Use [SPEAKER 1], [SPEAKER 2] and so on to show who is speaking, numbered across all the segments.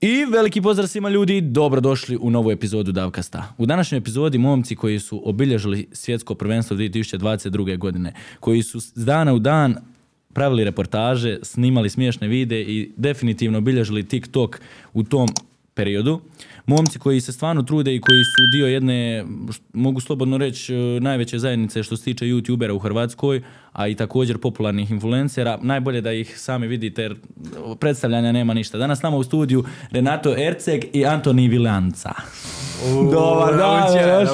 [SPEAKER 1] I veliki pozdrav svima ljudi, dobrodošli u novu epizodu Davkasta. U današnjoj epizodi momci koji su obilježili svjetsko prvenstvo 2022. godine, koji su s dana u dan pravili reportaže, snimali smiješne vide i definitivno obilježili TikTok u tom periodu. Momci koji se stvarno trude i koji su dio jedne, mogu slobodno reći, e, najveće zajednice što se tiče youtubera u Hrvatskoj, a i također popularnih influencera. Najbolje da ih sami vidite jer predstavljanja nema ništa. Danas nama u studiju Renato Erceg i Antoni Vilanca. Dobar dan.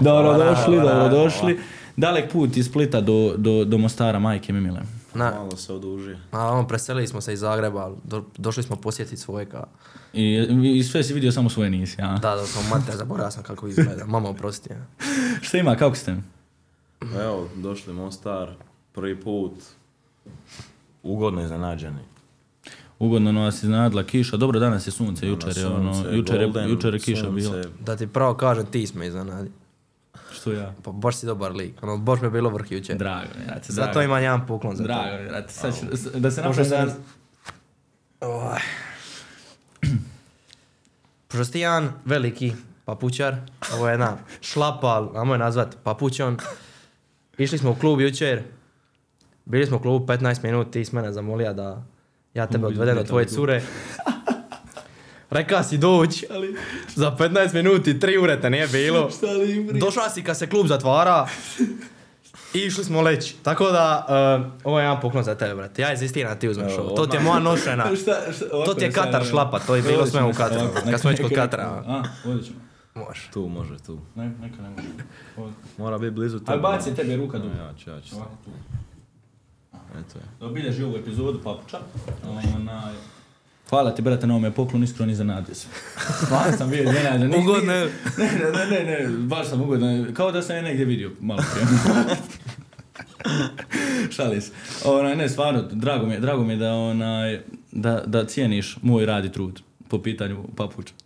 [SPEAKER 1] Dobrodošli, dobrodošli. Dalek put iz Splita do, do, do Mostara, majke mi mile.
[SPEAKER 2] Na,
[SPEAKER 3] Malo se oduži.
[SPEAKER 2] a ono, preselili smo se iz Zagreba, ali do, došli smo posjetiti svoje ka...
[SPEAKER 1] I, I sve si vidio, samo svoje nisi, a?
[SPEAKER 2] Da, da sam mater, zaboravio sam kako izgleda. Mama, oprosti. ja.
[SPEAKER 1] Šta ima, kako ste?
[SPEAKER 3] Evo, došli Mostar, prvi put. Ugodno iznenađeni.
[SPEAKER 1] Ugodno no vas iznadla kiša. Dobro, danas je sunce, jučer je,
[SPEAKER 3] Sunce,
[SPEAKER 1] ono, jučer je,
[SPEAKER 3] golden,
[SPEAKER 1] jučer je kiša
[SPEAKER 3] sunce.
[SPEAKER 1] bila.
[SPEAKER 2] Da ti pravo kažem, ti smo iznenadi.
[SPEAKER 1] Što ja?
[SPEAKER 2] Pa baš si dobar lik. Ono, baš mi je bilo vrh jučer.
[SPEAKER 1] Drago mi brate,
[SPEAKER 2] Zato
[SPEAKER 1] drago.
[SPEAKER 2] imam jedan poklon za to.
[SPEAKER 1] Drago mi je, brate. Sad ću- da se
[SPEAKER 2] Pošto
[SPEAKER 1] napravi
[SPEAKER 2] sam... Ovaj. Pošto si ti jedan veliki papučar, ovo je jedna šlapa, ajmo je nazvat papučon. Išli smo u klub jučer, bili smo u klubu 15 minuta, ti si mene zamolio da ja tebe odvedem do tvoje cure. Reka si doći, ali za 15 minuti, tri ure te nije bilo. Došla si kad se klub zatvara i išli smo leći. Tako da, uh, ovo je jedan poklon za tebe, brate. Ja inzistiram da ti uzmeš ovo. To ti je moja nošena. To ti je Katar šlapa, to je bilo sve u Kataru. Kad smo već kod Katara.
[SPEAKER 1] A, ovdje ćemo.
[SPEAKER 2] Može.
[SPEAKER 3] Tu može, tu.
[SPEAKER 1] Ne, neka ne može. Ovdje.
[SPEAKER 3] Mora biti blizu tebe.
[SPEAKER 1] Ali baci tebi ruka
[SPEAKER 3] No,
[SPEAKER 1] dugo.
[SPEAKER 3] Ja ću, ja ću.
[SPEAKER 1] Ovako tu.
[SPEAKER 3] Eto je.
[SPEAKER 1] Obilježi ovu epizodu papuča. Onaj... Hvala ti, brate, na ovome poklonu, iskreno iznenadio sam. Stvarno sam bio iznenađen.
[SPEAKER 2] Ugodno je.
[SPEAKER 1] Ne, ne, ne, ne, baš sam ugodan. Kao da sam je negdje vidio malo prije. Šali se. Onaj, ne, stvarno, drago mi je, drago mi je da, onaj, da, da cijeniš moj rad i trud po pitanju papuča.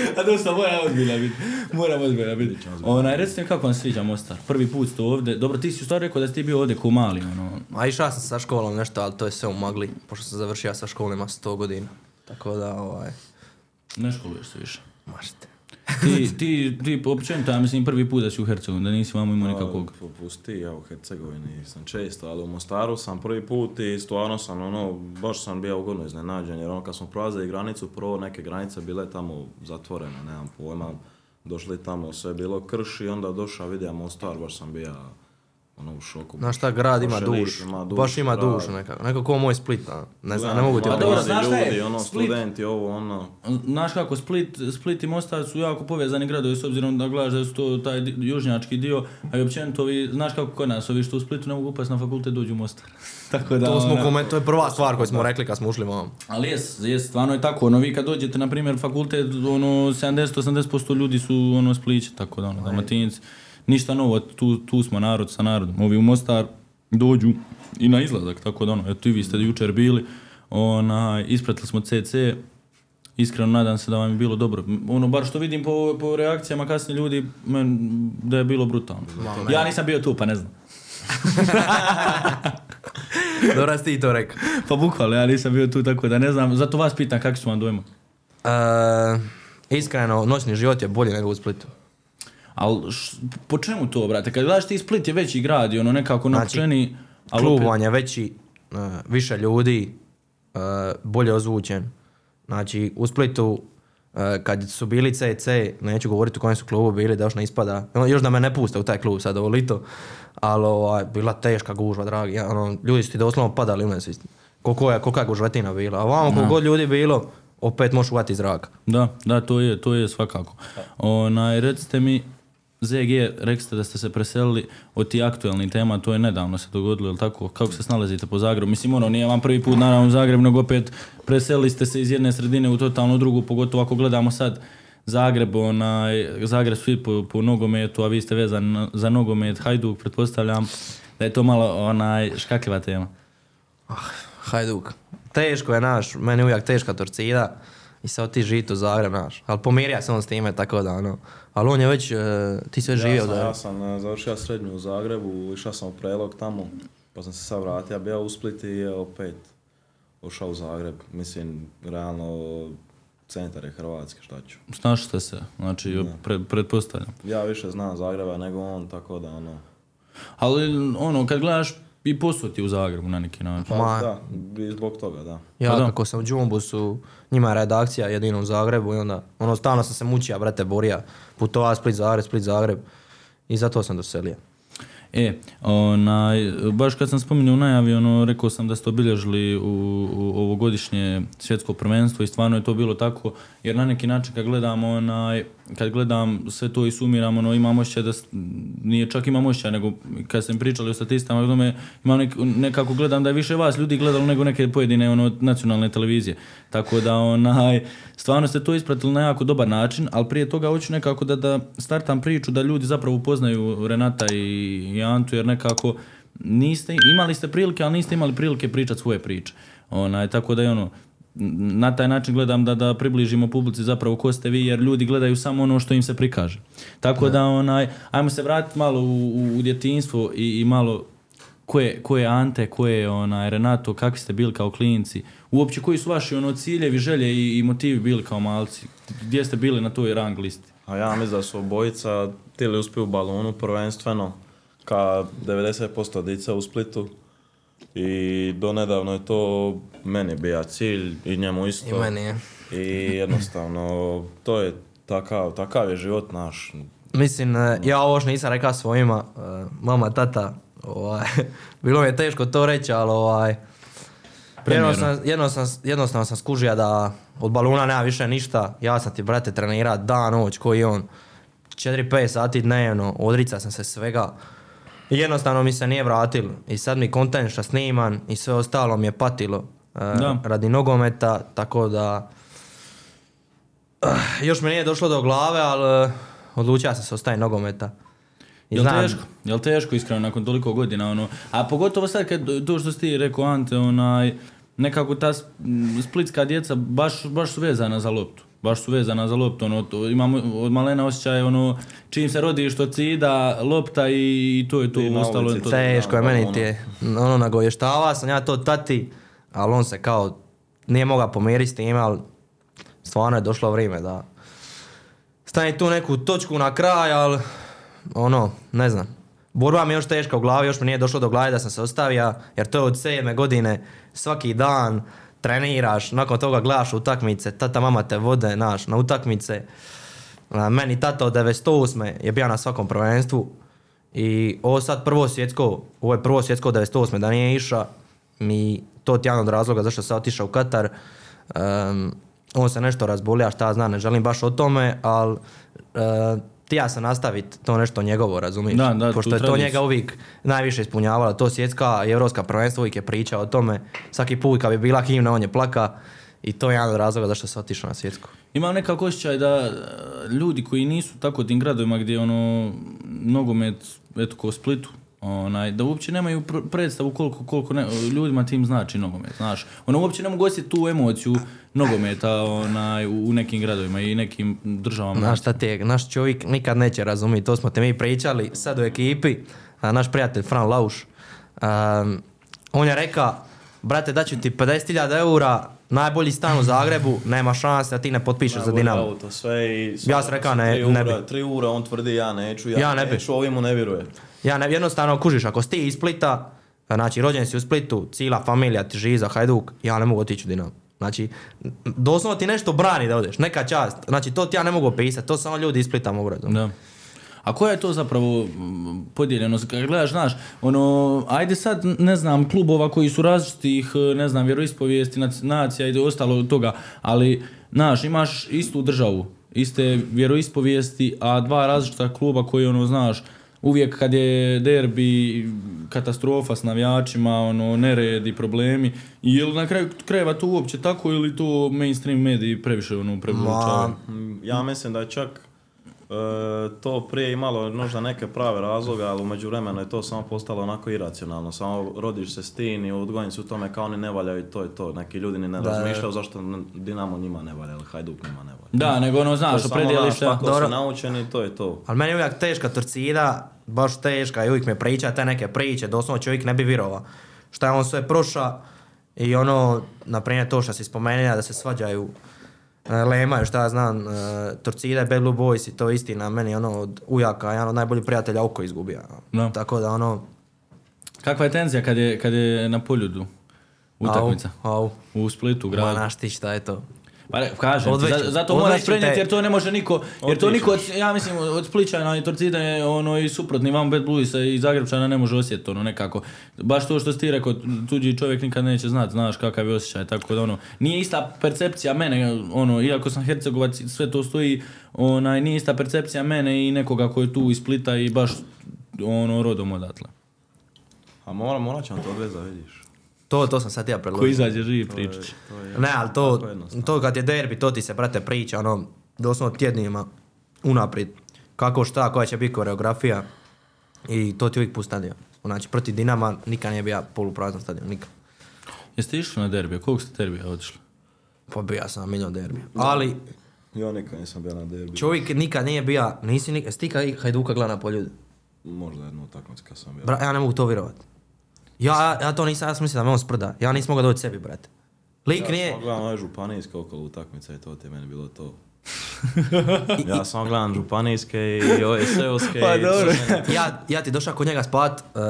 [SPEAKER 1] A dosta mora ozbiljna biti. Moram ozbiljna biti. Onaj, recite mi kako vam sviđa Mostar. Prvi put ste ovdje. Dobro, ti si u stvari rekao da si ti bio ovdje ko mali, ono.
[SPEAKER 2] A išao sam sa školom nešto, ali to je sve u magli. Pošto sam završio sa školom ima 100 godina. Tako da, ovaj...
[SPEAKER 1] Ne školuješ se više.
[SPEAKER 2] Mašite.
[SPEAKER 1] Ti, ti, ti općenito, ja mislim prvi put da si u Hercegovini, da nisi vamo imao nikakvog.
[SPEAKER 3] Pa, Pusti, ja u Hercegovini sam često, ali u Mostaru sam prvi put i stvarno sam ono, baš sam bio ugodno iznenađen jer ono kad smo prolazili granicu, prvo neke granice bile tamo zatvorene, nemam pojma, došli tamo, sve je bilo krš i onda došao vidio Mostar, baš sam bio ono u šoku.
[SPEAKER 2] Znaš šta, grad ima dušu.
[SPEAKER 3] ima
[SPEAKER 2] Baš ima
[SPEAKER 3] grad.
[SPEAKER 2] dušu nekako. Nekako ko moj Split, a. Ne znam, ne mogu ti
[SPEAKER 1] je?
[SPEAKER 3] ljudi, ono,
[SPEAKER 1] Split-
[SPEAKER 3] studenti, ovo, ono.
[SPEAKER 1] Znaš kako, Split, Split i Mostar su jako povezani gradovi s obzirom da gledaš da su to taj južnjački dio, a i općenito ovi, znaš kako kod nas, ovi što u Splitu ne mogu upast na fakultet dođu u Mostar. Tako da,
[SPEAKER 2] To smo
[SPEAKER 1] ona-
[SPEAKER 2] komen- to je prva stvar koju smo rekli kad smo ušli vam.
[SPEAKER 1] Ali jes, jes, stvarno je tako, ono, vi kad dođete, na primjer, fakultet, ono, 70-80% ljudi su, ono, spliće, tako da, ono, dalmatinci, ništa novo, tu, tu smo narod sa narodom, ovi u Mostar dođu i na izlazak, tako da, ono, eto i vi ste jučer bili, ona, ispratili smo CC, iskreno nadam se da vam je bilo dobro. Ono, bar što vidim po, po reakcijama kasnije ljudi, men, da je bilo brutalno. Ja nisam bio tu, pa ne znam.
[SPEAKER 2] Dobro si ti to rekao.
[SPEAKER 1] Pa bukvalno, ja nisam bio tu, tako da ne znam, zato vas pitam kakvi su vam dojma.
[SPEAKER 2] E, iskreno, noćni život je bolji nego u Splitu.
[SPEAKER 1] Ali po čemu to, brate? Kad gledaš ti Split je veći grad i ono nekako napučeni... ali
[SPEAKER 2] Klub
[SPEAKER 1] opet-
[SPEAKER 2] vam je veći, e, više ljudi, e, bolje ozvučen. Znači, u Splitu, e, kad su bili CC, neću govoriti u kojem su klubu bili, da još ne ispada. Ono, Još da me ne puste u taj klub sad ovo lito. Ali ovaj, bila teška gužva, dragi. Ono, ljudi su ti doslovno padali u nas. Koliko je, kolika je gužvetina bila. A vamo koliko god ljudi bilo, opet možeš uvati zrak.
[SPEAKER 1] Da, da, to je, to je svakako. Onaj, recite mi, ZG, rekli ste da ste se preselili od ti aktualnih tema, to je nedavno se dogodilo, jel tako? Kako se snalazite po Zagrebu? Mislim, ono, nije vam prvi put naravno u Zagreb, nego opet preselili ste se iz jedne sredine u totalno drugu, pogotovo ako gledamo sad Zagreb, onaj, Zagreb svi po, po nogometu, a vi ste vezani za nogomet, Hajduk, pretpostavljam da je to malo onaj škakljiva tema.
[SPEAKER 2] Hajduk. Teško je naš, meni je uvijek teška torcida i sad ti živit u Zagreb naš. Ali pomirija se on s time tako da ono. Ali on je već, e, ti živio
[SPEAKER 3] Ja
[SPEAKER 2] u
[SPEAKER 3] sam, ja sam e, završio srednju u Zagrebu, išao sam u prelog tamo, pa sam se sad vratio, bio u Split i opet ušao u Zagreb. Mislim, realno, centar je Hrvatske, šta ću.
[SPEAKER 1] Snašite se, znači, pre- pretpostavljam.
[SPEAKER 3] Ja više znam Zagreba nego on, tako da ono...
[SPEAKER 1] Ali, ono, kad gledaš i posuti u Zagrebu na neki način.
[SPEAKER 3] Pa
[SPEAKER 2] Ma-
[SPEAKER 3] da, i zbog toga, da.
[SPEAKER 2] Ja
[SPEAKER 1] Pa da.
[SPEAKER 2] kako sam u Džumbusu, njima je redakcija jedino u Zagrebu i onda, ono, stalno sam se mučija, brate, borija, putovao Split, Zagreb, Split, Zagreb i zato sam doselio.
[SPEAKER 1] E, onaj, baš kad sam spominjao u najavi, ono, rekao sam da ste obilježili u, u ovogodišnje svjetsko prvenstvo i stvarno je to bilo tako, jer na neki način kad gledam, onaj, kad gledam sve to i sumiram, ono, imam osjećaj da, nije čak imam osjećaj, nego kad sam pričali o statistama, tome, imam nek, nekako gledam da je više vas ljudi gledalo nego neke pojedine ono, nacionalne televizije. Tako da, onaj, stvarno ste to ispratili na jako dobar način, ali prije toga hoću nekako da, da startam priču da ljudi zapravo upoznaju Renata i, i Antu, jer nekako niste, imali ste prilike, ali niste imali prilike pričati svoje priče. Onaj, tako da je ono, na taj način gledam da, da približimo publici zapravo ko ste vi, jer ljudi gledaju samo ono što im se prikaže. Tako da, onaj, ajmo se vratiti malo u, u, u djetinjstvo i, i malo ko je, ko je Ante, ko je onaj, Renato, kakvi ste bili kao klinci, uopće koji su vaši ono, ciljevi, želje i, i motivi bili kao malci, gdje ste bili na toj rang listi?
[SPEAKER 3] A ja mislim da su obojica tili uspiju u balonu prvenstveno ka 90% dica u Splitu. I donedavno je to meni bija cilj i njemu isto.
[SPEAKER 2] I meni je.
[SPEAKER 3] I jednostavno, to je takav, takav je život naš.
[SPEAKER 2] Mislim, e, ja ovo još nisam rekao svojima, e, mama, tata, ovaj, bilo mi je teško to reći, ali ovaj, jednostavno, jednostavno, jednostavno sam skužio da od baluna nema više ništa, ja sam ti, brate, trenira dan, noć, koji on, 4-5 sati dnevno, odrica sam se svega. I jednostavno mi se nije vratilo. I sad mi kontent što snimam i sve ostalo mi je patilo e,
[SPEAKER 1] Da.
[SPEAKER 2] radi nogometa, tako da Ah, još mi nije došlo do glave, ali eh, odlučio sam se ostaje nogometa. I
[SPEAKER 1] Jel
[SPEAKER 2] znam-
[SPEAKER 1] teško? Jel teško iskreno nakon toliko godina ono? A pogotovo sad kad to što si ti rekao Ante, onaj nekako ta splitska djeca baš, baš su vezana za loptu. Baš su vezana za loptu, ono, to, imamo od malena osjećaj, ono, čim se rodiš to cida, lopta i, i to je to,
[SPEAKER 3] I
[SPEAKER 1] ostalo je to.
[SPEAKER 2] Teško je meni
[SPEAKER 3] ono.
[SPEAKER 2] ti je, ono nagovještava sam ja to tati, ali on se kao nije mogao pomiriti s time, ali stvarno je došlo vrijeme da stavi tu neku točku na kraj, ali ono, ne znam. Borba mi je još teška u glavi, još mi nije došlo do glave da sam se ostavio, jer to je od sedme godine, svaki dan treniraš, nakon toga gledaš utakmice, tata mama te vode, naš, na utakmice. Meni tata od 98. je bio na svakom prvenstvu i ovo sad prvo svjetsko, ovo je prvo svjetsko od 98. da nije iša mi to je jedan od razloga zašto sam otišao u Katar. Em, on se nešto razbolija, šta ja znam, ne želim baš o tome, ali ti ja sam nastaviti to nešto njegovo, razumiješ?
[SPEAKER 1] Da, da,
[SPEAKER 2] Pošto je to njega uvijek najviše ispunjavalo, to svjetska i europska prvenstva uvijek je pričao o tome. Svaki put kad bi bila himna, on je plaka i to je jedan od razloga zašto sam otišao na svjetsko.
[SPEAKER 1] Imam nekako osjećaj da e, ljudi koji nisu tako tim gradovima gdje je ono nogomet, eto ko Splitu, onaj, da uopće nemaju pr- predstavu koliko, koliko ne, ljudima tim znači nogomet, znaš. Ono uopće ne mogu osjetiti tu emociju nogometa onaj, u, u nekim gradovima i nekim državama.
[SPEAKER 2] Znaš šta ti je, naš čovjek nikad neće razumjeti, to smo te mi pričali sad u ekipi, a, naš prijatelj Fran Lauš, um, on je rekao, brate daću ti 50.000 eura, najbolji stan u Zagrebu, nema šanse da ti ne potpišeš za Dinamo.
[SPEAKER 3] Auto, sve i
[SPEAKER 2] Ja sam rekao ne-
[SPEAKER 3] tri
[SPEAKER 2] ne
[SPEAKER 3] ura,
[SPEAKER 2] bi.
[SPEAKER 3] tri ura, on tvrdi ja neću, ja,
[SPEAKER 2] Ja ne
[SPEAKER 3] neću, ovi mu ne vjeruje.
[SPEAKER 2] Ja ne, jednostavno kužiš, ako si ti iz Splita, znači rođen si u Splitu, cijela familija ti živi za Hajduk, ja ne mogu otići u Dinamo. Znači, doslovno ti nešto brani da odeš, neka čast. Znači, to ti ja ne mogu opisati, to samo ljudi iz Splita mogu razumjeti.
[SPEAKER 1] Da. A koja je to zapravo podijeljenost? Kad gledaš, znaš, ono, ajde sad, ne znam, klubova koji su različitih, eh, ne znam, vjeroispovijesti, nac- nacija i ostalo toga, ali, znaš, imaš istu državu, iste vjeroispovijesti, a dva različita kluba koji, ono, znaš, uvijek kad je derbi, katastrofa s navijačima, ono, nered i problemi, je li na kraju krajeva to uopće tako ili to mainstream mediji previše, ono, prebličavaju?
[SPEAKER 3] Mm, Ja mislim da je čak to prije imalo možda neke prave razloga, ali u međuvremenu je to samo postalo onako iracionalno. Samo rodiš se s tim i odgojeni su u tome kao oni ne valjaju i to je to. Neki ljudi ni ne
[SPEAKER 2] Da.
[SPEAKER 3] razmišljaju zašto Dinamo njima ne valja ili Hajduk njima ne valja.
[SPEAKER 1] Da, nego ono, znaš,
[SPEAKER 3] samo
[SPEAKER 1] opredjeliš
[SPEAKER 3] naš, tako
[SPEAKER 2] Dobro.
[SPEAKER 3] su naučeni i to je to.
[SPEAKER 2] Ali meni je uvijek teška torcida, baš teška i uvijek me priča te neke priče, doslovno čovjek ne bi vjerovao šta je on sve proša I ono, na primjer to što si spomenula da se svađaju e, Lemaju, šta ja znam, e, Torcida Bad Blue Boys i to je istina meni ono od ujaka, jedan od najboljih prijatelja oko izgubio.
[SPEAKER 1] Da.
[SPEAKER 2] Tako da ono,
[SPEAKER 1] Kakva je tenzija kad je, kad je na poljudu utakmica?
[SPEAKER 2] Au, au.
[SPEAKER 1] U Splitu, u
[SPEAKER 2] Ma
[SPEAKER 1] gradu.
[SPEAKER 2] znaš ti šta je to.
[SPEAKER 1] Pa ne, kažem, ti,
[SPEAKER 2] Odveću-
[SPEAKER 1] za- zato moraš prenijeti jer to ne može niko, jer to niko, od, ja mislim, od Spličana i Torcida je ono i suprotni, vam Bad Bluesa i Zagrebčana ne može osjetiti ono nekako. Baš to što si ti rekao, tuđi čovjek nikad neće znati, znaš kakav je osjećaj, tako da ono, nije ista percepcija mene, ono, iako sam Hercegovac, i sve to stoji, onaj, nije ista percepcija mene i nekoga ko je tu iz Splita i baš, ono, rodom odatle.
[SPEAKER 3] A mora, morat ćemo to odvesti da vidiš.
[SPEAKER 2] To, to sam sad ja
[SPEAKER 1] Ko
[SPEAKER 2] predložio.
[SPEAKER 1] izađe živ pričat
[SPEAKER 2] Ne, ali to, to kad je derbi, to ti se, brate, priča, ono, doslovno tjednima, unaprijed, kako šta, koja će biti koreografija i to ti uvijek pust stadion. Znači, protiv Dinama nikad nije bio poluprazan stadion, nikad.
[SPEAKER 1] Jeste išli na derbije? Koliko ste derbija otišli?
[SPEAKER 2] Pa bija sam na milion derbi. Ali
[SPEAKER 3] Ja nikad nisam bio na derbi.
[SPEAKER 2] čovjek nikad nije bio, nisi nikad, sti kad Hajduka gleda na poljudu.
[SPEAKER 3] Možda jednu utakmicu kad sam bio.
[SPEAKER 2] Bra, ja ne mogu to vjerovat. Ja, ja to nisam, ja sam mislio da me on sprda. Ja nisam mogao doći sebi, brate. Lik
[SPEAKER 3] ja
[SPEAKER 2] nije,
[SPEAKER 3] sam gledam ove županijske okolo utakmice i to ti je meni bilo to. ja sam gledam županijske i ove seoske.
[SPEAKER 1] Pa dobro.
[SPEAKER 2] ja, ja ti došao kod njega spat uh,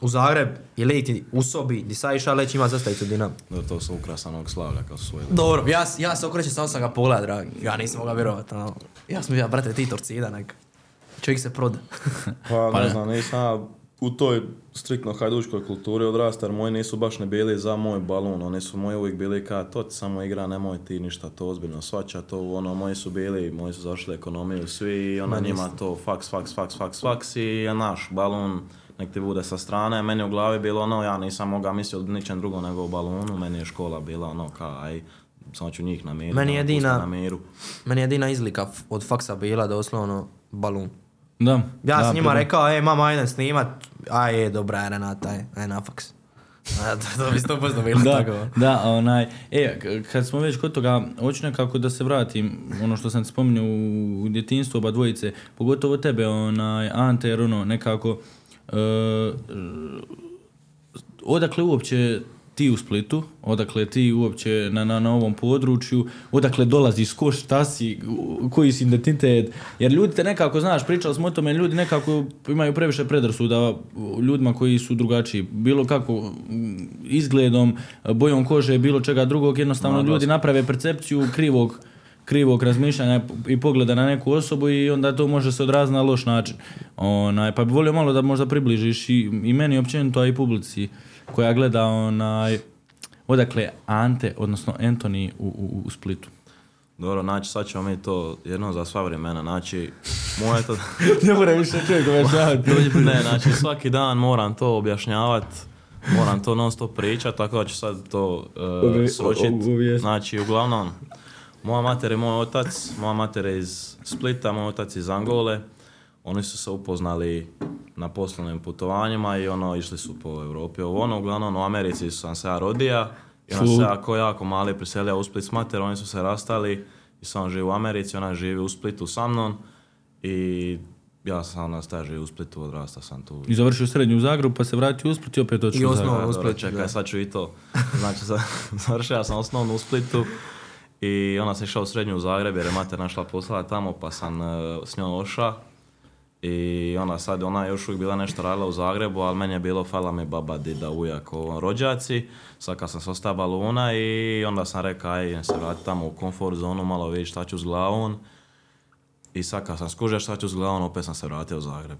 [SPEAKER 2] u Zagreb i leti u sobi, di sad išao leći ima zastavicu Dinamo.
[SPEAKER 3] Da, to su ukrasanog slavlja kao svoje.
[SPEAKER 2] Dobro, ja, ja se okrećem, samo sam ga pogledao, dragi. Ja nisam mogao vjerovat, ono. Ja sam ja, brate, ti torcida neka. Čovjek se proda.
[SPEAKER 3] Pa
[SPEAKER 1] Pa
[SPEAKER 3] ne
[SPEAKER 1] ne.
[SPEAKER 3] znam, nisam ja u toj striktno hajdučkoj kulturi odrastao, jer moji nisu baš ne bili za moj balon, oni su moji uvijek bili kao to ti samo igra, nemoj ti ništa to ozbiljno svača, to ono, moji su bili, moji su zašli ekonomiju svi i ona
[SPEAKER 2] Ma
[SPEAKER 3] njima to faks, faks, faks, faks, faks i naš balon nek ti bude sa strane, meni u glavi bilo ono, ja nisam mogao misliti o ničem drugom nego o balonu, meni je škola bila ono kao, aj, samo ću njih namiriti,
[SPEAKER 2] Meni
[SPEAKER 3] ono,
[SPEAKER 2] jedina-
[SPEAKER 3] na miru.
[SPEAKER 2] Meni je jedina izlika od faksa bila doslovno balun.
[SPEAKER 1] Da.
[SPEAKER 2] Ja
[SPEAKER 1] da,
[SPEAKER 2] sam njima rekao, ej mama, ajde snimat. A je, dobra je Renata, aj, aj na faks. To, bi sto posto bilo
[SPEAKER 1] da,
[SPEAKER 2] tako.
[SPEAKER 1] da, onaj, e, kad smo već kod toga, hoću nekako da se vratim, ono što sam spominjao u, u djetinstvu oba dvojice, pogotovo tebe, onaj, Ante, jer ono, nekako, e, odakle uopće ti u Splitu, odakle ti uopće na, na, na ovom području, odakle dolaziš, ko šta si, koji si identitet, jer ljudi te nekako, znaš, pričali smo o tome, ljudi nekako imaju previše predrasuda ljudima koji su drugačiji, bilo kako mm, izgledom, bojom kože, bilo čega drugog, jednostavno
[SPEAKER 3] Ma,
[SPEAKER 1] ljudi naprave percepciju krivog krivog razmišljanja i pogleda na neku osobu i onda to može se odraziti na loš način. Onaj, pa bi volio malo da možda približiš i, i meni općenito, a i publici koja gleda onaj, odakle Ante, odnosno Anthony u, u, u Splitu.
[SPEAKER 3] Dobro, znači sad ćemo mi to jednom za sva vremena, znači moje to...
[SPEAKER 1] ne mora više čovjek objašnjavati.
[SPEAKER 3] ne, znači svaki dan moram to objašnjavat, moram to non stop pričat, tako da ću sad to uh, sročit. Znači, uglavnom, moja mater je moj otac, moja mater je iz Splita, moj otac iz Angole. Oni su se upoznali na poslovnim putovanjima i ono, išli su po Europi. Ovo ono, uglavnom u Americi sam se ja rodija i onda
[SPEAKER 1] Fu.
[SPEAKER 3] se jako, jako mali preselio u Split s mater, oni su se rastali i sam živi u Americi, ona živi u Splitu sa mnom i ja sam nastaja živi u Splitu, odrastao sam tu.
[SPEAKER 1] I završio srednju u Zagrebu, pa se vratio u Split i opet
[SPEAKER 2] I
[SPEAKER 1] otišao u
[SPEAKER 2] osnovno
[SPEAKER 1] Zagreb.
[SPEAKER 2] u Splitu,
[SPEAKER 3] čekaj, sad ću i to. Znači, za- završio sam osnovnu u Splitu i ona se išla u srednju u Zagreb jer je mater našla posla tamo pa sam e, s njom oša. I ona sad, ona je još uvijek bila nešto radila u Zagrebu, ali meni je bilo fala mi baba, dida, ujak, ovo, rođaci. Sad kad sam se ostao baluna i onda sam rekao, aj, se vrati tamo u komfort zonu, malo vidjeti šta ću s glavom. I sad kad sam skužio šta ću s glavom, opet sam se vratio u Zagreb.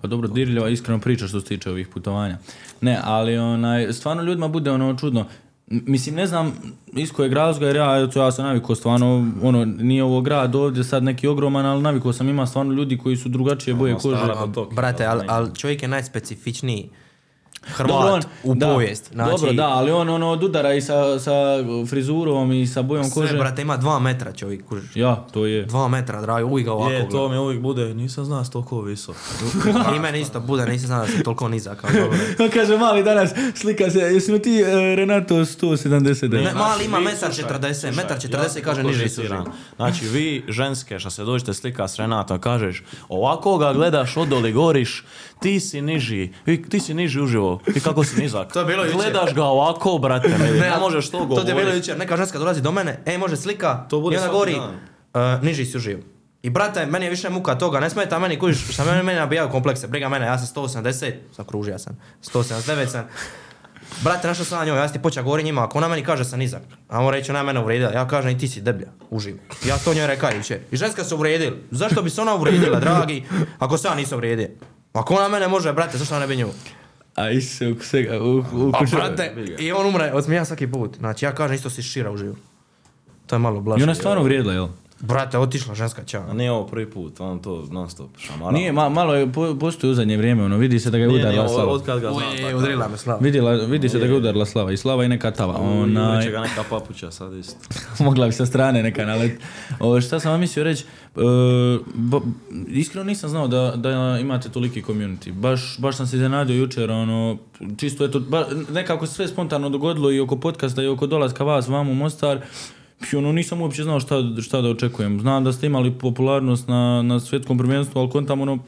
[SPEAKER 1] Pa dobro, dirljiva iskreno priča što se tiče ovih putovanja. Ne, ali onaj, stvarno ljudima bude ono čudno. Mislim, ne znam iz kojeg razloga, jer ja, eto, ja sam navikao stvarno, ono, nije ovo grad ovdje sad neki ogroman, ali navikao sam, ima stvarno ljudi koji su drugačije boje
[SPEAKER 3] Mostara
[SPEAKER 1] kože.
[SPEAKER 2] Brate, ali
[SPEAKER 3] ono,
[SPEAKER 2] al čovjek je najspecifičniji
[SPEAKER 1] Dobro,
[SPEAKER 2] Hrvat u
[SPEAKER 1] da,
[SPEAKER 2] povijest. Znači,
[SPEAKER 1] Dobro, da, ali on ono od udara i sa, sa frizurom i sa bojom
[SPEAKER 2] Sve,
[SPEAKER 1] kože.
[SPEAKER 2] brate, ima dva metra čovjek, kužiš.
[SPEAKER 1] Ja, to je.
[SPEAKER 2] Dva metra, dragi, uvijek ga ovako
[SPEAKER 3] Je, to mi uvijek bude, nisam znao si toliko visok.
[SPEAKER 2] I meni isto bude, nisam znao da sam toliko nizak. kao dobro.
[SPEAKER 1] Kaže mali danas, slika se, jesi li ti e, Renato 170?
[SPEAKER 2] Ne, mali ima metar
[SPEAKER 3] slušaj,
[SPEAKER 2] 40,
[SPEAKER 3] slušaj,
[SPEAKER 2] metar 40
[SPEAKER 3] ja
[SPEAKER 2] kaže niži su.
[SPEAKER 3] Znači vi ženske što se dođete slika s Renatom kažeš ovako ga gledaš odoli goriš ti si niži, vi- ti si niži uživo to. I kako si nizak.
[SPEAKER 2] To je bilo jučer.
[SPEAKER 3] Gledaš ga ovako, brate, ne, ne, možeš to govoriti.
[SPEAKER 2] To je bilo jučer, neka ženska dolazi do mene, ej može slika,
[SPEAKER 3] To bude
[SPEAKER 2] i onda govori. "Uh, niži si uživ. I brate, meni je više muka toga, ne smeta meni kužiš, šta meni meni nabijaju komplekse, briga mene, ja sam 180, zakružio sam, 179 sam. Brate, našao sam na njoj, ja sam ti počeo govorit njima, ako ona meni kaže sam nizak, a on reći ona je mene uvrijedila, ja kažem i ti si deblja, uživ. Ja to njoj rekao jučer. I ženska se uvrijedila. Zašto bi se ona uvrijedila, dragi, ako se ja nisam uvrijedio? Ako ona mene može, brate, zašto ona ne bi nju?
[SPEAKER 1] A ise u svega, u, u
[SPEAKER 2] Pa
[SPEAKER 1] kuću-
[SPEAKER 2] brate, i on umre od smija svaki put. Znači ja kažem isto si šira u živu. To je malo blaže.
[SPEAKER 1] I ona je stvarno vrijedila, jel?
[SPEAKER 2] Brate, otišla ženska čao.
[SPEAKER 3] A nije ovo prvi put, on to non stop šamara.
[SPEAKER 1] Nije, ma, malo je, po, postoji u zadnje vrijeme, ono, vidi se da ga je
[SPEAKER 3] Nije, nije,
[SPEAKER 1] udarila
[SPEAKER 3] ovo-
[SPEAKER 1] slava.
[SPEAKER 3] od kad ga znam.
[SPEAKER 2] Udrila me slava.
[SPEAKER 1] Vidjela, vidi se da ga je udarila slava i slava i neka tava. Ona,
[SPEAKER 3] Uliče ga neka papuća sad isto.
[SPEAKER 1] mogla bi sa strane neka nalet. O, šta sam vam mislio reći, e, ba- iskreno nisam znao da, da imate toliki community. Baš, baš sam se iznenadio jučer, ono, čisto eto, ba, nekako se sve spontano dogodilo i oko podcasta i oko dolaska vas vam u Mostar. I ono, nisam uopće znao šta, šta da očekujem. Znam da ste imali popularnost na, na svjetskom prvenstvu, ali kontam ono,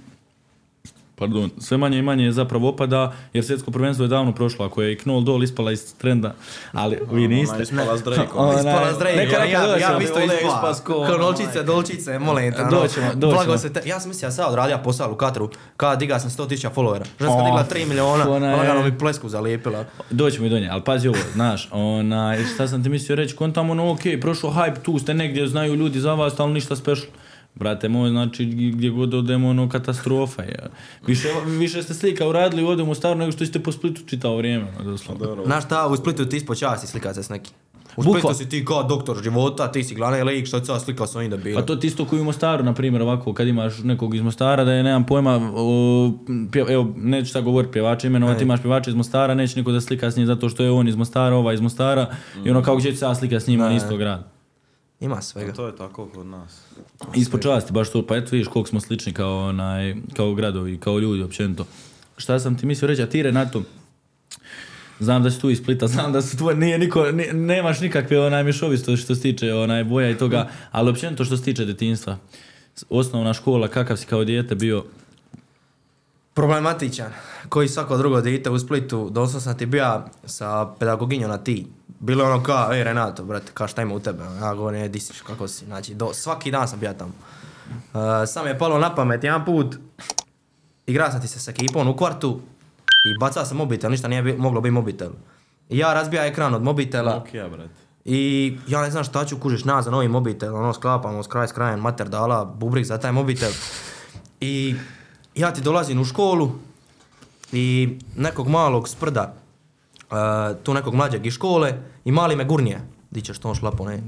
[SPEAKER 1] pardon, sve manje i manje zapravo opada, jer svjetsko prvenstvo je davno prošlo, ako je i Knoll Dol ispala iz trenda, ali vi
[SPEAKER 3] Ona
[SPEAKER 1] niste.
[SPEAKER 3] je ispala s Drakeom.
[SPEAKER 1] Ona-
[SPEAKER 2] Ispala s Drake,
[SPEAKER 1] Neka, neka,
[SPEAKER 2] ja, ja bi isto ispala.
[SPEAKER 3] ispas ko-
[SPEAKER 2] Konolčice, dolčice, molim te. ono.
[SPEAKER 1] Doćemo, doćemo.
[SPEAKER 2] Blago se te, ja sam mislio ja sad odradio posao u Katru, kada diga sam 100 tisuća followera. Ženska
[SPEAKER 1] Oh,
[SPEAKER 2] digla 3 miliona,
[SPEAKER 1] ona je-
[SPEAKER 2] lagano mi plesku zalijepila.
[SPEAKER 1] Doćemo i do nje, ali pazi ovo, znaš, ona, šta sam ti mislio reći, kontam ono, ok, prošao hype, tu ste negdje, znaju ljudi za vas, ali ništa special. Brate moj, znači gdje god odemo, ono, katastrofa je. Više, više ste slika uradili ovdje u Mostaru nego što ste po Splitu čitao vrijeme, ono, doslovno.
[SPEAKER 2] Znaš šta, u Splitu ti ispod časti slikat se s nekim. U Splitu si ti kao doktor života, ti si glavni lik, što ću sad slikao s ovim da bilo.
[SPEAKER 1] A to ti isto koji u Mostaru, na primjer, ovako, kad imaš nekog iz Mostara, da je, nemam pojma, o, pje- evo, neću sad govoriti pjevača imenovati, imaš pjevača iz Mostara, neće niko da slika s njim zato što je on iz Mostara, ova iz Mostara, i ono, kako će se ja slika s njima
[SPEAKER 2] Ne.
[SPEAKER 1] istog grada.
[SPEAKER 2] Ima svega.
[SPEAKER 3] To je tako kod nas.
[SPEAKER 1] Ispod časti, baš to, pa eto vidiš koliko smo slični kao, onaj, kao gradovi, kao ljudi općenito. Šta sam ti mislio reći, a ti Renato, znam da si tu iz Splita, znam da su tvoj, nije niko, ni- nemaš nikakve onaj mješovitosti što se tiče onaj boja i toga, ali općenito što se tiče detinjstva. Osnovna škola, kakav si kao dijete bio,
[SPEAKER 2] Problematičan, koji svako drugo dite u Splitu, doslovno sam ti bio sa pedagoginjom na ti. Bilo ono kao, ej Renato, brate, kao šta ima u tebe? Ja govorim, e, di si, kako si? Znači, do, svaki dan sam bio tamo. Uh, sam je palo na pamet jedan put, igrao sam ti se s ekipom u kvartu i bacao sam mobitel, ništa nije bi- moglo biti mobitel. I ja razbija ekran od mobitela
[SPEAKER 3] Nokia, brate.
[SPEAKER 2] i ja ne znam šta ću kužiš na za novi mobitel, ono sklapamo s kraj s krajem, mater dala bubrik za taj mobitel. I ja ti dolazim u školu i nekog malog sprda, uh, tu nekog mlađeg iz škole i mali me gurnije. Di ćeš to šlapo, ne?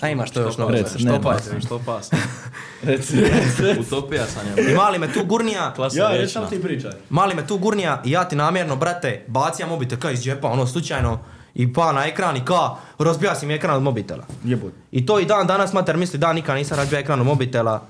[SPEAKER 2] A imaš to još novo?
[SPEAKER 1] Reci,
[SPEAKER 2] Što
[SPEAKER 1] nema.
[SPEAKER 2] pa?
[SPEAKER 3] Što pas?
[SPEAKER 1] reci,
[SPEAKER 3] Utopija sam je.
[SPEAKER 2] I mali me tu gurnija,
[SPEAKER 3] Klasa
[SPEAKER 1] ja, sam ti pričaj.
[SPEAKER 2] mali me tu gurnija i ja ti namjerno, brate, bacija mobitel kao iz džepa, ono slučajno, i pa na ekran i ka, rozbija si mi ekran od mobitela.
[SPEAKER 1] Jebot.
[SPEAKER 2] I to i dan danas mater misli da nikad nisam razbija ekran od mobitela.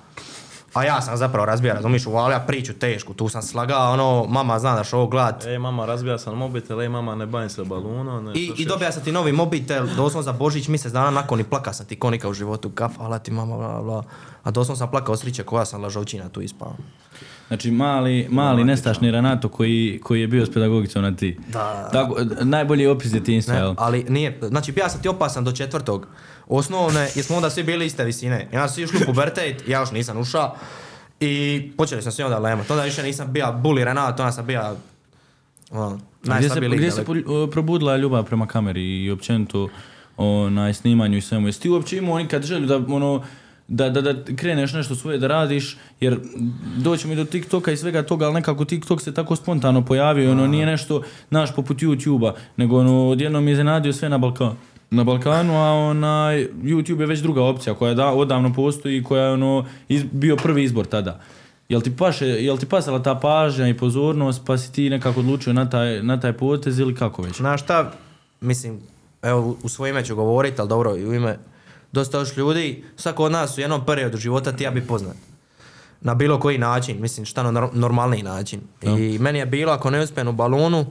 [SPEAKER 2] A ja sam zapravo razbija, razumiješ, uvalija priču tešku, tu sam slagao, ono, mama zna da što ovo glad.
[SPEAKER 3] Ej mama, razbija sam mobitel, ej mama, ne bavim se balunom. ne,
[SPEAKER 2] I, I dobija sam ti novi mobitel, doslovno za Božić mjesec dana nakon i plaka sam ti konika u životu, kaf, hvala ti mama, bla, bla. A doslovno sam plakao sriće koja sam lažovčina tu ispao.
[SPEAKER 1] Znači, mali, mali nestašni Renato koji, koji je bio s pedagogicom na ti.
[SPEAKER 2] Da.
[SPEAKER 1] Tako, najbolji opis djetinjstva,
[SPEAKER 2] Ne,
[SPEAKER 1] jel?
[SPEAKER 2] ali nije, znači ja sam ti opasan do četvrtog osnovne, jer smo onda svi bili iste visine. Ja sam išli u pubertet, ja još nisam ušao. I počeli smo svi onda lemat. Onda više nisam bio bully Renato, onda sam bio ono,
[SPEAKER 1] Gdje se, gdje
[SPEAKER 2] na
[SPEAKER 1] se probudila ljubav prema kameri i općenito onaj snimanju i svemu? Jesi ti uopće imao nikad želju da ono da, da, da kreneš nešto svoje da radiš, jer doćemo i do TikToka i svega toga, ali nekako TikTok se tako spontano pojavio, ono nije nešto naš poput YouTube-a, nego ono odjednom je iznenadio sve na Balkanu. Na Balkanu, a onaj YouTube je već druga opcija koja da, odavno postoji i koja je ono iz- bio prvi izbor tada. Jel ti, paše, jel ti pasala ta pažnja i pozornost pa si ti nekako odlučio na taj, na taj potez ili kako već?
[SPEAKER 2] Znaš šta, mislim, evo u- svoje ime ću govoriti, ali dobro i u ime dosta još ljudi, svako od nas u jednom periodu života ti ja bi poznat. Na bilo koji način, mislim šta na nor- normalniji način. I meni je bilo, ako ne uspijem u balonu,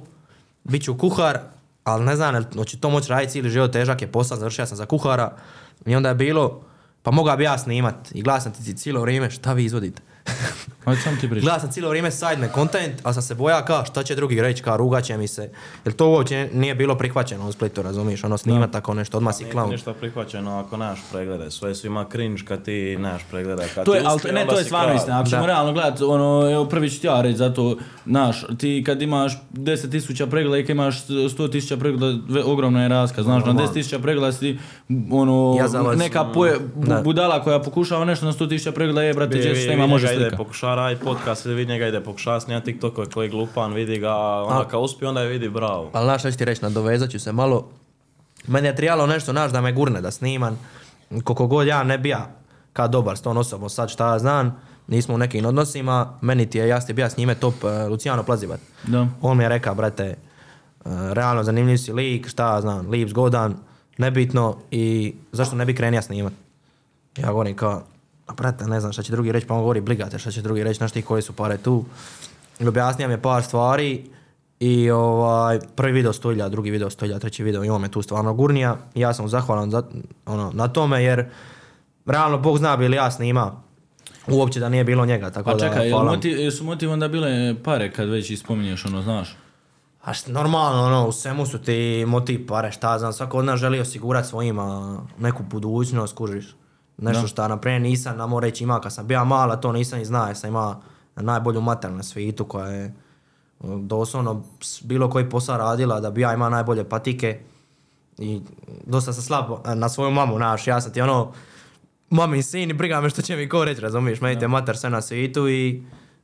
[SPEAKER 2] bit ću kuhar, ali ne znam, hoću to moći raditi cijeli život, težak je posao, završio sam za kuhara. I onda je bilo, pa mogao bi ja snimat i gledao sam ti cijelo vrijeme, šta vi izvodite?
[SPEAKER 1] Ajde, sam ti.
[SPEAKER 2] Gledao sam cijelo vrijeme side content, ali sam se boja kao šta će drugi reći, kao rugat će mi se. Jer to uopće nije bilo prihvaćeno u Splitu, razumiješ? Ono snima tako nešto, odmah si clown.
[SPEAKER 3] ništa prihvaćeno ako nemaš preglede. Sve su ima cringe kad ti nemaš preglede. Kad
[SPEAKER 1] To je, ali
[SPEAKER 3] uspije,
[SPEAKER 1] ne, to je stvarno istina. Ako ćemo realno gledati, ono, evo prvi ću ti ja reći, zato, znaš, ti kad imaš 10.000 pregleda i kad imaš 100.000 pregleda, ogromna je razlika, znaš, na 10.000 pregleda si ono,
[SPEAKER 2] Ja
[SPEAKER 1] neka poje, bu-
[SPEAKER 2] Da.
[SPEAKER 1] budala koja pokušava nešto na 100.000 pregleda, je, brate, se nema, može
[SPEAKER 3] njega ide pokušava raditi podcast, vidi njega ide pokušava snimati TikTokove koji je glupan, vidi ga, a onda kad uspije, onda je vidi bravo.
[SPEAKER 2] Ali znaš šta ću ti reći, nadovezat ću se malo. Meni je trebalo nešto, znaš, da me gurne, da snimam. Koliko god ja ne bija kao dobar s tom osobom, sad šta ja znam, nismo u nekim odnosima, meni ti je, ja ti bija s njime top uh, Luciano Plazivat.
[SPEAKER 1] Da.
[SPEAKER 2] On mi je rekao, brate, uh, realno zanimljiv si lik, šta ja znam, lip, zgodan, nebitno i zašto ne bi krenija snimat? Ja govorim kao, a brate, ne znam šta će drugi reći, pa on govori, bligate šta će drugi reći, znaš ti koje su pare tu. I objasnio mi je par stvari i ovaj, prvi video stolja, drugi video stolja, treći video i on me tu stvarno gurnija. I ja sam zahvalan za, ono, na tome jer realno Bog zna bi li ja snima uopće da nije bilo njega, tako
[SPEAKER 1] Pa
[SPEAKER 2] da
[SPEAKER 1] čekaj, jel
[SPEAKER 2] hvala
[SPEAKER 1] motiv, su motiv onda bile pare kad već ispominješ, ono, znaš?
[SPEAKER 2] A št- normalno, ono, u svemu su ti motiv pare, šta znam, svako od nas želi osigurati svojima neku budućnost, kužiš. Nešto
[SPEAKER 1] Da.
[SPEAKER 2] šta, naprimjer, nisam, namo reći, ima, kad sam bio mala, to nisam ni znao, jer sam ima najbolju mater na svijetu koja je o, doslovno bilo koji posao radila da bi ja ima najbolje patike i dosta sam slab na svoju mamu, znaš, ja sam ti ono, mami sin i briga me što će mi ko reći, razumiješ, meni te mater sve na svijetu i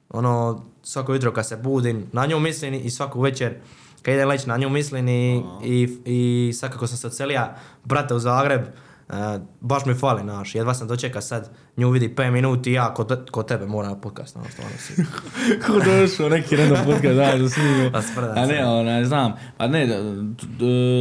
[SPEAKER 2] ono, svako jutro kad se budim, na nju mislim i svaku večer kad idem leći na nju mislim i, i, i sad kako sam se odselija, brate u Zagreb, e, baš mi fali, znaš, jedva sam dočeka sad, nju vidi 5 minuti i ja kod, kod tebe moram na podcast, ono, stvarno si.
[SPEAKER 1] Ko došao, neki random podcast, znaš, da snimio.
[SPEAKER 2] Pa
[SPEAKER 1] A ne, onaj, znam. Pa ne, da,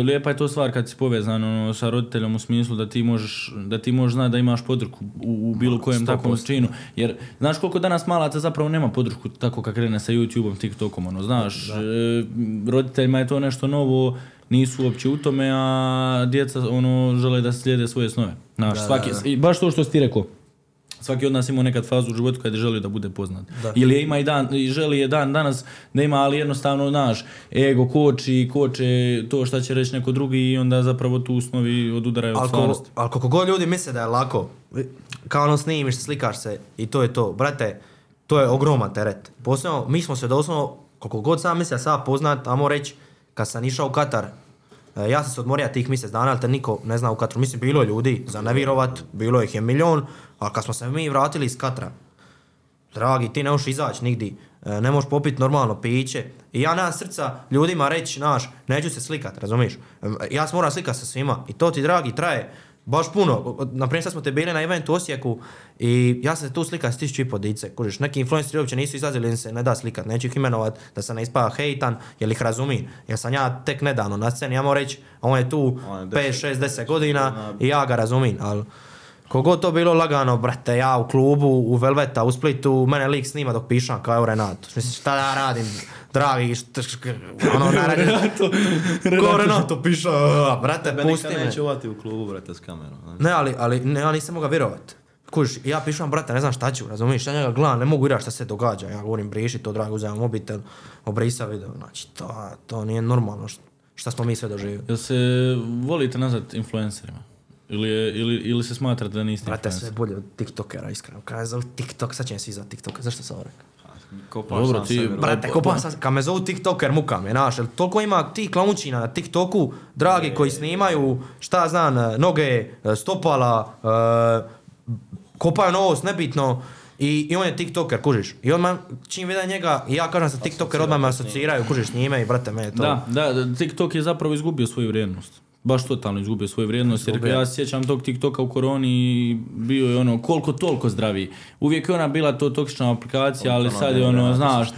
[SPEAKER 1] lijepa je to stvar kad si povezan ono, sa roditeljom u smislu da ti možeš, da ti možeš znati da imaš podršku u, u bilo kojem takvom činu. Jer, znaš koliko danas malaca zapravo nema podršku tako kad krene sa YouTube-om, TikTokom, ono, znaš, e, roditeljima je to nešto novo, nisu uopće u tome, a djeca ono, žele da slijede svoje snove. Znaš, svaki, i baš to što si ti rekao. Svaki od nas ima nekad fazu u životu kad je želio da bude poznat. Ili je ima i dan, i želi je dan danas da ima, ali jednostavno, znaš, ego koči, koče to šta će reći neko drugi i onda zapravo tu snovi odudaraju od stvarnosti.
[SPEAKER 2] ali koliko god ljudi misle da je lako, kao ono snimiš, slikaš se i to je to. Brate, to je ogroman teret. Posebno, mi smo se doslovno, koliko god sam mislio sad poznat, amo reći, kad sam išao u Katar, e, ja sam se odmorio tih mjesec dana, ali te niko ne zna u Katru. Mislim, bilo je ljudi, za ne vjerovat, bilo ih je milion, ali kad smo se mi vratili iz Katra, dragi, ti ne možeš izaći nigdi, e, ne možeš popiti normalno piće. I ja nemam srca ljudima reći, znaš, neću se slikat, razumiješ? E, Ja se moram slikat sa svima i to ti, dragi, traje baš puno. Naprimjer, sad smo te bili na eventu u Osijeku i ja sam se tu slikao s tisuću i po dice. Kužiš, neki influenceri uopće nisu izlazili, im se ne da slikat. Neću ih imenovat da se ne ispada hejtan, jer ih razumijem. Jer sam ja tek nedavno na sceni, ja moram reći, a on je tu
[SPEAKER 3] On je
[SPEAKER 2] 5, 6, 10 godina i ja ga razumijem, ali Kogo to bilo lagano, brate, ja u klubu, u Velveta, u Splitu, mene lik snima dok pišam kao evo Renato. Mislim, šta ja radim, dragi, šta, ono, ne radim. Ko Renato piša, a, brate,
[SPEAKER 3] Tebe
[SPEAKER 2] pusti me.
[SPEAKER 3] neće uvati u klubu, brate, s kamerom.
[SPEAKER 2] Ne, ali, ali ne, ja nisam mogao vjerovat. Kužiš, ja pišem, brate, ne znam šta ću, razumiješ, ja njega gledam, ne mogu vjerovat šta se događa. Ja govorim, briši to, dragi, uzemam mobitel, obrisa video. Znači, to, to nije normalno šta, šta smo mi sve doživjeli.
[SPEAKER 1] Jel se volite nazvat influencerima? Ili, je, ili, ili se smatrate da niste
[SPEAKER 2] Brate, sve bolje od TikTokera, iskreno. Kada me zovu TikTok, sad će svi za TikTok. Zašto sam ovo rekao?
[SPEAKER 3] Kopaš
[SPEAKER 1] Dobro,
[SPEAKER 3] sam
[SPEAKER 1] ti-
[SPEAKER 3] sebe,
[SPEAKER 2] Brate,
[SPEAKER 1] pa-
[SPEAKER 2] ko pa
[SPEAKER 1] pa-
[SPEAKER 2] sam, kad me zovu TikToker, muka me, znaš, toliko ima ti klaunčina na TikToku, dragi, koji snimaju, šta znam, e, noge, e, stopala, e, kopaju nos, nebitno, i, i on je TikToker, kužiš. I odmah, čim vidim njega, i ja kažem sa TikToker, odmah me asociraju, kužiš, s njime i brate, me je to.
[SPEAKER 1] Da, da, TikTok je zapravo izgubio svoju vrijednost. Baš totalno izgubio svoju vrijednost, jer ja sjećam tog TikToka u koroni i bio je ono koliko toliko zdraviji. Uvijek je ona bila to toksična aplikacija, ali sad je ono, znaš,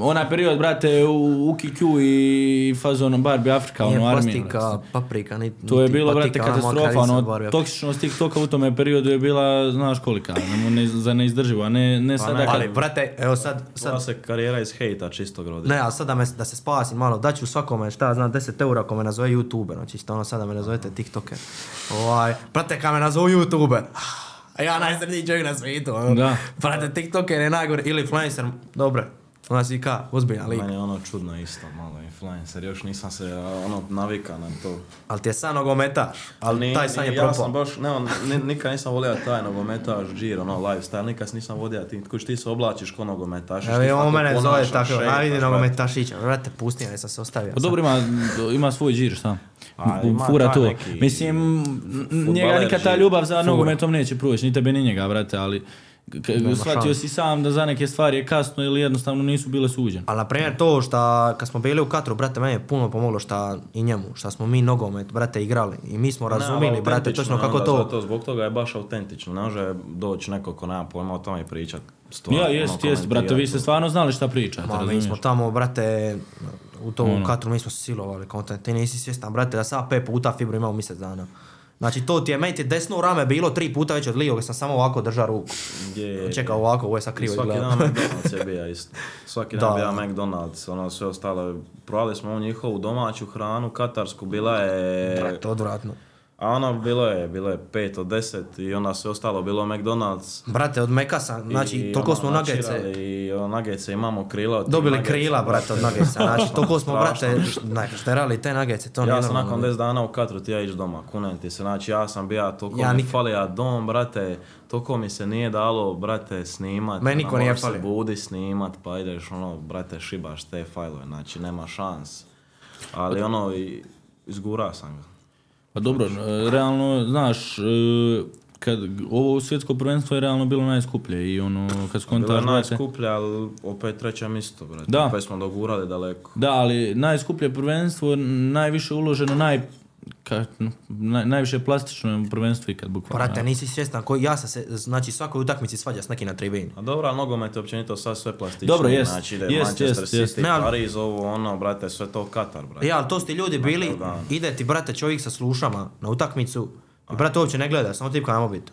[SPEAKER 1] onaj period, brate, u UKQ i fazon Barbie Afrika, ono, armija.
[SPEAKER 2] plastika, paprika, ni,
[SPEAKER 1] To je bilo, brate,
[SPEAKER 2] ono,
[SPEAKER 1] katastrofa, ono, toksičnost TikToka u tome periodu je bila, znaš kolika, ono, ne, za neizdrživo, a ne, ne sada
[SPEAKER 3] ne,
[SPEAKER 1] kad...
[SPEAKER 2] Ali, brate, evo sad, sad
[SPEAKER 3] se karijera iz hejta čistog rodila.
[SPEAKER 2] Ne, ali sad da, me, da se spasim malo, daću svakome šta znam 10 eura ako me nazove youtuber, znači isto ono sad da me nazovete tiktoker. Ovaj, brate, kad me nazove youtuber, A ja najsredniji čovjek na svijetu. Ono.
[SPEAKER 1] Da.
[SPEAKER 2] Brate, TikToker je najgore. Ili influencer. Dobro. Ona si ka, ozbiljan lik.
[SPEAKER 3] Meni je ono čudno isto, malo influencer, još nisam se ono navika na to.
[SPEAKER 2] Ali ti je san nogometaš. Ali
[SPEAKER 3] Nije-
[SPEAKER 2] taj san je
[SPEAKER 3] Ja sam baš, ne, on, ni- nikad nisam volio taj nogometaš, džir, ono, lifestyle, nikad nisam vodio tim, kuć ti se oblačiš ko nogometaš.
[SPEAKER 2] Evo i on mene zove tako, a vidi
[SPEAKER 3] nogometaš.
[SPEAKER 2] nogometašića. Brate, pusti me, sam se ostavio.
[SPEAKER 1] Pa dobro ima, ima svoj džir šta.
[SPEAKER 3] A, ima
[SPEAKER 1] Fura to.
[SPEAKER 3] neki
[SPEAKER 1] Mislim, njega nikad ta ljubav za
[SPEAKER 2] Fura.
[SPEAKER 1] nogometom neće proći, ni tebe ni njega, brate, ali shvatio si sam da za neke stvari je kasno ili jednostavno nisu bile suđene.
[SPEAKER 2] Ali na primjer to šta kad smo bili u Katru, brate, meni je puno pomoglo šta i njemu, šta smo mi nogomet, brate, igrali. I mi smo razumili, brate, točno kako to...
[SPEAKER 3] Zato, zbog toga je baš autentično, ne može doći neko ko nema pojma o tome i pričat. stvarno,
[SPEAKER 1] Ja,
[SPEAKER 3] ono,
[SPEAKER 1] jest, jest, brate, vi ste stvarno znali šta pričate,
[SPEAKER 2] Ma, mi
[SPEAKER 1] razumiješ?
[SPEAKER 2] smo tamo, brate, u to
[SPEAKER 1] Ono.
[SPEAKER 2] u Katru mi smo silovali, kontent. Ti nisi svjestan, brate, da ja pet puta fibru imao mjesec dana. Znači to ti je, meni ti desno rame bilo tri puta već od lijevog, sam samo ovako držao ruku.
[SPEAKER 3] Je, je,
[SPEAKER 2] Čekao ovako, ovo je sad krivo
[SPEAKER 3] Svaki dan McDonald's je bija isto. Svaki
[SPEAKER 2] Da,
[SPEAKER 3] dan bija
[SPEAKER 2] da.
[SPEAKER 3] McDonald's, ono sve ostalo. Provali smo ovu njihovu domaću hranu, katarsku, bila je...
[SPEAKER 2] Brate, odvratno.
[SPEAKER 3] A ono bilo je, bilo je 5 od 10 i onda sve ostalo bilo McDonald's.
[SPEAKER 2] Brate, od Mekasa, znači,
[SPEAKER 3] I
[SPEAKER 2] toliko
[SPEAKER 3] ono,
[SPEAKER 2] smo nagece,
[SPEAKER 3] I ono, nagece imamo krila od
[SPEAKER 2] dobili
[SPEAKER 3] nuggetsa,
[SPEAKER 2] krila, brate, od nagece. Znači, toliko smo, brate, š- šterali te nagece, to
[SPEAKER 3] Ja sam nakon 10 dana u Katru ti ja ići doma, kunem ti se, znači ja sam bija, toliko
[SPEAKER 2] Ja
[SPEAKER 3] mi
[SPEAKER 2] nik-
[SPEAKER 3] falija dom, brate, toliko mi se nije dalo, brate, snimat.
[SPEAKER 2] Meni niko
[SPEAKER 3] ono,
[SPEAKER 2] nije falio.
[SPEAKER 3] budi snimat, pa ideš, ono, brate, šibaš te fajlove, znači nema šans. Ali ono, i- izgura sam ga.
[SPEAKER 1] Pa dobro, e, realno, znaš, e, kad ovo svjetsko prvenstvo je realno bilo najskuplje i ono, kad
[SPEAKER 3] Bilo je
[SPEAKER 1] skontaš, brate,
[SPEAKER 3] najskuplje, ali opet treće mjesto, brate.
[SPEAKER 1] Da.
[SPEAKER 3] Opet smo dogurali daleko.
[SPEAKER 1] Da, ali najskuplje prvenstvo, najviše uloženo, naj, ka, naj, najviše plastično prvenstvo ikad bukvalno.
[SPEAKER 2] Brate, nisi svjestan, koji, ja sam se, znači, svakoj utakmici svađa s nekim na tribini.
[SPEAKER 3] A dobro, ali nogomet je općenito sad sve plastično.
[SPEAKER 1] Dobro, jest,
[SPEAKER 3] Znači ide
[SPEAKER 1] jest,
[SPEAKER 3] Manchester
[SPEAKER 1] jest,
[SPEAKER 3] City,
[SPEAKER 1] jest.
[SPEAKER 3] Pariz, ovo ono, brate, sve to Katar, brate.
[SPEAKER 2] Ja, ali to su ti ljudi bili,
[SPEAKER 3] Takav dan.
[SPEAKER 2] ide ti, brate, čovjek sa slušama na utakmicu i, brate, uopće ne gleda, samo tipka na mobitu.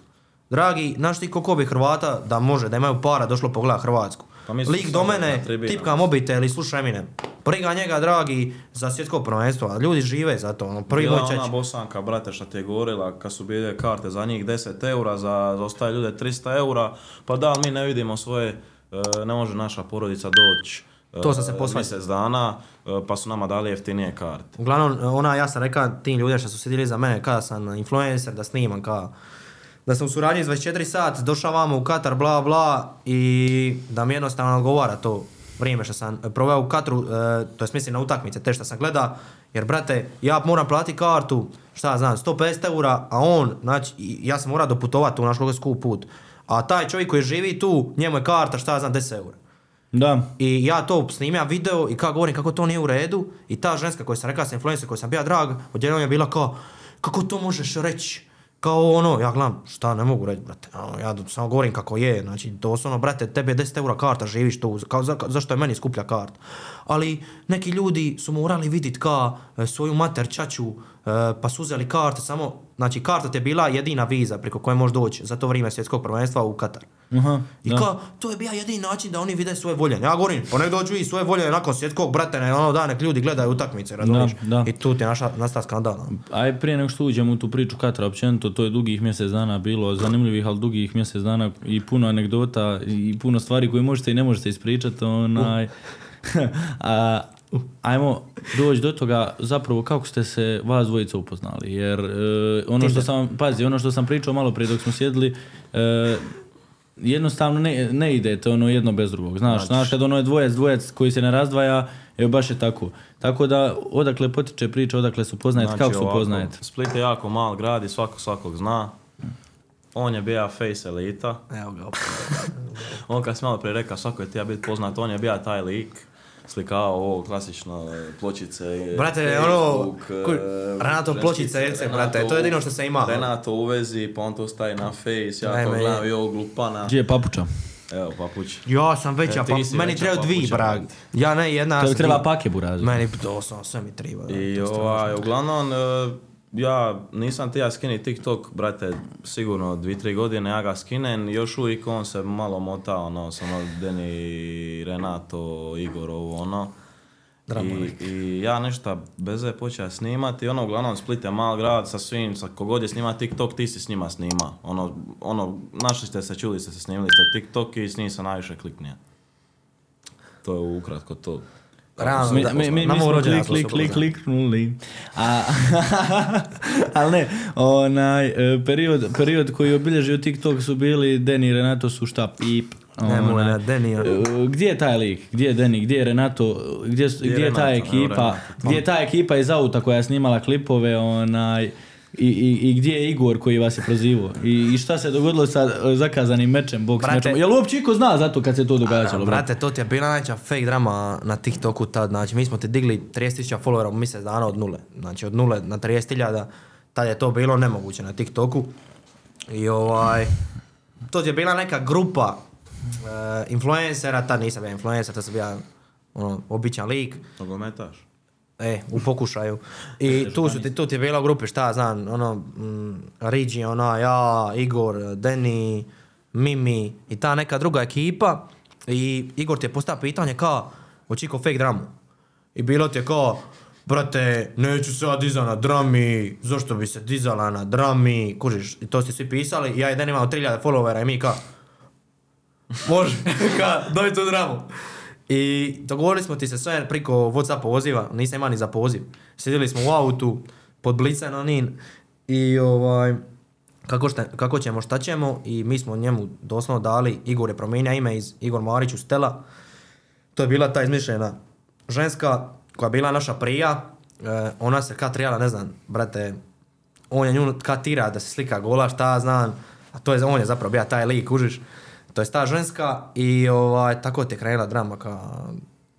[SPEAKER 2] Dragi, znaš ti koliko bi Hrvata da može, da imaju para, došlo pogleda Hrvatsku.
[SPEAKER 3] Pa
[SPEAKER 2] Lik do mene, tipka mobitel i sluša Eminem. Briga njega, dragi, za svjetsko prvenstvo, a ljudi žive za to, ono, prvi
[SPEAKER 3] Bila ona bosanka, brate, što ti je govorila, kad su bile karte za njih 10 eura, za, za ostale ljude 300 eura, pa da, mi ne vidimo svoje, e, ne može naša porodica doći e,
[SPEAKER 2] To sam se posvađao.
[SPEAKER 3] mjesec dana, e, pa su nama dali jeftinije karte.
[SPEAKER 2] Uglavnom, ona, ja sam rekao tim ljudima što su sjedili za mene, kada sam influencer, da snimam, kao, da sam u suradnji s 24 sat, došao vamo u Katar, bla bla, i da mi jednostavno odgovara to vrijeme što sam proveo u Katru, e, to je mislim na utakmice, te što sam gleda, jer brate, ja moram platiti kartu, šta znam, 150 eura, a on, znači, ja sam morao doputovati tu, naš koliko skup put, a taj čovjek koji živi tu, njemu je karta, šta znam, 10 eura.
[SPEAKER 1] Da,
[SPEAKER 2] I ja to snimam video i kako govorim kako to nije u redu i ta ženska koja sam rekao sa influencer koja sam bio drag, odjednom je bila kao kako to možeš reći? Kao ono, ja gledam, šta ne mogu reći, brate, ono, ja samo govorim kako je, znači doslovno, brate, tebe je 10 eura karta, živiš tu, kao, za, zašto je meni skuplja karta? Ali neki ljudi su morali vidjeti ka e, svoju mater, čaču, e, pa su uzeli karte, samo, znači karta ti je bila jedina viza preko koje možeš doći za to vrijeme svjetskog prvenstva u Katar.
[SPEAKER 1] aha,
[SPEAKER 2] I
[SPEAKER 1] da.
[SPEAKER 2] kao, to je bio jedini način da oni vide svoje voljenje. Ja govorim, pa nek dođu i svoje voljenje nakon svjetskog brate, ne ono da nek ljudi gledaju utakmice, razumiješ? I tu ti je naša, nastao skandal.
[SPEAKER 1] Aj prije nego što uđemo u tu priču Katra općenito, to je dugih mjesec dana bilo, zanimljivih, ali dugih mjesec dana i puno anegdota i puno stvari koje možete i ne možete ispričati. Onaj, a, ajmo doći do toga zapravo kako ste se vas dvojica upoznali. Jer e, ono što sam, pazi, ono što sam pričao malo prije dok smo sjedili, e, jednostavno ne, ne idete ono jedno bez drugog. Znaš, znaš kad ono je dvojac, dvojac koji se ne razdvaja, evo baš je tako. Tako da odakle potiče priča, odakle su poznajete, kako su
[SPEAKER 3] Znači, ovako,
[SPEAKER 1] poznajete.
[SPEAKER 3] Split je jako mal grad i svako svakog zna. On je bija face elita.
[SPEAKER 2] Evo ga,
[SPEAKER 3] On kad sam malo prije rekao svako je ti ja biti poznat, on je bija taj lik. Slikao ovo klasično e, pločice.
[SPEAKER 2] Brate, ono, kuj, Renato pločice, Ece, brate, to je jedino što se ima.
[SPEAKER 3] Renato uvezi, pa on to staje na face, ja to gledam
[SPEAKER 2] je.
[SPEAKER 3] i ovog glupana.
[SPEAKER 1] Gdje je papuča?
[SPEAKER 3] Evo, papuć.
[SPEAKER 2] Ja sam veća,
[SPEAKER 3] E, ti
[SPEAKER 2] pa, meni
[SPEAKER 3] veća
[SPEAKER 2] treba dvi, brag. Ja ne, jedna,
[SPEAKER 1] To treba pake burazer.
[SPEAKER 2] Meni doslovno sve mi treba.
[SPEAKER 3] I ovaj, uglavnom, e, ja nisam ti ja skini TikTok, brate, sigurno dvi, tri godine ja ga skinem, još uvijek on se malo mota, ono, samo Deni, Renato, Igor, ovo, ono. I, I ja nešto beze počeo snimati, ono uglavnom Split je mal grad sa svim, sa kogod je snima TikTok, ti si s njima snima. Ono, ono, našli ste se, čuli ste se, snimili ste TikTok i s njim se najviše kliknije. To je ukratko to.
[SPEAKER 2] Realno,
[SPEAKER 1] Mi,
[SPEAKER 2] da,
[SPEAKER 1] mi, mi, mi
[SPEAKER 2] nama
[SPEAKER 1] smo
[SPEAKER 2] urođena
[SPEAKER 1] klik, klik, klik, kliknuli. A, ali ne, onaj, e, period, period koji je obilježio TikTok su bili Deni i Renato su šta pip.
[SPEAKER 2] Ne, moj, ne, Denija.
[SPEAKER 1] E, Gdje je taj lik? Gdje je Deni? Gdje je Renato? Gdje, gdje je ta
[SPEAKER 3] Renato?
[SPEAKER 1] Ekipa? Gdje je ta ekipa iz auta koja je snimala klipove? Onaj, i, i, I gdje je Igor koji vas je prozivao? I, I šta se dogodilo sa e, zakazanim mečem, boks
[SPEAKER 2] Brate-
[SPEAKER 1] mečem? Jel uopće iko zna za to kad se to događalo? brate?
[SPEAKER 2] Brate, to ti je bila najveća fake drama na TikToku tad. Znači, mi smo ti digli 30.000 followera u mjesec dana od nule. Znači, od nule na 30.000. Tad je to bilo nemoguće na TikToku. I ovaj... To ti je bila neka grupa eh, influencera, tad nisam bio influencer, tad sam bio ono, običan lik.
[SPEAKER 3] Nogometaš.
[SPEAKER 2] E, u pokušaju. I tu, su ti, tu ti je bila u grupi, šta ja znam, ono, mm, Rigi, ona, ja, Igor, Deni, Mimi i ta neka druga ekipa. I Igor ti je postavio pitanje kao, očiko fake dramu. I bilo ti je kao, brate, neću se ja dizati na drami, zašto bi se dizala na drami, kužiš, i to ste svi pisali, ja Den imao 3000 followera i mi kao, može, ka, doj tu dramu. I dogovorili smo ti se sve priko Whatsapp poziva, nisam imao ni za poziv. Sjedili smo u autu, pod blicem onin i ovaj, kako, šta, kako ćemo, šta ćemo i mi smo njemu doslovno dali, Igor je promijenio ime iz Igor Marić u Stela. To je bila ta izmišljena ženska koja je bila naša prija. E, ona se kad trebala, ne znam, brate, on je nju kad tira da se slika gola, šta znam, a to je, on je zapravo bio taj lik, kužiš. To je ta ženska i ovaj, tako ti je krenula drama kao,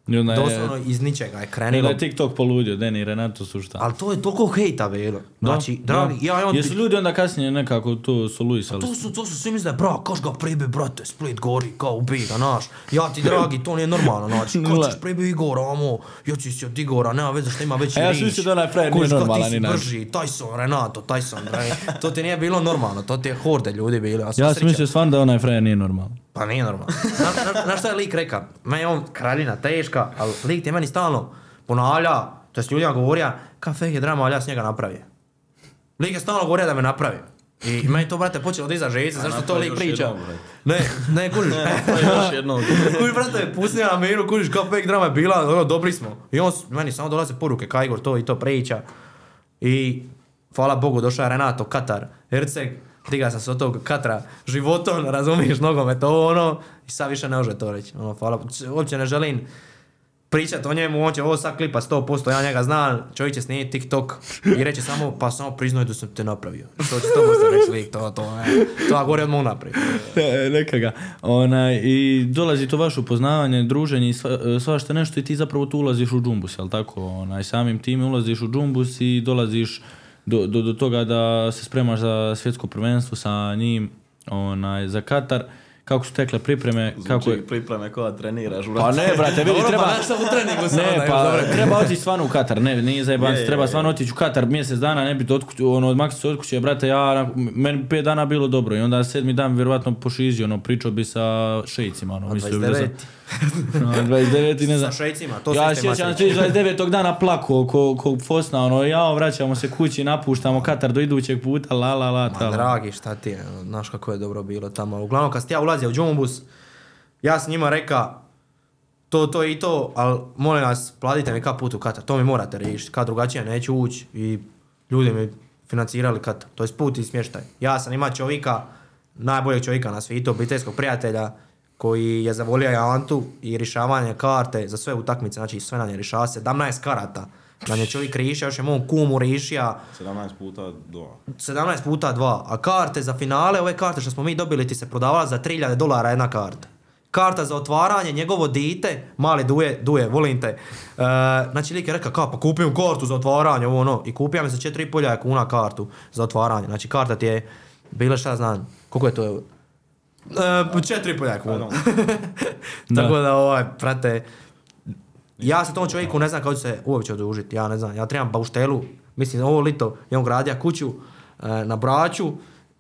[SPEAKER 1] I onda je-
[SPEAKER 2] doslovno iz ničega je
[SPEAKER 1] I onda
[SPEAKER 2] krenulo.
[SPEAKER 1] je TikTok poludio, Deni i Renato su šta?
[SPEAKER 2] Ali to je toliko hejta bilo. Znači,
[SPEAKER 1] da.
[SPEAKER 2] dragi, ja, ja, on,
[SPEAKER 1] Jesu ljudi onda kasnije nekako to soluisali?
[SPEAKER 2] to su, to su svi misle, bra, kaš ga pribi, brate, Split gori, kao ubij ga, naš. Ja ti, dragi, to nije normalno, znači,
[SPEAKER 1] Nula.
[SPEAKER 2] ko ćeš pribi Igora, amo, ja ću si od Igora, nema veze što ima veći
[SPEAKER 1] A ja
[SPEAKER 2] rič.
[SPEAKER 1] sam mislio da onaj frajer nije
[SPEAKER 2] Kužiš, kao
[SPEAKER 1] normalan
[SPEAKER 2] Ti si
[SPEAKER 1] inače.
[SPEAKER 2] brži, Tyson, Renato, Tyson, bre. to ti nije bilo normalno, to ti je horde ljudi bili. a sva
[SPEAKER 1] Ja sam mislio stvarno da onaj frajer nije normalan.
[SPEAKER 2] Pa nije normalno. Na, na, šta je lik reka? Meni je on kraljina teška, ali lik ti je meni stalno ponavlja, to jest ljudima govorio, ka fake je drama, ali ja s njega napravio. Lik je stalno govorio da me napravi. I meni to, brate, počelo da iza žejice, zašto to lik priča?
[SPEAKER 3] jednom.
[SPEAKER 2] Ne, ne, kužiš.
[SPEAKER 3] Je još jedno.
[SPEAKER 2] kužiš, brate, pusti na miru, kužiš, kao fake drama je bila, ono, dobri smo. I on, s- meni samo dolaze poruke, ka Igor to i to priča. I, hvala Bogu, došao je Renato, Katar, Herceg, diga sam se od tog Katra životom, razumiješ, nogomet, ovo ono, i sad više ne može to reći. Ono, hvala, uopće ne želim pričat o njemu, on će ovo sad klipa 100%, ja njega znam, čovjek će snimiti TikTok i reće samo, pa samo priznaj da sam te napravio. Što će to posto reći lik, to, to, ne. To ja govorim odmah unaprijed.
[SPEAKER 1] E, Neka ga. Onaj, I dolazi to vaše upoznavanje, druženje i sva, svašta nešto i ti zapravo tu ulaziš u džumbus, jel tako? Onaj, samim tim ulaziš u džumbus i dolaziš do, do, do toga da se spremaš za svjetsko prvenstvo sa njim onaj, za Katar. Kako su tekle pripreme? Kako je...
[SPEAKER 3] Pripreme koja treniraš,
[SPEAKER 1] Pa
[SPEAKER 3] brate.
[SPEAKER 1] ne, brate, vidi, treba...
[SPEAKER 2] pa u treningu se onda
[SPEAKER 1] Ne, pa
[SPEAKER 2] dobro.
[SPEAKER 1] treba otići stvarno u Katar, ne, nije
[SPEAKER 3] je,
[SPEAKER 1] treba stvarno otići u Katar mjesec dana, ne biti od kuće, ono, od maksice od kuće, brate, ja, meni pet dana bilo dobro i onda sedmi dan vjerovatno pošizio, ono, pričao bi sa šejcima, ono, mislio bi da sam...
[SPEAKER 2] 29.
[SPEAKER 1] No, 29 i ne znam.
[SPEAKER 2] Sa šejcima, to
[SPEAKER 1] ja sjećam se
[SPEAKER 2] matrice.
[SPEAKER 1] 29. dana plako ko, ko Fosna, ono, jao, vraćamo se kući, napuštamo Katar do idućeg puta, la la la,
[SPEAKER 2] Ma
[SPEAKER 1] ta,
[SPEAKER 2] dragi, šta ti je, ono, znaš kako je dobro bilo tamo. Uglavnom, kad ja ulazio u džumbus, ja sam njima reka to, to i to, ali molim vas, platite mi ka put u Katar, to mi morate riješiti, kad drugačije neću ući i ljudi mi financirali Katar, to je put i smještaj. Ja sam ima čovjeka, najboljeg čovjeka na svijetu, obiteljskog prijatelja, koji je zavolio Jantu i rješavanje karte za sve utakmice, znači sve nam je rješava 17 karata. Nam je čovjek rišio, još je mom kumu rišija,
[SPEAKER 3] 17 puta dva.
[SPEAKER 2] 17 puta 2, a karte za finale, ove karte što smo mi dobili ti se prodavala za 3000 dolara jedna karta. Karta za otvaranje, njegovo dite, mali duje, duje, volim te. E, znači lik je rekao, kao pa kupim kartu za otvaranje, ovo ono, i kupio mi za 4500 kuna kartu za otvaranje. Znači karta ti je, bila šta znam, koliko je to? E, 4500 kuna. Tako da. ovaj, prate, ja se tom čovjeku ne znam kako ću se uopće odužiti, ja ne znam, ja trebam bauštelu, mislim ovo lito je on gradio kuću e, na Braču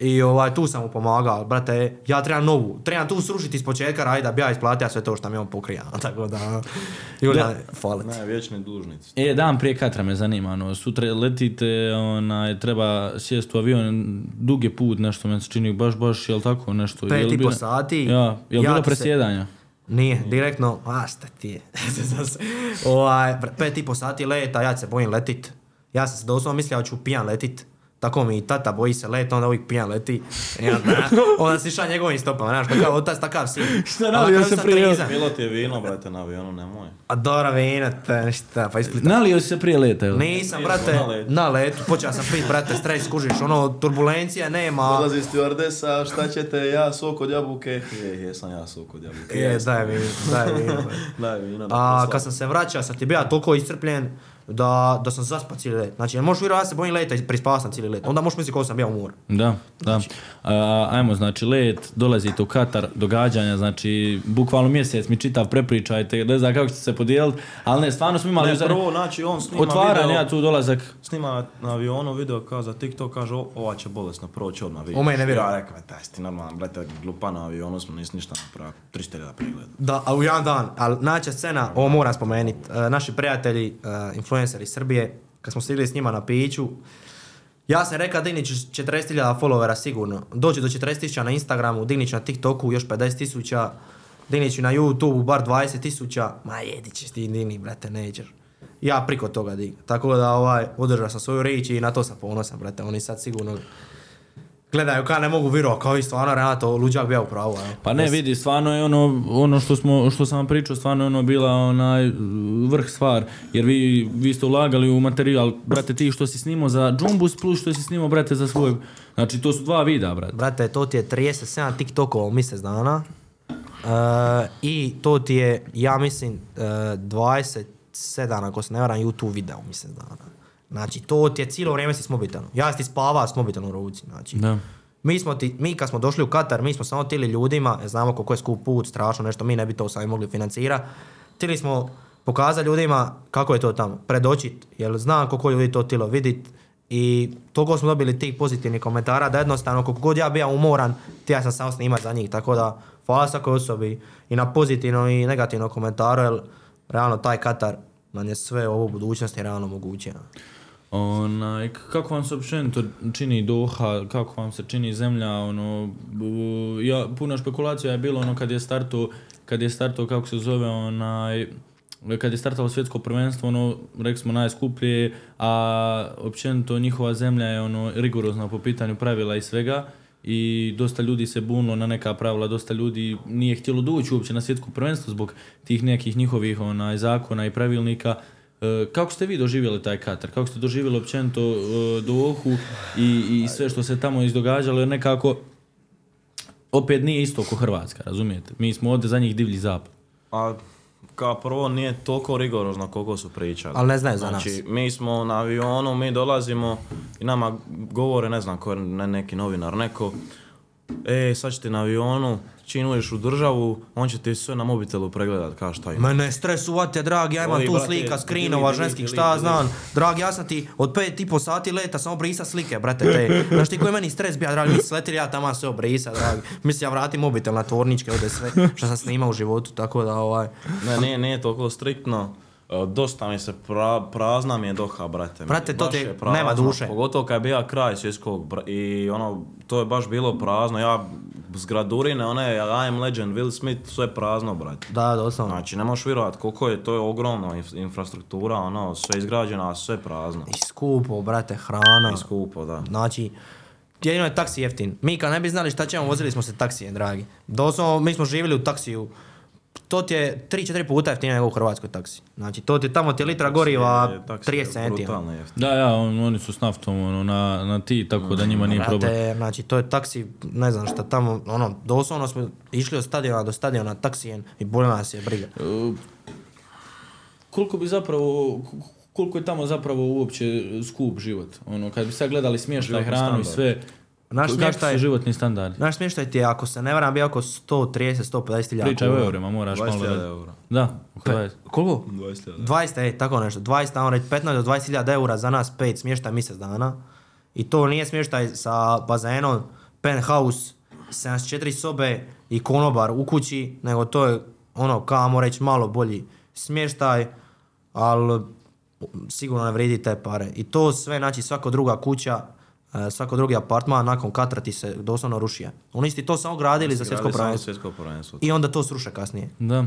[SPEAKER 2] I ovaj, tu sam mu pomagao, brate, ja trebam novu, trebam tu srušiti iz početka raditi da bi ja isplatio sve to što mi on pokrio, tako da, Julijan, hvala ti.
[SPEAKER 3] Ne, vječni dužnici.
[SPEAKER 1] E, dan prije katra me zanima, ono, sutra letite, onaj, treba sjesti u avion, dug je put, nešto me se čini, baš, baš, jel tako, nešto?
[SPEAKER 2] Pet
[SPEAKER 1] jel
[SPEAKER 2] i po sati.
[SPEAKER 1] Ja, jel
[SPEAKER 2] Ja
[SPEAKER 1] bilo
[SPEAKER 2] ti se-
[SPEAKER 1] presjedanja?
[SPEAKER 2] Nije, direktno, a šta ti je. ovaj, pet i po sati leta, ja se bojim letit. Ja sam se doslovno mislio da ću pijan letit. Tako mi i tata boji se leta, onda uvijek pijan leti. I onda, onda si ša njegovim stopama, znaš, takav otac, takav sin.
[SPEAKER 1] Šta nalio se prije?
[SPEAKER 3] Bilo ti je vino, brate, na avionu, nemoj.
[SPEAKER 2] A dobra vina, te ništa, pa isplita.
[SPEAKER 1] Nalio si se prije leta, jel?
[SPEAKER 2] Nisam, brate,
[SPEAKER 3] na letu.
[SPEAKER 2] na letu, počeo sam pit, brate, stres, kužiš, ono, turbulencija nema.
[SPEAKER 3] Dolazi stewardesa, šta ćete, ja sok od jabuke. Je, jesam ja sok od jabuke.
[SPEAKER 2] Je, daj mi, daj mi.
[SPEAKER 3] Daj vino
[SPEAKER 2] A kad sam se vraćao, sam ti bio toliko iscrpljen da, da sam zaspao cijeli let. Znači, jel možeš vjerovati, ja se bojim leta i prispao sam cijeli let. Onda možeš misliti koliko sam bio u moru.
[SPEAKER 1] Da, da. A, ajmo, znači, let, dolazite u Katar, događanja, znači, bukvalno mjesec mi čitav prepričajte, ne znam kako ćete se podijeliti, ali ne, stvarno smo imali
[SPEAKER 3] Ne,
[SPEAKER 1] u zadnje-
[SPEAKER 3] prvo, znači, on snima
[SPEAKER 1] otvaranje,
[SPEAKER 3] video.
[SPEAKER 1] ja tu dolazak,
[SPEAKER 3] Snima na avionu video kao za TikTok, kaže "O, ova će bolesno proći odmah vidiš.
[SPEAKER 2] U mene ne vjerujem.
[SPEAKER 3] Ja rekao, taj si ti normalan, brate, glupa na avionu smo, nisi ništa napravio, 300.000 pregleda.
[SPEAKER 2] Da, a u jedan dan, ali naća scena, ovo moram spomenuti, naši prijatelji, uh, influenceri iz Srbije, kad smo stigli s njima na piću, ja sam rekao dignit ću 40.000 followera sigurno. Dođe do 40.000 na Instagramu, dignit ću na TikToku još 50.000, dignit ću na YouTubeu bar 20.000, ma jedi ćeš ti digni, brate, nećeš. Ja priko toga dig. Tako da ovaj, održao sam svoju riječ i na to sam ponosan, brate. Oni sad sigurno gledaju kao ne mogu vjerovati, kao i stvarno Renato, luđak bio u pravu. evo.
[SPEAKER 1] Pa ne, vidi, stvarno je ono, ono što, smo, što sam vam pričao, stvarno je ono bila onaj uh, vrh stvar, jer vi, vi ste ulagali u materijal, brate, ti što si snimao za Džumbus plus što si snimao, brate, za svoj, znači to su dva videa, brate.
[SPEAKER 2] Brate, to ti je 37 TikTokova u mjesec dana. E, I to ti je, ja mislim, e, 27, ako se ne varam, YouTube video u mjesec dana. Znači, to ti je cijelo vrijeme si s mobitelom. Ja si ti spava s mobitelom u ruci. Znači,
[SPEAKER 1] Da.
[SPEAKER 2] mi, smo ti, mi kad smo došli u Katar, mi smo samo tili ljudima, jer znamo koliko je skup put, strašno nešto, mi ne bi to sami mogli financirati. Tili smo pokazati ljudima kako je to tamo, predočit, jer znam koliko ljudi to tilo vidit i toliko smo dobili tih pozitivnih komentara da jednostavno koliko god ja bio umoran, ti ja sam samo snimat za njih, tako da hvala svakoj osobi i na pozitivno i negativno komentaru, jer realno taj Katar nam je sve ovo u budućnosti realno moguće.
[SPEAKER 1] Onaj, kako vam se općenito čini Doha, kako vam se čini zemlja, ono, ja, puno špekulacija je bilo ono kad je starto, kad je starto, kako se zove, onaj, kad je startalo svjetsko prvenstvo, ono, rekli smo najskuplje, a općenito njihova zemlja je ono rigorozna po pitanju pravila i svega i dosta ljudi se bunilo na neka pravila, dosta ljudi nije htjelo doći uopće na svjetsko prvenstvo zbog tih nekih njihovih onaj, zakona i pravilnika. E, Kako ste vi doživjeli taj Katar? Kako ste doživjeli općenito e, Dohu i, i sve što se tamo izdogađalo? Jer nekako opet nije isto ko Hrvatska, razumijete? Mi smo ovdje za njih divlji zapad.
[SPEAKER 3] A kao prvo nije toliko rigorozno koliko su pričali.
[SPEAKER 2] Ali ne znaju za
[SPEAKER 3] znači, mi smo na avionu, mi dolazimo i nama govore, ne znam, ko je ne, neki novinar, neko, e, sad ćete na avionu, čim uđeš u državu, on će ti sve na mobitelu pregledat, kao šta ima.
[SPEAKER 2] Mene stres uvate, drag, ja imam
[SPEAKER 3] Ovi,
[SPEAKER 2] tu
[SPEAKER 3] brate,
[SPEAKER 2] slika, skrinova ženskih, šta ja znam. Drag, ja sam ti od pet i po sati leta samo brisa slike, brate, te. Znaš ti koji je meni stres bija, drag, mi sletili, ja tamo sve obrisa, drag. Mislim, ja vratim mobitel na tvorničke, ovdje sve što sam snimao u životu, tako da, ovaj...
[SPEAKER 3] Ne, nije, nije toliko striktno. E, Dosta mi se pra- prazna mi je Doha, brate.
[SPEAKER 2] Brate, to ti
[SPEAKER 3] je prazno,
[SPEAKER 2] nema duše.
[SPEAKER 3] Pogotovo kad je bio kraj svjetskog i ono, to je baš bilo prazno. Ja zgradurine, one I am legend, Will Smith, sve prazno, brate.
[SPEAKER 2] Da, doslovno.
[SPEAKER 3] Znači, ne možeš vjerovat koliko je, to je ogromna inf- infrastruktura, ono, sve izgrađeno, a sve prazno.
[SPEAKER 2] I skupo, brate, hrana.
[SPEAKER 3] I skupo, da.
[SPEAKER 2] Znači, jedino je taksi jeftin. Mi kad ne bi znali šta ćemo, vozili smo se taksijem, dragi. Doslovno, mi smo živjeli u taksiju. To ti je 3-4 puta jeftinije nego u Hrvatskoj taksi. Znači, to ti tamo ti je litra goriva
[SPEAKER 3] Je- taksi je
[SPEAKER 2] 30 centi. ono.
[SPEAKER 1] Da, ja, on- oni su s naftom ono, na, na ti, tako da njima nije problem.
[SPEAKER 2] Znači to je taksi, ne znam šta tamo, ono, doslovno smo išli od stadiona do stadiona taksijem i bolila nas je briga.
[SPEAKER 1] E, koliko bi zapravo, koliko je tamo zapravo uopće skup život? Ono, kad bi sad gledali smještaj, hranu i sve,
[SPEAKER 2] Naš
[SPEAKER 1] kakvi
[SPEAKER 2] smještaj-
[SPEAKER 1] su životni standardi?
[SPEAKER 2] Naš smještaj ti je, ako se ne varam, bio oko 130-150 hiljada
[SPEAKER 1] Pričaj o eurima, moraš malo
[SPEAKER 3] 20.000
[SPEAKER 1] da...
[SPEAKER 3] eura.
[SPEAKER 1] Da, oko 20.
[SPEAKER 2] Koliko?
[SPEAKER 3] 20.000.
[SPEAKER 2] 20, ej, tako nešto. 20, tamo reći 15 do 20 hiljada eura za nas, 5 smještaj mjesec dana. I to nije smještaj sa bazenom, penthouse, 74 sobe i konobar u kući, nego to je ono, kamo reći, malo bolji smještaj, ali sigurno ne vredi te pare. I to sve, znači svaka druga kuća, svako drugi apartman nakon katra ti se doslovno rušije. Oni isti to samo gradili za svjetsko prvenstvo.
[SPEAKER 3] svjetsko prvenstvo.
[SPEAKER 2] I onda to sruše kasnije.
[SPEAKER 1] Da,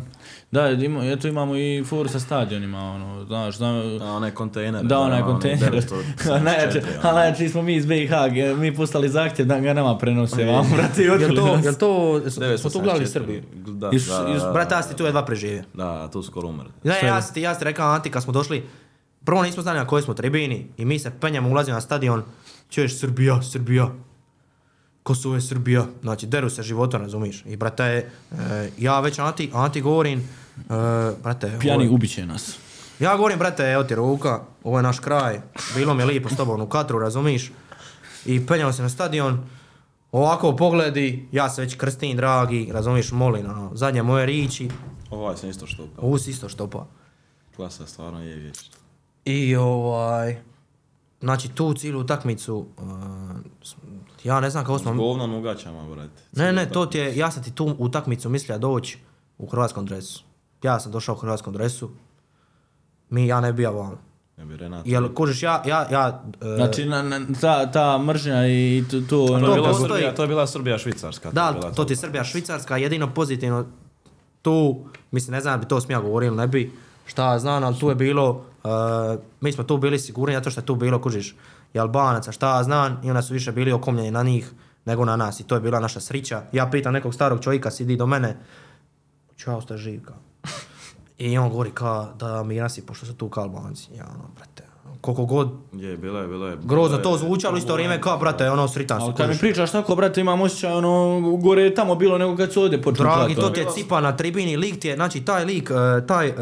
[SPEAKER 1] da ima, eto imamo i foru sa stadionima, ono, znaš, znam,
[SPEAKER 3] Da, onaj kontejner.
[SPEAKER 1] da, onaj
[SPEAKER 3] ono,
[SPEAKER 1] kontejner.
[SPEAKER 3] 974,
[SPEAKER 1] A najjače, a
[SPEAKER 3] ono.
[SPEAKER 1] najjače smo mi iz BiH, mi postali zahtjev da ga nama prenose, vam, brate, i
[SPEAKER 2] to,
[SPEAKER 1] nas.
[SPEAKER 2] jel to, smo tu gledali
[SPEAKER 3] 974.
[SPEAKER 2] Srbiju?
[SPEAKER 3] Da, da,
[SPEAKER 2] Brate, ja ti tu jedva preživio.
[SPEAKER 3] da, tu skoro umre.
[SPEAKER 2] Ne, ja sam ti, ja sam ti rekao Anti kad smo došli, prvo nismo znali na kojoj smo tribini i mi se penjamo, ulazimo na stadion, čuješ Srbija, Srbija. Kosovo je Srbija. Znači, deru se životom, razumiš. I brate, e, ja već Anti, Anti govorim, e, brate,
[SPEAKER 1] Pijani
[SPEAKER 2] ovo-
[SPEAKER 1] ubiće nas.
[SPEAKER 2] ja govorim, brate, evo ti ruka, ovo je naš kraj, bilo mi je lijepo s tobom u katru, razumiš? I penjamo se na stadion, ovako pogledi, ja se već krstim, dragi, razumiš, molim, ono, zadnje moje riči,
[SPEAKER 3] Ovaj sam isto što
[SPEAKER 2] ovo si isto štopa.
[SPEAKER 3] Klasa stvarno je vječna.
[SPEAKER 2] I ovaj, znači tu cijelu utakmicu, uh, ja ne znam kako
[SPEAKER 3] S
[SPEAKER 2] smo...
[SPEAKER 3] govnom ugaćama, brate.
[SPEAKER 2] Ne, ne, to ti je, ja sam ti tu utakmicu mislio doći u hrvatskom dresu. Ja sam došao u hrvatskom dresu, mi, ja ne bi ja vam.
[SPEAKER 3] Ne bi Renat.
[SPEAKER 2] Jel, kužiš, ja, ja, ja... uh,
[SPEAKER 1] Znači, na, na, ta, ta mržnja i to, to,
[SPEAKER 3] To,
[SPEAKER 1] ono,
[SPEAKER 3] je bila
[SPEAKER 2] postoji-
[SPEAKER 3] Srbija, to je bila Srbija Švicarska.
[SPEAKER 2] da,
[SPEAKER 3] bila
[SPEAKER 2] to ti je Srbija, Švicarska, jedino pozitivno tu, mislim, ne znam da bi to smija govorio ili ne bi, šta ja znam, ali tu je bilo, uh, mi smo tu bili sigurni zato što je tu bilo, kužiš, i Albanaca, šta ja znam, i onda su više bili okomljeni na njih nego na nas i to je bila naša srića. Ja pitam nekog starog čovjeka, sidi do mene, čao ste živ, kao. I on govori kao da mi nasi, pošto su tu kao Albanci. Ja, ono, brate, koliko god
[SPEAKER 3] Je, bilo je, bilo je.
[SPEAKER 2] grozno to zvučalo, isto vrijeme kao, brate, ono, sritan se,
[SPEAKER 1] kad mi pričaš tako, brate, imam osjećaj, ono, gore je tamo bilo nego kad su ovdje počeli
[SPEAKER 2] Dragi, to ti je cipa na tribini, lik ti je, znači taj lik, e, taj e, e,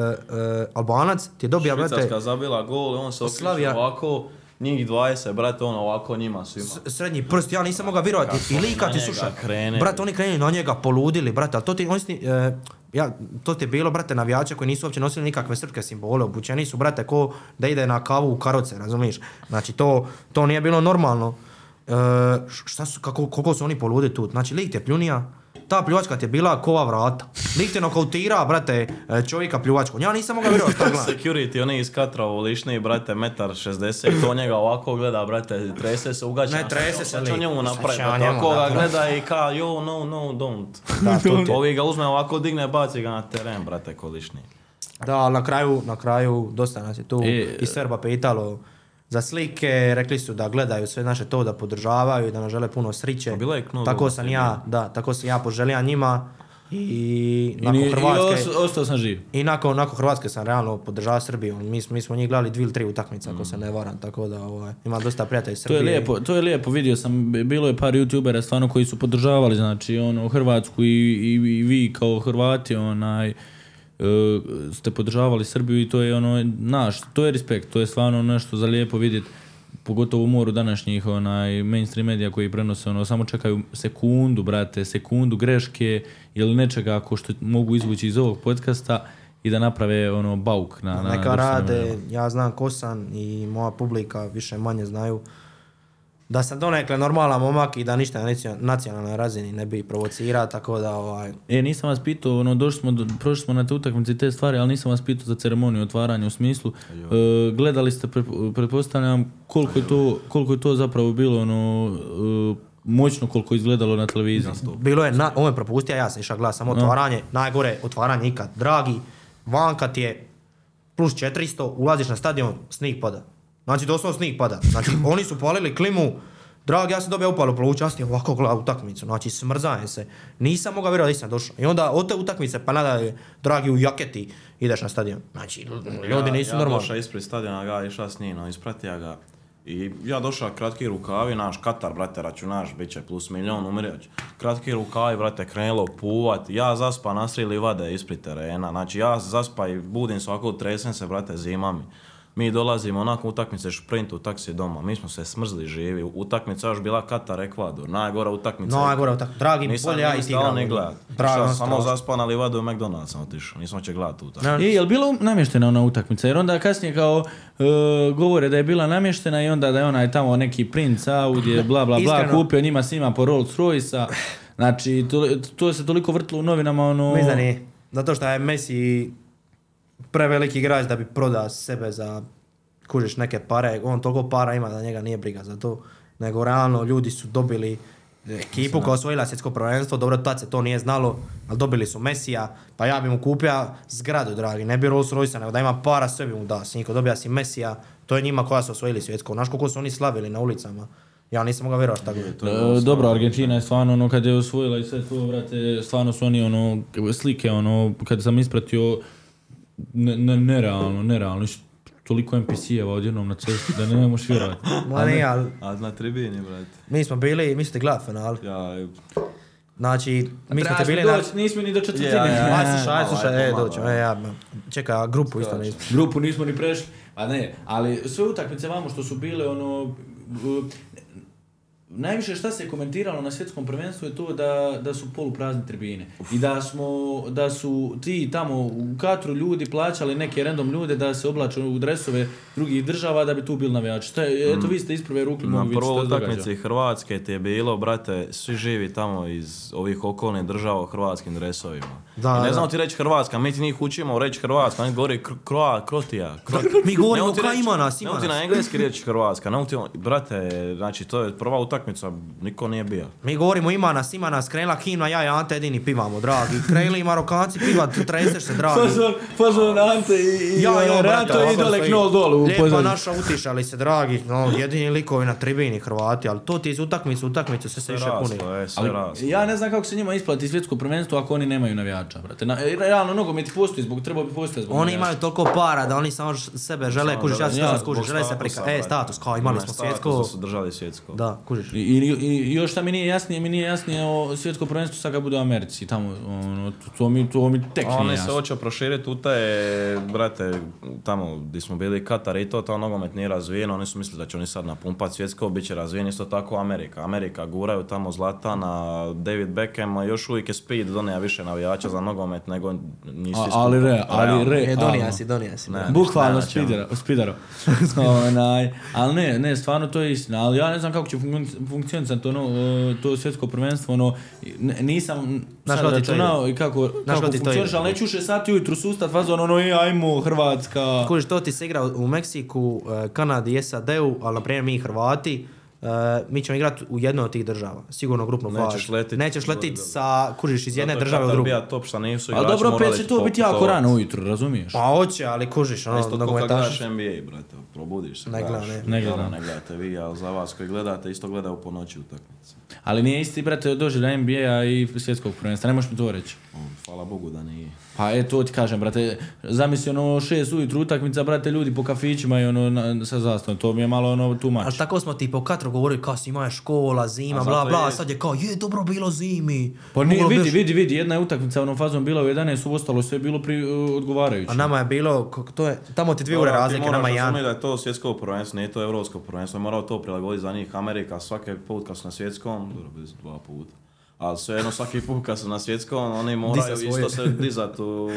[SPEAKER 2] Albanac ti je dobija, brate,
[SPEAKER 3] Švicarska zabila gol, on se
[SPEAKER 2] Slavija-
[SPEAKER 3] ovako, njih 20, brate, on ovako njima svima.
[SPEAKER 2] s- srednji prst, ja nisam mogao vjerovati. I lika ti sluša.
[SPEAKER 3] krene.
[SPEAKER 2] Brate, oni krenuli na njega, poludili, brate, ali to ti, oni su ti, e, ja, to ti je bilo, brate, navijača koji nisu uopće nosili nikakve srpske simbole, obučeni su, brate, ko da ide na kavu u karoce, razumiješ? Znači, to, to nije bilo normalno. E, šta su, kako, koliko su oni poludi tu? Znači, lik te pljunija, ta pljuvačka ti je bila kova vrata. Lik te nokautira, brate, e, čovjeka pljuvačkom. Ja nisam mogao vjerovati šta gledam.
[SPEAKER 3] Security, oni iz Katra ovo lišni, brate, metar 60, to njega ovako gleda, brate, trese se, ugađa.
[SPEAKER 2] Ne, trese se, lik.
[SPEAKER 3] njemu
[SPEAKER 2] Sad
[SPEAKER 3] napraviti,
[SPEAKER 2] će on
[SPEAKER 3] brate,
[SPEAKER 2] njemu
[SPEAKER 3] ako ga gleda i ka, yo, no, no, don't.
[SPEAKER 2] Da, to je.
[SPEAKER 3] Ovi ga uzme ovako, digne, baci ga na teren, brate, ko lišni.
[SPEAKER 2] Da, ali na kraju, na kraju dosta nas je tu
[SPEAKER 1] E,
[SPEAKER 2] i Srba pitalo za slike, rekli su da gledaju sve naše to, da podržavaju i da nam žele puno sriće.
[SPEAKER 3] A bila je
[SPEAKER 2] Tako sam ja, da, tako sam ja poželio njima i
[SPEAKER 1] I,
[SPEAKER 2] nakon
[SPEAKER 1] i
[SPEAKER 2] Hrvatske...
[SPEAKER 1] os- ostao sam živ.
[SPEAKER 2] I nakon, nakon Hrvatske sam realno podržavao Srbiju. Mi, smo- mi smo njih gledali dvije ili tri utakmice, ako se ne varam. Tako da ovaj, imam dosta prijatelja iz
[SPEAKER 1] To
[SPEAKER 2] Srbije.
[SPEAKER 1] je lijepo, to je lijepo, vidio sam, bilo je par youtubera stvarno koji su podržavali, znači, ono, Hrvatsku i, i, i vi kao Hrvati, onaj, ste podržavali Srbiju i to je ono, naš, to je respekt, to je stvarno nešto za lijepo vidjeti, pogotovo u moru današnjih onaj mainstream medija koji prenose ono samo čekaju sekundu brate sekundu greške ili nečega ako što mogu izvući iz ovog podcasta i da naprave ono bauk na, na
[SPEAKER 2] Neka rade, ja znam ko sam i moja publika više manje znaju da sam donekle normalan momak i da ništa na nacio- nacionalnoj razini ne bi provocirao, tako da ovaj,
[SPEAKER 1] E, nisam vas pitao, ono, došli smo, do- prošli smo na te utakmice i te stvari, ali nisam vas pitao za ceremoniju otvaranja u smislu. e, gledali ste, pre- pretpostavljam, koliko je, to, koliko je to zapravo bilo, ono, e, moćno koliko je izgledalo na televiziji.
[SPEAKER 2] bilo je, na, ovo je propustio, ja sam išao gledati samo otvaranje, najgore otvaranje ikad, dragi, vanka ti je plus 400, ulaziš na stadion, snijeg pada. Znači doslovno snijeg pada. Znači oni su palili klimu, dragi, ja sam dobio upalu pluća, ja sam ovako gledao utakmicu, znači smrzajem se. Nisam mogao vjerovati da sam došao. I onda od te utakmice pa nadalje, dragi u jaketi, ideš na stadion. Znači ljudi nisu
[SPEAKER 3] ja, Ja
[SPEAKER 2] normalni.
[SPEAKER 3] došao ispred stadiona, ga išao s njim, ispratio ga. I ja došao kratki rukavi, naš Katar, brate, računaš, bit će plus milion, umirać. Kratki rukavi, brate, krenulo puvat. Ja zaspa nasrili vade ispred terena. Znači ja zaspa i budim svako, tresem se, brate, zima mi. Mi dolazimo nakon utakmice šprint u taksi doma, mi smo se smrzli živi, utakmica još bila Katar Ekvador, najgora utakmica.
[SPEAKER 2] No, najgore, tak, dragi,
[SPEAKER 3] Nisam
[SPEAKER 2] bolje ja i ti
[SPEAKER 3] ni gledat.
[SPEAKER 2] Ono,
[SPEAKER 3] samo
[SPEAKER 2] strašno.
[SPEAKER 3] zaspan, ali vadu u McDonald's sam otišao, nismo će gledat tu utakmicu.
[SPEAKER 2] Ne,
[SPEAKER 1] I je li bilo namještena ona utakmica? Jer onda kasnije kao e, govore da je bila namještena i onda da je onaj tamo neki princ Audi, bla bla bla,
[SPEAKER 2] Iskreno.
[SPEAKER 1] kupio njima svima po Rolls Royce-a. Znači, to, to se toliko vrtilo u novinama, ono...
[SPEAKER 2] Mislim da nije. Zato što je Messi preveliki igrač da bi prodao sebe za kužiš neke pare. On toliko para ima da njega nije briga za to. Nego realno ljudi su dobili ekipu koja je osvojila svjetsko prvenstvo. Dobro, tad se to nije znalo, ali dobili su Mesija. Pa ja bi mu kupio zgradu, dragi. Ne bi Rolls Royce, nego da ima para, sve bi mu dao. Sinko, dobija si Mesija. To je njima koja su osvojili svjetsko. Znaš koliko su oni slavili na ulicama. Ja nisam mogao vjerovati šta
[SPEAKER 3] To je
[SPEAKER 1] E, dobro, Argentina je stvarno ono kad je osvojila i sve to, brate, stvarno su oni ono slike ono kad sam ispratio ne, ne- nerealno, nerealno. Iš- Toliko NPC-eva odjednom na cesti da ne možeš vjerovati.
[SPEAKER 2] Ma nije, ali
[SPEAKER 3] A na tribini, brate.
[SPEAKER 2] mi smo bili, mi ste gledali final.
[SPEAKER 3] Ja,
[SPEAKER 2] Znači, mi smo te
[SPEAKER 1] Trebaš
[SPEAKER 2] bili
[SPEAKER 1] mi
[SPEAKER 2] na...
[SPEAKER 1] doći, nismo ni do četvrtine.
[SPEAKER 3] Ja, ja,
[SPEAKER 2] Aj, slušaj, aj,
[SPEAKER 3] Malo,
[SPEAKER 2] slušaj,
[SPEAKER 3] ajde,
[SPEAKER 2] e, doćemo, e, ja, čeka, grupu isto nismo.
[SPEAKER 1] Grupu nismo ni prešli. Pa ne, ali sve utakmice vamo što su bile ono... Najviše šta se komentiralo na svjetskom prvenstvu je to da, da su poluprazne tribine. I da smo, da su ti tamo u Katru ljudi plaćali neke random ljude da se oblače u dresove drugih država da bi tu bili navijači. Šta je, eto vi ste iz prve ruke
[SPEAKER 3] Na prvoj utakmici Hrvatske ti je bilo, brate, svi živi tamo iz ovih okolnih država u hrvatskim dresovima.
[SPEAKER 2] Da,
[SPEAKER 3] I ne znamo ti reći Hrvatska, mi ti njih učimo reći Hrvatska, oni govori kr- kroa, krotija. krot-
[SPEAKER 2] Mi govorimo kao ima nas,
[SPEAKER 3] ne
[SPEAKER 2] ima
[SPEAKER 3] mogu ti
[SPEAKER 2] nas.
[SPEAKER 3] na engleski reći Hrvatska, ne ti, brate, znači to je prva utakmica, niko nije bio.
[SPEAKER 2] Mi govorimo ima nas, ima nas, krenula himna, ja i Ante jedini pivamo, dragi. Krenuli i Marokanci piva, treseš se, dragi.
[SPEAKER 1] Fazon Ante i, i
[SPEAKER 2] Ja i
[SPEAKER 1] Renato dole knol dolu
[SPEAKER 2] Lijepa naša utišali se, dragi. No, jedini likovi na tribini Hrvati, ali to ti iz utakmice, u utakmicu sve se
[SPEAKER 3] Sve
[SPEAKER 2] više puni.
[SPEAKER 3] raslo.
[SPEAKER 1] ja ne znam kako se njima isplati svjetsko prvenstvo ako oni nemaju navijača, brate. Na, e, realno nogomet postoji zbog trebao bi postojati zbog
[SPEAKER 2] Oni
[SPEAKER 1] navijača.
[SPEAKER 2] imaju toliko para da oni samo sebe žele, kužiš, ja se
[SPEAKER 3] žele-
[SPEAKER 2] to
[SPEAKER 1] ja,
[SPEAKER 2] skužiš,
[SPEAKER 3] zbog
[SPEAKER 2] žele se prika. E, status, kao imali smo svjetsko.
[SPEAKER 3] su držali svjetsko.
[SPEAKER 2] Da, kužiš.
[SPEAKER 1] I, i, i još šta mi nije jasnije, mi nije jasnije o svjetsko prvenstvo sad kad bude u Americi, tamo, ono, to, to mi, to mi tek nije
[SPEAKER 3] Oni se hoće proširiti u te, brate, tamo gdje smo bili Katar i to, to nogomet nije razvijen, oni su mislili da će oni sad napumpat svjetsko, bit će razvijen isto tako Amerika. Amerika guraju tamo Zlatana, David Beckham, a još uvijek je speed donija više navijača za nogomet nego nisi
[SPEAKER 1] A- ali re, ali re,
[SPEAKER 2] E, donija si, donija si.
[SPEAKER 3] Ne.
[SPEAKER 1] Bukvalno spidero, spidero. Onaj, ali ne, ne, stvarno to je istina, ali ja ne znam kako će funkcionirati to, no, e, to svjetsko prvenstvo, ono, nisam
[SPEAKER 2] Znaš
[SPEAKER 1] sad računao i kako, kako
[SPEAKER 2] kako
[SPEAKER 1] funkcioniš, ali neću 6 sati ujutru sustat fazon, ono, e, ajmo, Hrvatska.
[SPEAKER 2] Kužiš, to ti se igra u Meksiku, eh, Kanadi i SAD-u, ali na primjer mi Hrvati, eh, mi ćemo igrati u jednoj od tih država, sigurno grupnu
[SPEAKER 3] Nećeš
[SPEAKER 2] fazu.
[SPEAKER 3] letit.
[SPEAKER 2] Nećeš letit sa, kužiš, iz jedne
[SPEAKER 3] Zato je
[SPEAKER 2] države u
[SPEAKER 3] Katar
[SPEAKER 2] drugu.
[SPEAKER 3] bija top šta nisu
[SPEAKER 1] Ali
[SPEAKER 3] igrači
[SPEAKER 1] dobro, opet
[SPEAKER 3] morali
[SPEAKER 1] će to biti jako rano ujutru, razumiješ?
[SPEAKER 2] Pa hoće, ali kužiš, ono,
[SPEAKER 3] Isto ko kad
[SPEAKER 2] nogometaši.
[SPEAKER 3] gledaš NBA, brate, probudiš se,
[SPEAKER 2] Ne gledam, ne.
[SPEAKER 1] Ne gledam.
[SPEAKER 3] Dobro, ne gledate vi, ali za vas koji gledate, isto gledaju po noći utakmice.
[SPEAKER 1] Ali nije isti, brate, doživlja NBA-a i svjetskog prvenstva, ne možeš mi to reći.
[SPEAKER 3] O, Hvala Bogu da nije.
[SPEAKER 1] Pa e, to ti kažem, brate, zamisli ono šest ujutru utakmica, brate, ljudi po kafićima i ono na, sa zastavom, to mi je malo ono too much.
[SPEAKER 2] Ali tako smo ti po Katru govorili kao svima je škola, zima,
[SPEAKER 3] A
[SPEAKER 2] bla bla,
[SPEAKER 3] je-
[SPEAKER 2] sad je kao je dobro bilo zimi.
[SPEAKER 1] Pa nije, vidi,
[SPEAKER 2] još-
[SPEAKER 1] vidi, vidi, jedna je utakmica onom fazom bila u 11, u ostalo sve je bilo pri, uh, odgovarajuće.
[SPEAKER 2] A nama je bilo, kako to je, tamo ti dvije ure razlike, nama
[SPEAKER 3] moraš
[SPEAKER 2] jedan.
[SPEAKER 3] da je to svjetsko prvenstvo, nije to evropsko prvenstvo. Morao to prilagoditi za njih Amerika svaki put kad su na svjetskom, dobro, bez dva puta. Ali svejedno svaki put kad su na svjetskom, oni moraju isto se dizat u,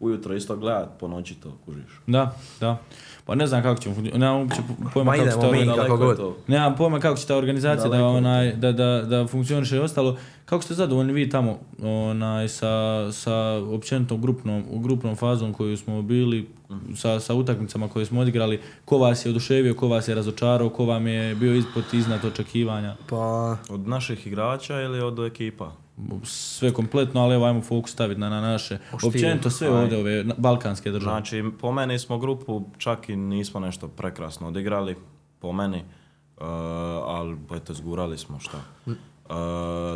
[SPEAKER 3] ujutro, isto gledat po noći to, kužiš.
[SPEAKER 1] Da, da. Pa ne znam kako ćemo, funkcionirati, nemam uopće pojma
[SPEAKER 2] Ma
[SPEAKER 1] kako će ta
[SPEAKER 2] mi.
[SPEAKER 1] organizacija,
[SPEAKER 2] kako
[SPEAKER 3] Daleko je
[SPEAKER 2] god.
[SPEAKER 3] to.
[SPEAKER 1] nemam pojma kako će ta organizacija da, onaj, da, da, da funkcioniše i ostalo. Kako ste zadovoljni vi tamo onaj, sa, sa općenitom grupnom, grupnom fazom koju smo bili, sa, sa utakmicama koje smo odigrali, ko vas je oduševio, ko vas je razočarao, ko vam je bio ispod iznad očekivanja?
[SPEAKER 2] Pa,
[SPEAKER 3] Od naših igrača ili od ekipa?
[SPEAKER 1] Sve kompletno, ali evo ajmo fokus staviti na, na naše. Općenito sve
[SPEAKER 3] Aj.
[SPEAKER 1] ovdje ove balkanske države.
[SPEAKER 3] Znači, po meni smo grupu čak i nismo nešto prekrasno odigrali, po meni, uh, ali eto, zgurali smo šta. Uh,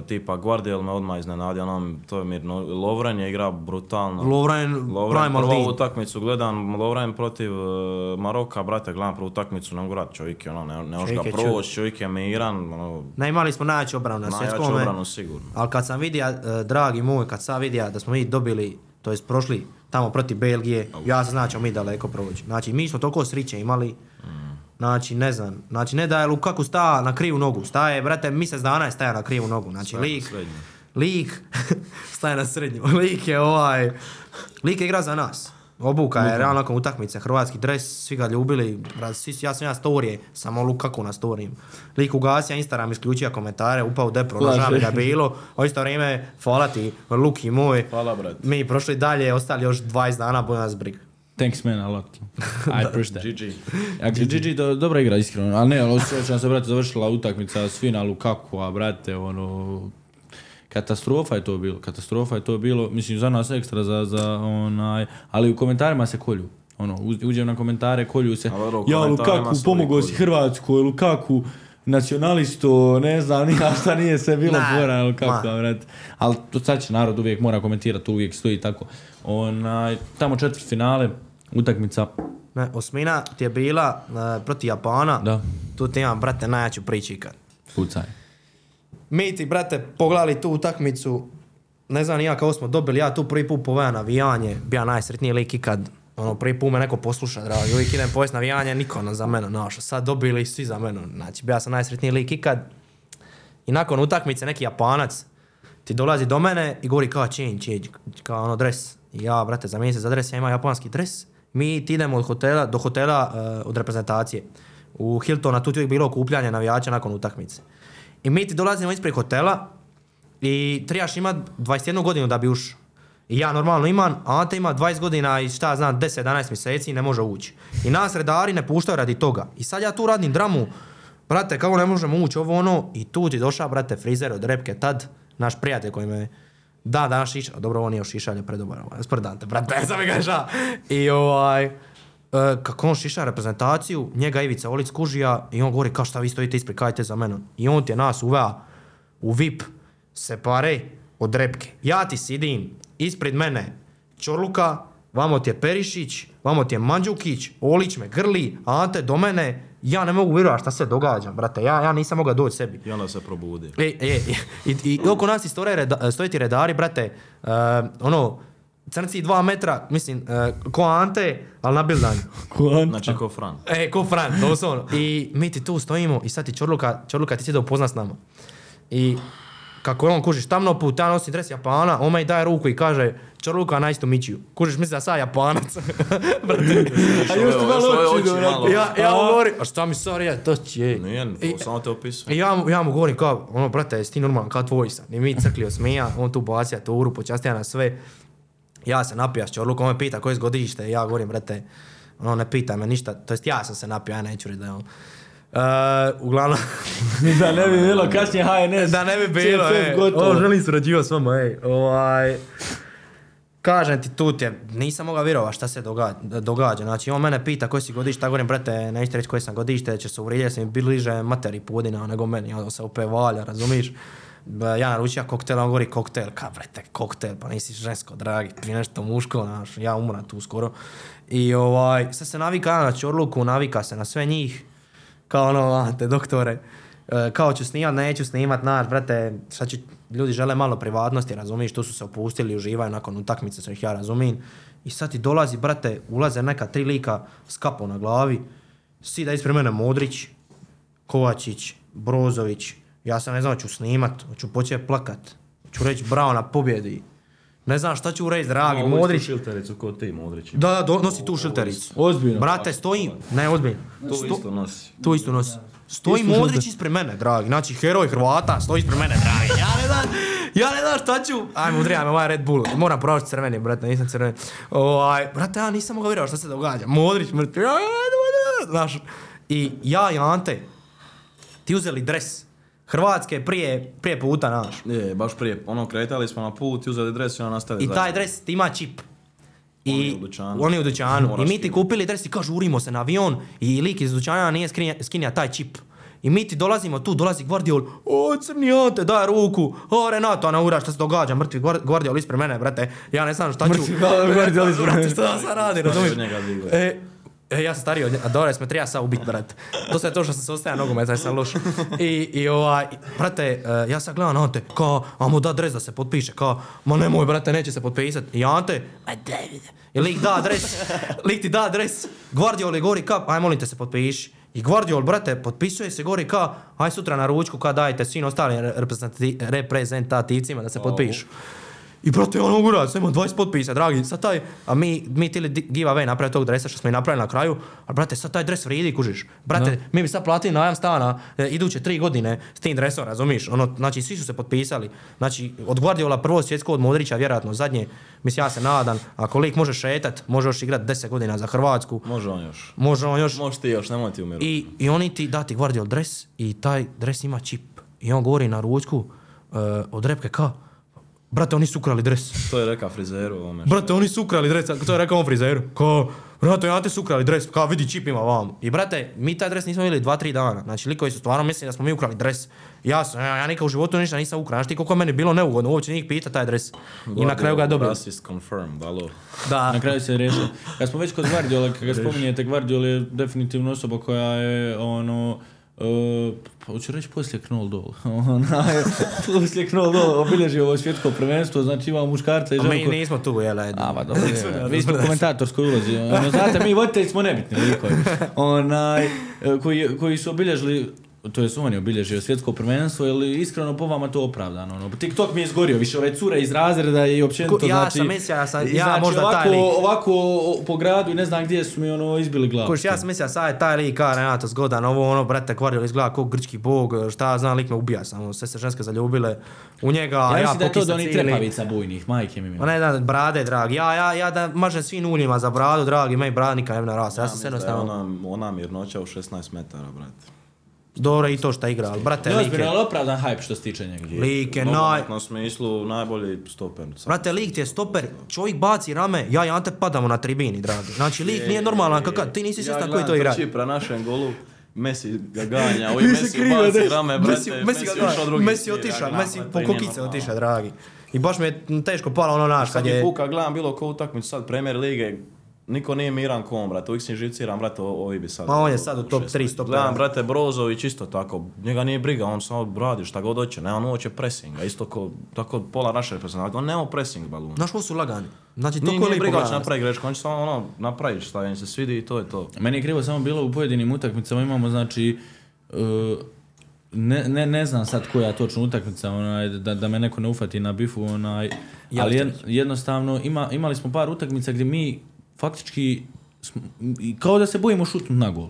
[SPEAKER 3] tipa Guardiol me odmah iznenadio, onom, to je mirno, Lovren je igrao brutalno.
[SPEAKER 2] Lovren,
[SPEAKER 3] Lovren prvu utakmicu gledam, Lovren protiv uh, Maroka, brate, gledam prvu utakmicu, ne mogu raditi, čovjek je ono, ne, ne može ga
[SPEAKER 2] Čovjek je čovjek.
[SPEAKER 3] je miran, ono,
[SPEAKER 2] Ne, imali smo najjaču obranu na
[SPEAKER 3] najjaču
[SPEAKER 2] svjetskome.
[SPEAKER 3] obranu sigurno.
[SPEAKER 2] Ali kad sam vidio, e, dragi moj, kad sam vidio da smo mi dobili, to jest prošli tamo protiv Belgije, ja se znači mi daleko proći. Znači, mi smo toliko sriće imali, Znači, ne znam, znači ne da je Lukaku sta na krivu nogu, staje, brate, mjesec dana je staja na krivu nogu, znači
[SPEAKER 3] Staje
[SPEAKER 2] lik, lik, staje na srednju, lik je ovaj, lik je igra za nas. Obuka je realno nakon utakmice, hrvatski dres, svi ga ljubili, svi, ja sam ja storije, samo Lukaku na storijim. Lik ugasio Instagram, isključio komentare, upao u depro, žao mi ga bilo, u isto vrijeme, hvala ti, Luki moj,
[SPEAKER 3] Hvala, brat.
[SPEAKER 2] mi prošli dalje, ostali još 20 dana, bude nas briga.
[SPEAKER 1] Thanks man a lot. I appreciate.
[SPEAKER 3] GG.
[SPEAKER 1] A GG do, dobra igra iskreno, ali ne, ali osjećam se brate završila utakmica s finalu kako, a brate ono katastrofa je to bilo, katastrofa je to bilo, mislim za nas ekstra za, za onaj, ali u komentarima se kolju. Ono, uđem na komentare, kolju se, ja
[SPEAKER 3] komentarima
[SPEAKER 1] Lukaku, pomogao si
[SPEAKER 3] kolju.
[SPEAKER 1] Hrvatskoj, Lukaku, nacionalisto, ne znam, nija šta nije se bilo fora, Lukaku,
[SPEAKER 2] ma.
[SPEAKER 1] brate. Ali to sad će narod uvijek mora komentirati, uvijek stoji tako. Onaj, tamo četvrt finale, utakmica,
[SPEAKER 2] Ne, osmina ti je bila e, protiv Japana.
[SPEAKER 1] Da.
[SPEAKER 2] Tu ti imam, brate, najjaču priču ikad.
[SPEAKER 1] pucaj.
[SPEAKER 2] Mi ti, brate, pogledali tu utakmicu, ne znam ja kako smo dobili, ja tu prvi put poveja navijanje, bija najsretniji lik ikad. Ono, prvi put me neko posluša, dragi, uvijek idem povest navijanje, niko ono za mene, znaš, a sad dobili svi za mene, znači, bija sam najsretniji lik ikad. I nakon utakmice neki Japanac ti dolazi do mene i govori kao change, change, kao ono dres. I ja, brate, za mjesec za dres, ja imam japanski dres. Mi ti idemo od hotela, do hotela eh, od reprezentacije. U Hiltona tu je bilo okupljanje navijača nakon utakmice. I mi ti dolazimo ispred hotela i trebaš imat 21 godinu da bi ušao. I ja normalno imam, a Ante ima 20 godina i šta znam, 10-11 mjeseci i ne može ući. I nas redari ne puštaju radi toga. I sad ja tu radim dramu, brate, kako ne možemo ući, ovo ono, i tu ti došao, brate, frizer od repke, tad, naš prijatelj koji me da, danas šiša, dobro, ovo nije šišalje predobar, ovaj, sprdante, brate, sam ga. I ovaj, e, kako on šiša reprezentaciju, njega Ivica Olic kužija i on govori kao šta vi stojite ispred, kajte za menom. I on ti je nas uvea u VIP separe od repke. Ja ti sidim ispred mene Čorluka, vamo ti je Perišić, vamo ti je Mandžukić, Olić me grli, Ante do mene, ja ne mogu vjerovati šta se događa, brate, ja, ja nisam mogao doći sebi.
[SPEAKER 3] I onda se probudi.
[SPEAKER 2] E, e, i, i oko nas i stoje, reda, stoje ti redari, brate, e, ono, crnci dva metra, mislim, e, ko Ante, ali na bildanju.
[SPEAKER 3] Znači ko Fran.
[SPEAKER 2] E, ko Fran, doslovno. I mi ti tu stojimo i sad ti Čorluka, Čorluka ti sjeda upozna s nama. I kako je on kužiš tamno put, ja nosim dres Japana, on me i daje ruku i kaže Čorluka na istu mićiju. Kužiš, misli da sam Japanac. Brate,
[SPEAKER 1] A još ti malo oči,
[SPEAKER 3] malo.
[SPEAKER 2] ja, ja mu govorim, a šta mi sorry, ja, to će je.
[SPEAKER 3] Nije, to samo te opisuje.
[SPEAKER 2] I ja, mu- ja mu govorim kao, ono, brate, jesi ti normalan, kao tvoj sam. I mi crkli osmija, on tu bacija turu, počastija na sve. Ja se napija s Čorlukom, on me pita koje je godište, ja govorim, brate, ono, ne pita me ništa, to jest ja sam se napio, ja neću reći da je on. Uh, uglavnom,
[SPEAKER 1] da ne bi bilo kasnije HNS.
[SPEAKER 2] da ne bi bilo, ej,
[SPEAKER 1] gotovo.
[SPEAKER 2] o, želim surađivati s vama, ej, ovaj, kažem ti tu ti je, nisam mogao vjerovati šta se događa, događa. Znači on mene pita koji si godište, ja govorim brate, nećete reći koji sam godište, će se uvrijediti, sam bliže materi podina nego meni, on se opet valja, razumiš? Ja naručio koktel, on govori koktel, ka brate, koktel, pa nisi žensko, dragi, prije nešto muško, znaš, ja umram tu skoro. I ovaj, sad se navika ja na Čorluku, navika se na sve njih, kao ono, te doktore, e, kao ću snimat, neću snimat, znaš, brate, sad ću, ljudi žele malo privatnosti, razumiješ, tu su se opustili, uživaju nakon utakmice, što ih ja razumijem. I sad ti dolazi, brate, ulaze neka tri lika s kapom na glavi, sida ispred mene Modrić, Kovačić, Brozović, ja sam ne znam, hoću snimat, hoću početi plakat, hoću reći bravo na pobjedi. Ne znam šta ću reći, dragi, Modrić.
[SPEAKER 3] šiltericu ko ti, Modrić.
[SPEAKER 2] Da, da, nosi tu šiltericu.
[SPEAKER 1] Ozbiljno.
[SPEAKER 2] Brate, stoji, ne, ozbiljno.
[SPEAKER 3] To
[SPEAKER 2] Sto-
[SPEAKER 3] isto nosi.
[SPEAKER 2] tu isto nosi. Stoji
[SPEAKER 1] Isto
[SPEAKER 2] Modrić
[SPEAKER 1] žute.
[SPEAKER 2] ispred mene, dragi. Znači, heroj Hrvata stoji ispred mene, dragi. Ja ne znam, ja ne znam šta ću. Ajmo, udri, ajmo, ovaj Red Bull. Moram proći crveni, brate, nisam crveni. Ovaj, brate, ja nisam mogao vjerovati šta se događa. Modrić, mrtvi. Znaš, i ja i Ante, ti uzeli dres. Hrvatske prije, prije puta, znaš.
[SPEAKER 3] Je, baš prije, ono, kretali smo na put uzeli dres i onda nastavili
[SPEAKER 2] I taj dres ti ima čip.
[SPEAKER 3] On
[SPEAKER 2] I
[SPEAKER 3] u dućanu.
[SPEAKER 2] on je u dućanu. I mi ti kupili dres i kažu urimo se na avion i lik iz dućana nije skinja, taj čip. I mi ti dolazimo tu, dolazi Guardiol, o crni Ante, daj ruku, o Renato, ana ura, šta se događa, mrtvi Guardiol ispred mene, brate, ja ne znam šta ću.
[SPEAKER 1] Mrtvi Guardiol ispred mene.
[SPEAKER 2] Šta da sad radi, razumiješ?
[SPEAKER 3] digli.
[SPEAKER 2] E, E, ja sam stariji od nje, a dobro, smo treba sad ubit, brate. To je to što sam se ostaja nogometa, jer sam loš. I, i ovaj, brate, e, ja sad gledam na Ante, kao, a mu da adres da se potpiše, kao, ma nemoj, brate, neće se potpisat. I Ante, ma daj, i lik da adres, lik ti da adres, Guardioli gori kao, aj molim te se potpiši. I Guardiol, brate, potpisuje se gori kao, aj sutra na ručku, kao dajte svim ostalim reprezentati- reprezentativcima da se potpišu. I brate, ono ura, sad ima 20 potpisa, dragi, sad taj, a mi, mi tili giveaway napravili tog dresa što smo i napravili na kraju, a brate, sad taj dres vridi, kužiš. Brate, mi bi sad platili najam stana e, iduće tri godine s tim dresom, razumiš? Ono, znači, svi su se potpisali. Znači, od Guardiola prvo svjetsko, od Modrića vjerojatno zadnje, mislim, ja se nadam, ako lik može šetat, može još igrat 10 godina za Hrvatsku,
[SPEAKER 3] Može on još.
[SPEAKER 2] može on još
[SPEAKER 3] Možeš ti još, nemoj ti umiru.
[SPEAKER 2] i, I oni ti dati Guardiol dres i taj dres ima čip. I on govori na ručku uh, od repke kao, brate, oni su ukrali dres.
[SPEAKER 3] To je reka frizeru ovome.
[SPEAKER 2] Brate, oni su ukrali dres, to je rekao on frizeru. Kao, brate, ja te su ukrali dres, kao vidi čip ima vam. I brate, mi taj dres nismo vidjeli dva, tri dana. Znači, likovi su stvarno mislili da smo mi ukrali dres. Ja sam, ja, ja nikad u životu ništa nisam ukrao. Znaš ti koliko je meni bilo neugodno uopće njih pita taj dres. I na kraju ga je dobili.
[SPEAKER 3] Rasist confirmed, alo.
[SPEAKER 2] Da.
[SPEAKER 1] Na kraju se riješilo. Kad smo već kod Guardiola, kad ga spominjete, Guardiola je definitivno osoba koja je ono, Uh, pa hoću reći poslije Knoll Doll. Onaj, poslije Knoll Doll obilježio ovo svjetsko prvenstvo, znači ima muškarca i
[SPEAKER 2] A
[SPEAKER 1] ženu.
[SPEAKER 2] mi nismo tu, jel?
[SPEAKER 1] A, pa dobro, je, vi ste u komentatorskoj ulozi. Ono, znate, mi voditelji smo nebitni likovi. Onaj, koji, koji su obilježili to je on je obilježio svjetsko prvenstvo, ili iskreno po vama to opravdano? Ono? TikTok mi je izgorio, više ove cure iz razreda i općenito,
[SPEAKER 2] Ku- ja
[SPEAKER 1] znači...
[SPEAKER 2] sam mislio, ja sam- ja
[SPEAKER 1] znači,
[SPEAKER 2] možda
[SPEAKER 1] ovako,
[SPEAKER 2] taj lik.
[SPEAKER 1] ovako po gradu i ne znam gdje su mi ono izbili glavu.
[SPEAKER 2] Kuš, ja sam mislio, sad je taj lik, kao Renato zgodan, ovo ono, brate, Guardiola izgleda kao grčki bog, šta ja znam, lik me ubija samo, sve se ženske zaljubile u njega,
[SPEAKER 1] ja,
[SPEAKER 2] ja,
[SPEAKER 1] mislim da je to do onih trepavica bujnih, majke mi.
[SPEAKER 2] Ne da, brade, dragi, ja, ja, ja da mažem svim uljima za bradu, dragi, meni brada nikad ne bi narasla, ja, sam
[SPEAKER 3] je
[SPEAKER 2] jednostavno,
[SPEAKER 3] ona, ona mirnoća u 16 metara, brate.
[SPEAKER 2] Dobro i to šta igra, ali brate,
[SPEAKER 1] Ne
[SPEAKER 2] lik
[SPEAKER 1] ozbiljno,
[SPEAKER 2] je,
[SPEAKER 1] ali opravdan hype što se tiče njega.
[SPEAKER 2] lik je naj...
[SPEAKER 3] nogometnom smislu najbolji stoper. sad.
[SPEAKER 2] Brate, lik ti je stoper, čovjek baci rame, ja i Ante padamo na tribini, dragi. Znači, lik nije normalan, kakav, ti nisi svjestan koji to igra.
[SPEAKER 3] Ja gledam našem golu, Messi ga ganja, ovi Messi
[SPEAKER 2] krivo,
[SPEAKER 3] baci
[SPEAKER 2] ne.
[SPEAKER 3] rame, brate,
[SPEAKER 2] Messi, Messi, ga
[SPEAKER 3] ušao
[SPEAKER 2] gleda,
[SPEAKER 3] drugi
[SPEAKER 2] Messi
[SPEAKER 3] ja
[SPEAKER 2] otiša,
[SPEAKER 3] gledam,
[SPEAKER 2] Messi
[SPEAKER 3] brate,
[SPEAKER 2] po
[SPEAKER 3] to nije
[SPEAKER 2] kokice
[SPEAKER 3] normalno.
[SPEAKER 2] otiša, dragi. I baš mi je teško palo ono naš, kad
[SPEAKER 3] Svaki
[SPEAKER 2] je...
[SPEAKER 3] put kad gledam bilo koju utakmicu sad Premier Lige, niko nije miran kom, brate, uvijek si živciram, brate, ovi bi sad.
[SPEAKER 2] Ma on je sad u top
[SPEAKER 3] 16.
[SPEAKER 2] tri stopera.
[SPEAKER 3] Gledam, brate, Brozović isto tako, njega nije briga, on samo radi šta god hoće, ne, on uoće pressinga, isto ko, tako pola naše reprezentacije, on nema pressing baluna.
[SPEAKER 2] Znaš, ovo su lagani. Znači, to
[SPEAKER 3] Nije,
[SPEAKER 2] ko
[SPEAKER 3] nije briga će napravi grešku, on će samo ono napraviti šta im se svidi i to je to.
[SPEAKER 1] Meni je krivo samo bilo u pojedinim utakmicama imamo znači uh, ne, ne, ne znam sad koja točno utakmica onaj, da, da me neko ne ufati na bifu onaj, ali jed- jednostavno ima, imali smo par utakmica gdje mi faktički smo, i kao da se bojimo šutnut na gol.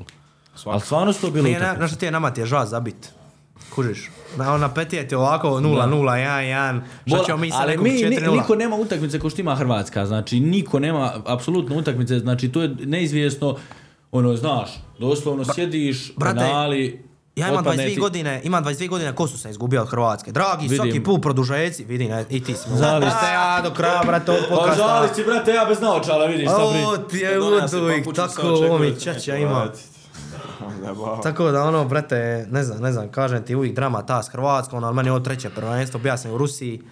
[SPEAKER 1] Ali stvarno su to bilo
[SPEAKER 2] Nije, znaš šta ti je, nama ti je žal zabit. Kužiš. Na, on na petije ti ovako 0-0, 1-1. Šta
[SPEAKER 1] Bola-
[SPEAKER 2] ćemo mi sa
[SPEAKER 1] ali
[SPEAKER 2] nekom
[SPEAKER 1] mi, ni-
[SPEAKER 2] 4-0?
[SPEAKER 1] niko nema utakmice kao što ima Hrvatska, znači niko nema apsolutno utakmice, znači to je neizvjesno, ono, znaš, doslovno sjediš,
[SPEAKER 2] brate,
[SPEAKER 1] penali,
[SPEAKER 2] Ja imam
[SPEAKER 1] otpadne
[SPEAKER 2] 22
[SPEAKER 1] ti-
[SPEAKER 2] godine, imam 22 godine, ko su se izgubio od Hrvatske? Dragi,
[SPEAKER 1] Vidim.
[SPEAKER 2] svaki put produžeci, vidi, ne, i ti si.
[SPEAKER 1] Zališ.
[SPEAKER 2] Ste ja do kraja, brate, ovog
[SPEAKER 1] Pa
[SPEAKER 2] podcasta.
[SPEAKER 1] žali si, brate, ja bez naočala, vidiš, šta
[SPEAKER 2] O,
[SPEAKER 1] pri...
[SPEAKER 2] ti je
[SPEAKER 3] papuče,
[SPEAKER 2] tako ovo mi čača ima. Tako da ono, brate, ne znam, ne znam, kažem ti uvijek drama ta s Hrvatskom, ali meni je ovo treće prvenstvo, bija sam u Rusiji,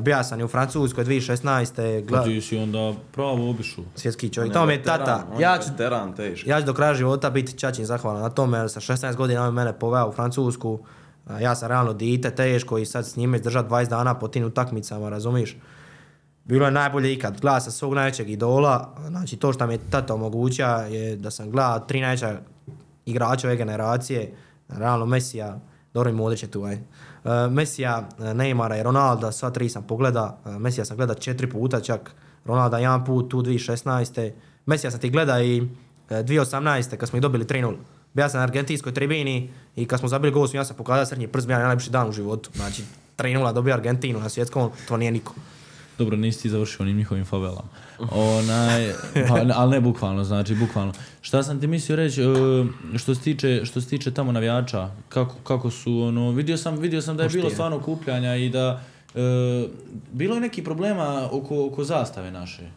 [SPEAKER 2] bija sam i u Francuskoj 2016.
[SPEAKER 1] Pa
[SPEAKER 2] Gla...
[SPEAKER 1] ti si onda pravo obišu.
[SPEAKER 2] Svjetski čovjek. Tamo mi je tata, ja ću,
[SPEAKER 3] veteran
[SPEAKER 2] ja ću do kraja života biti čačin zahvalan na tome, jer sa 16 godina on je mene poveo u Francusku, ja sam realno dite, teško i sad s njime izdržati 20 dana po tim utakmicama, razumiš? Bilo je najbolje ikad. Gleda sam svog najvećeg idola, znači to što mi je tata omoguća je da sam gledao tri najveća igrača ove generacije, realno Mesija, dobro i Modrić je tu, aj. Uh, Mesija, uh, Neymara i Ronalda, sva tri sam pogleda. Uh, Mesija sam gleda četiri puta čak, Ronalda jedan put, tu 2016. Mesija sam ti gleda i uh, 2018. kad smo ih dobili 3-0. Bija sam na argentinskoj tribini i kad smo zabili gol, ja sam pokazao srednji prst, bio je najlepši dan u životu. Znači, 3-0 dobio Argentinu na svjetskom, to nije niko.
[SPEAKER 1] Dobro, nisi ti završio onim njihovim favelama. Onaj, pa, ali ne bukvalno, znači bukvalno. Šta sam ti mislio reći, e, što se tiče, što se tiče tamo navijača, kako, kako su, ono, vidio sam, vidio sam da je bilo stvarno kupljanja i da, e, bilo je neki problema oko, oko zastave naše.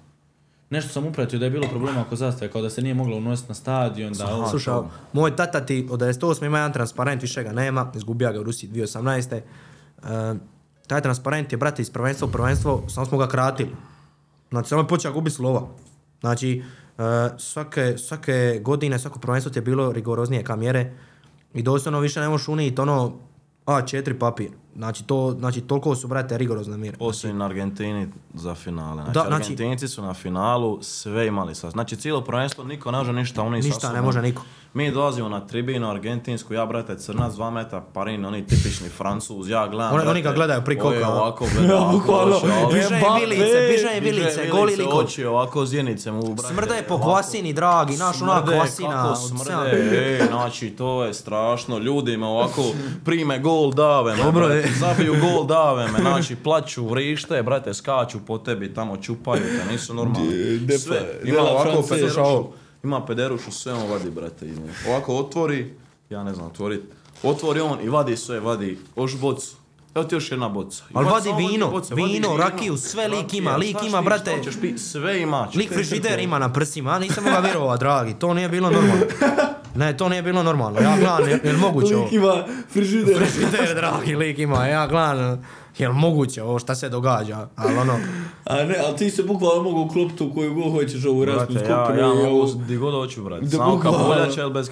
[SPEAKER 1] Nešto sam upratio da je bilo problema oko zastave, kao da se nije moglo unositi na stadion, da... ovo-
[SPEAKER 2] Slušaj, ovo, moj tata ti od 98 ima jedan transparent, više ga nema, izgubio ga u Rusiji 2018. E, taj transparent je, brate, iz prvenstva u prvenstvo, samo smo ga kratili. Znači, samo je počeo gubiti slova. Znači, svake, svake godine, svako prvenstvo ti je bilo rigoroznije ka mjere i doslovno više ne možeš unijeti ono A4 papir. Znači, to, znači toliko su, brate, rigorozne mjere.
[SPEAKER 3] Osim na Argentini za finale. Znači,
[SPEAKER 2] Da, znači-
[SPEAKER 3] Argentinci su na finalu sve imali sad. Znači, cijelo prvenstvo niko ne može ništa oni sa
[SPEAKER 2] Ništa ne može niko.
[SPEAKER 3] Mi dolazimo na tribinu argentinsku, ja brate crnac, dva metra, parin, oni tipični francuz, ja gledam.
[SPEAKER 2] Oni- oni
[SPEAKER 3] brate,
[SPEAKER 2] ga gledaju priko
[SPEAKER 3] ovaj
[SPEAKER 2] oka, a?
[SPEAKER 3] ovako gleda, ovako
[SPEAKER 1] Bukvalno.
[SPEAKER 2] Biže
[SPEAKER 1] Mbappe,
[SPEAKER 2] vilice, biže vilice,
[SPEAKER 3] Biže
[SPEAKER 2] goli
[SPEAKER 3] vilice,
[SPEAKER 2] liko.
[SPEAKER 3] oči, ovako zjenice mu, brate.
[SPEAKER 2] Smrde po
[SPEAKER 3] ovako.
[SPEAKER 2] kvasini, dragi, naš ona
[SPEAKER 3] Smrde,
[SPEAKER 2] kvasina.
[SPEAKER 3] kako smrde, ej, znači to je strašno, ljudima ovako prime gol dave
[SPEAKER 2] Dobro, je.
[SPEAKER 3] Zabiju gol dave me, znači plaću, vrište, brate, skaču po tebi, tamo čupaju te, nisu normalni.
[SPEAKER 1] De-
[SPEAKER 3] Sve,
[SPEAKER 1] de-
[SPEAKER 3] ima
[SPEAKER 1] de la
[SPEAKER 3] ovako pederušu, ima pederušu, sve on vadi, brate, nje. Ovako otvori, ja ne znam, otvori, otvori on i vadi sve, vadi, još bocu. Evo ti još jedna boca.
[SPEAKER 2] Ali vadi vino,
[SPEAKER 3] boce,
[SPEAKER 2] vino, rakiju, sve lik ima, lik ima, brate.
[SPEAKER 3] sve ima.
[SPEAKER 2] Lik frižider ima na prsima, a nisam mogao vjerovati, dragi, to nije bilo normalno. Ne, to nije bilo normalno, ja gledam, je, jel moguće ovo?
[SPEAKER 1] Lik ima frižider.
[SPEAKER 2] Frižider, dragi, lik ima, ja gledam, jel moguće ovo, šta se događa, ali ono,
[SPEAKER 1] A ne, ali ti se bukvalno mogu uklopiti u koju god hoćeš ovu rasnu
[SPEAKER 3] ja,
[SPEAKER 1] skupinu.
[SPEAKER 3] ja
[SPEAKER 1] i
[SPEAKER 3] mogu di god hoću, brate. Samo kapuljača ili bez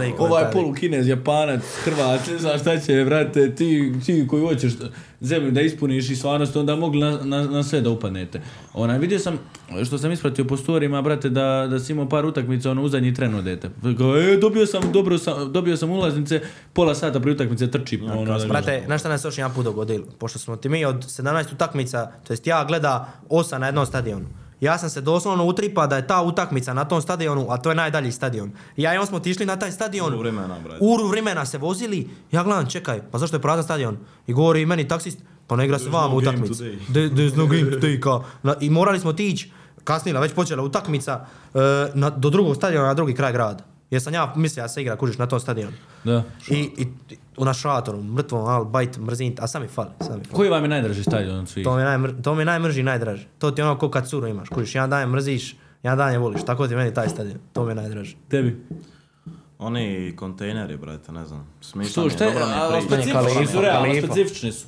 [SPEAKER 2] lik,
[SPEAKER 1] ovaj
[SPEAKER 2] taj lik.
[SPEAKER 1] polukinez, japanac, hrvat, ne znam šta će, brate, ti, ti koji hoćeš zemlju da ispuniš i stvarno ste onda mogli na, na, na sve da upadnete. Onaj, vidio sam, što sam ispratio po storijima, brate, da, da si imao par utakmica, ono, u zadnji tren odete. E, dobio sam, dobro sam, dobio sam ulaznice, pola sata pri utakmice trči. ono,
[SPEAKER 2] brate, znaš šta nas još jedan put Pošto smo ti mi od 17 utakmica, to jest ja gleda 8 na jednom stadionu. Ja sam se doslovno utripa da je ta utakmica na tom stadionu, a to je najdalji stadion. Ja i on smo otišli na taj stadion.
[SPEAKER 3] Uru vremena, brate.
[SPEAKER 2] Uru vremena se vozili, ja gledam, čekaj, pa zašto je prazan stadion? I govori meni taksist, pa ne igra se vam
[SPEAKER 3] no
[SPEAKER 2] utakmica. There's no game today, kao. Na- I morali smo tići, kasnila, već počela utakmica, e, na, do drugog stadiona na drugi kraj grada. Jer sam ja mislio da se igra, kužiš, na tom stadionu.
[SPEAKER 1] Da.
[SPEAKER 2] I, i, u na šatoru, mrtvom, al, bajt, mrzim, a sam mi fali, sam mi fali.
[SPEAKER 1] Koji vam je najdraži stadion od svih?
[SPEAKER 2] To mi, je najmr, to mi je najmrži i najdraži. To ti je ono ko kad curu imaš, kužiš, jedan dan je mrziš, jedan dan je voliš, tako ti je meni taj stadion, to mi je najdraži.
[SPEAKER 1] Tebi?
[SPEAKER 3] Oni kontejneri, brate, ne znam. Je,
[SPEAKER 1] šta je, specifični su, realno, specifični su.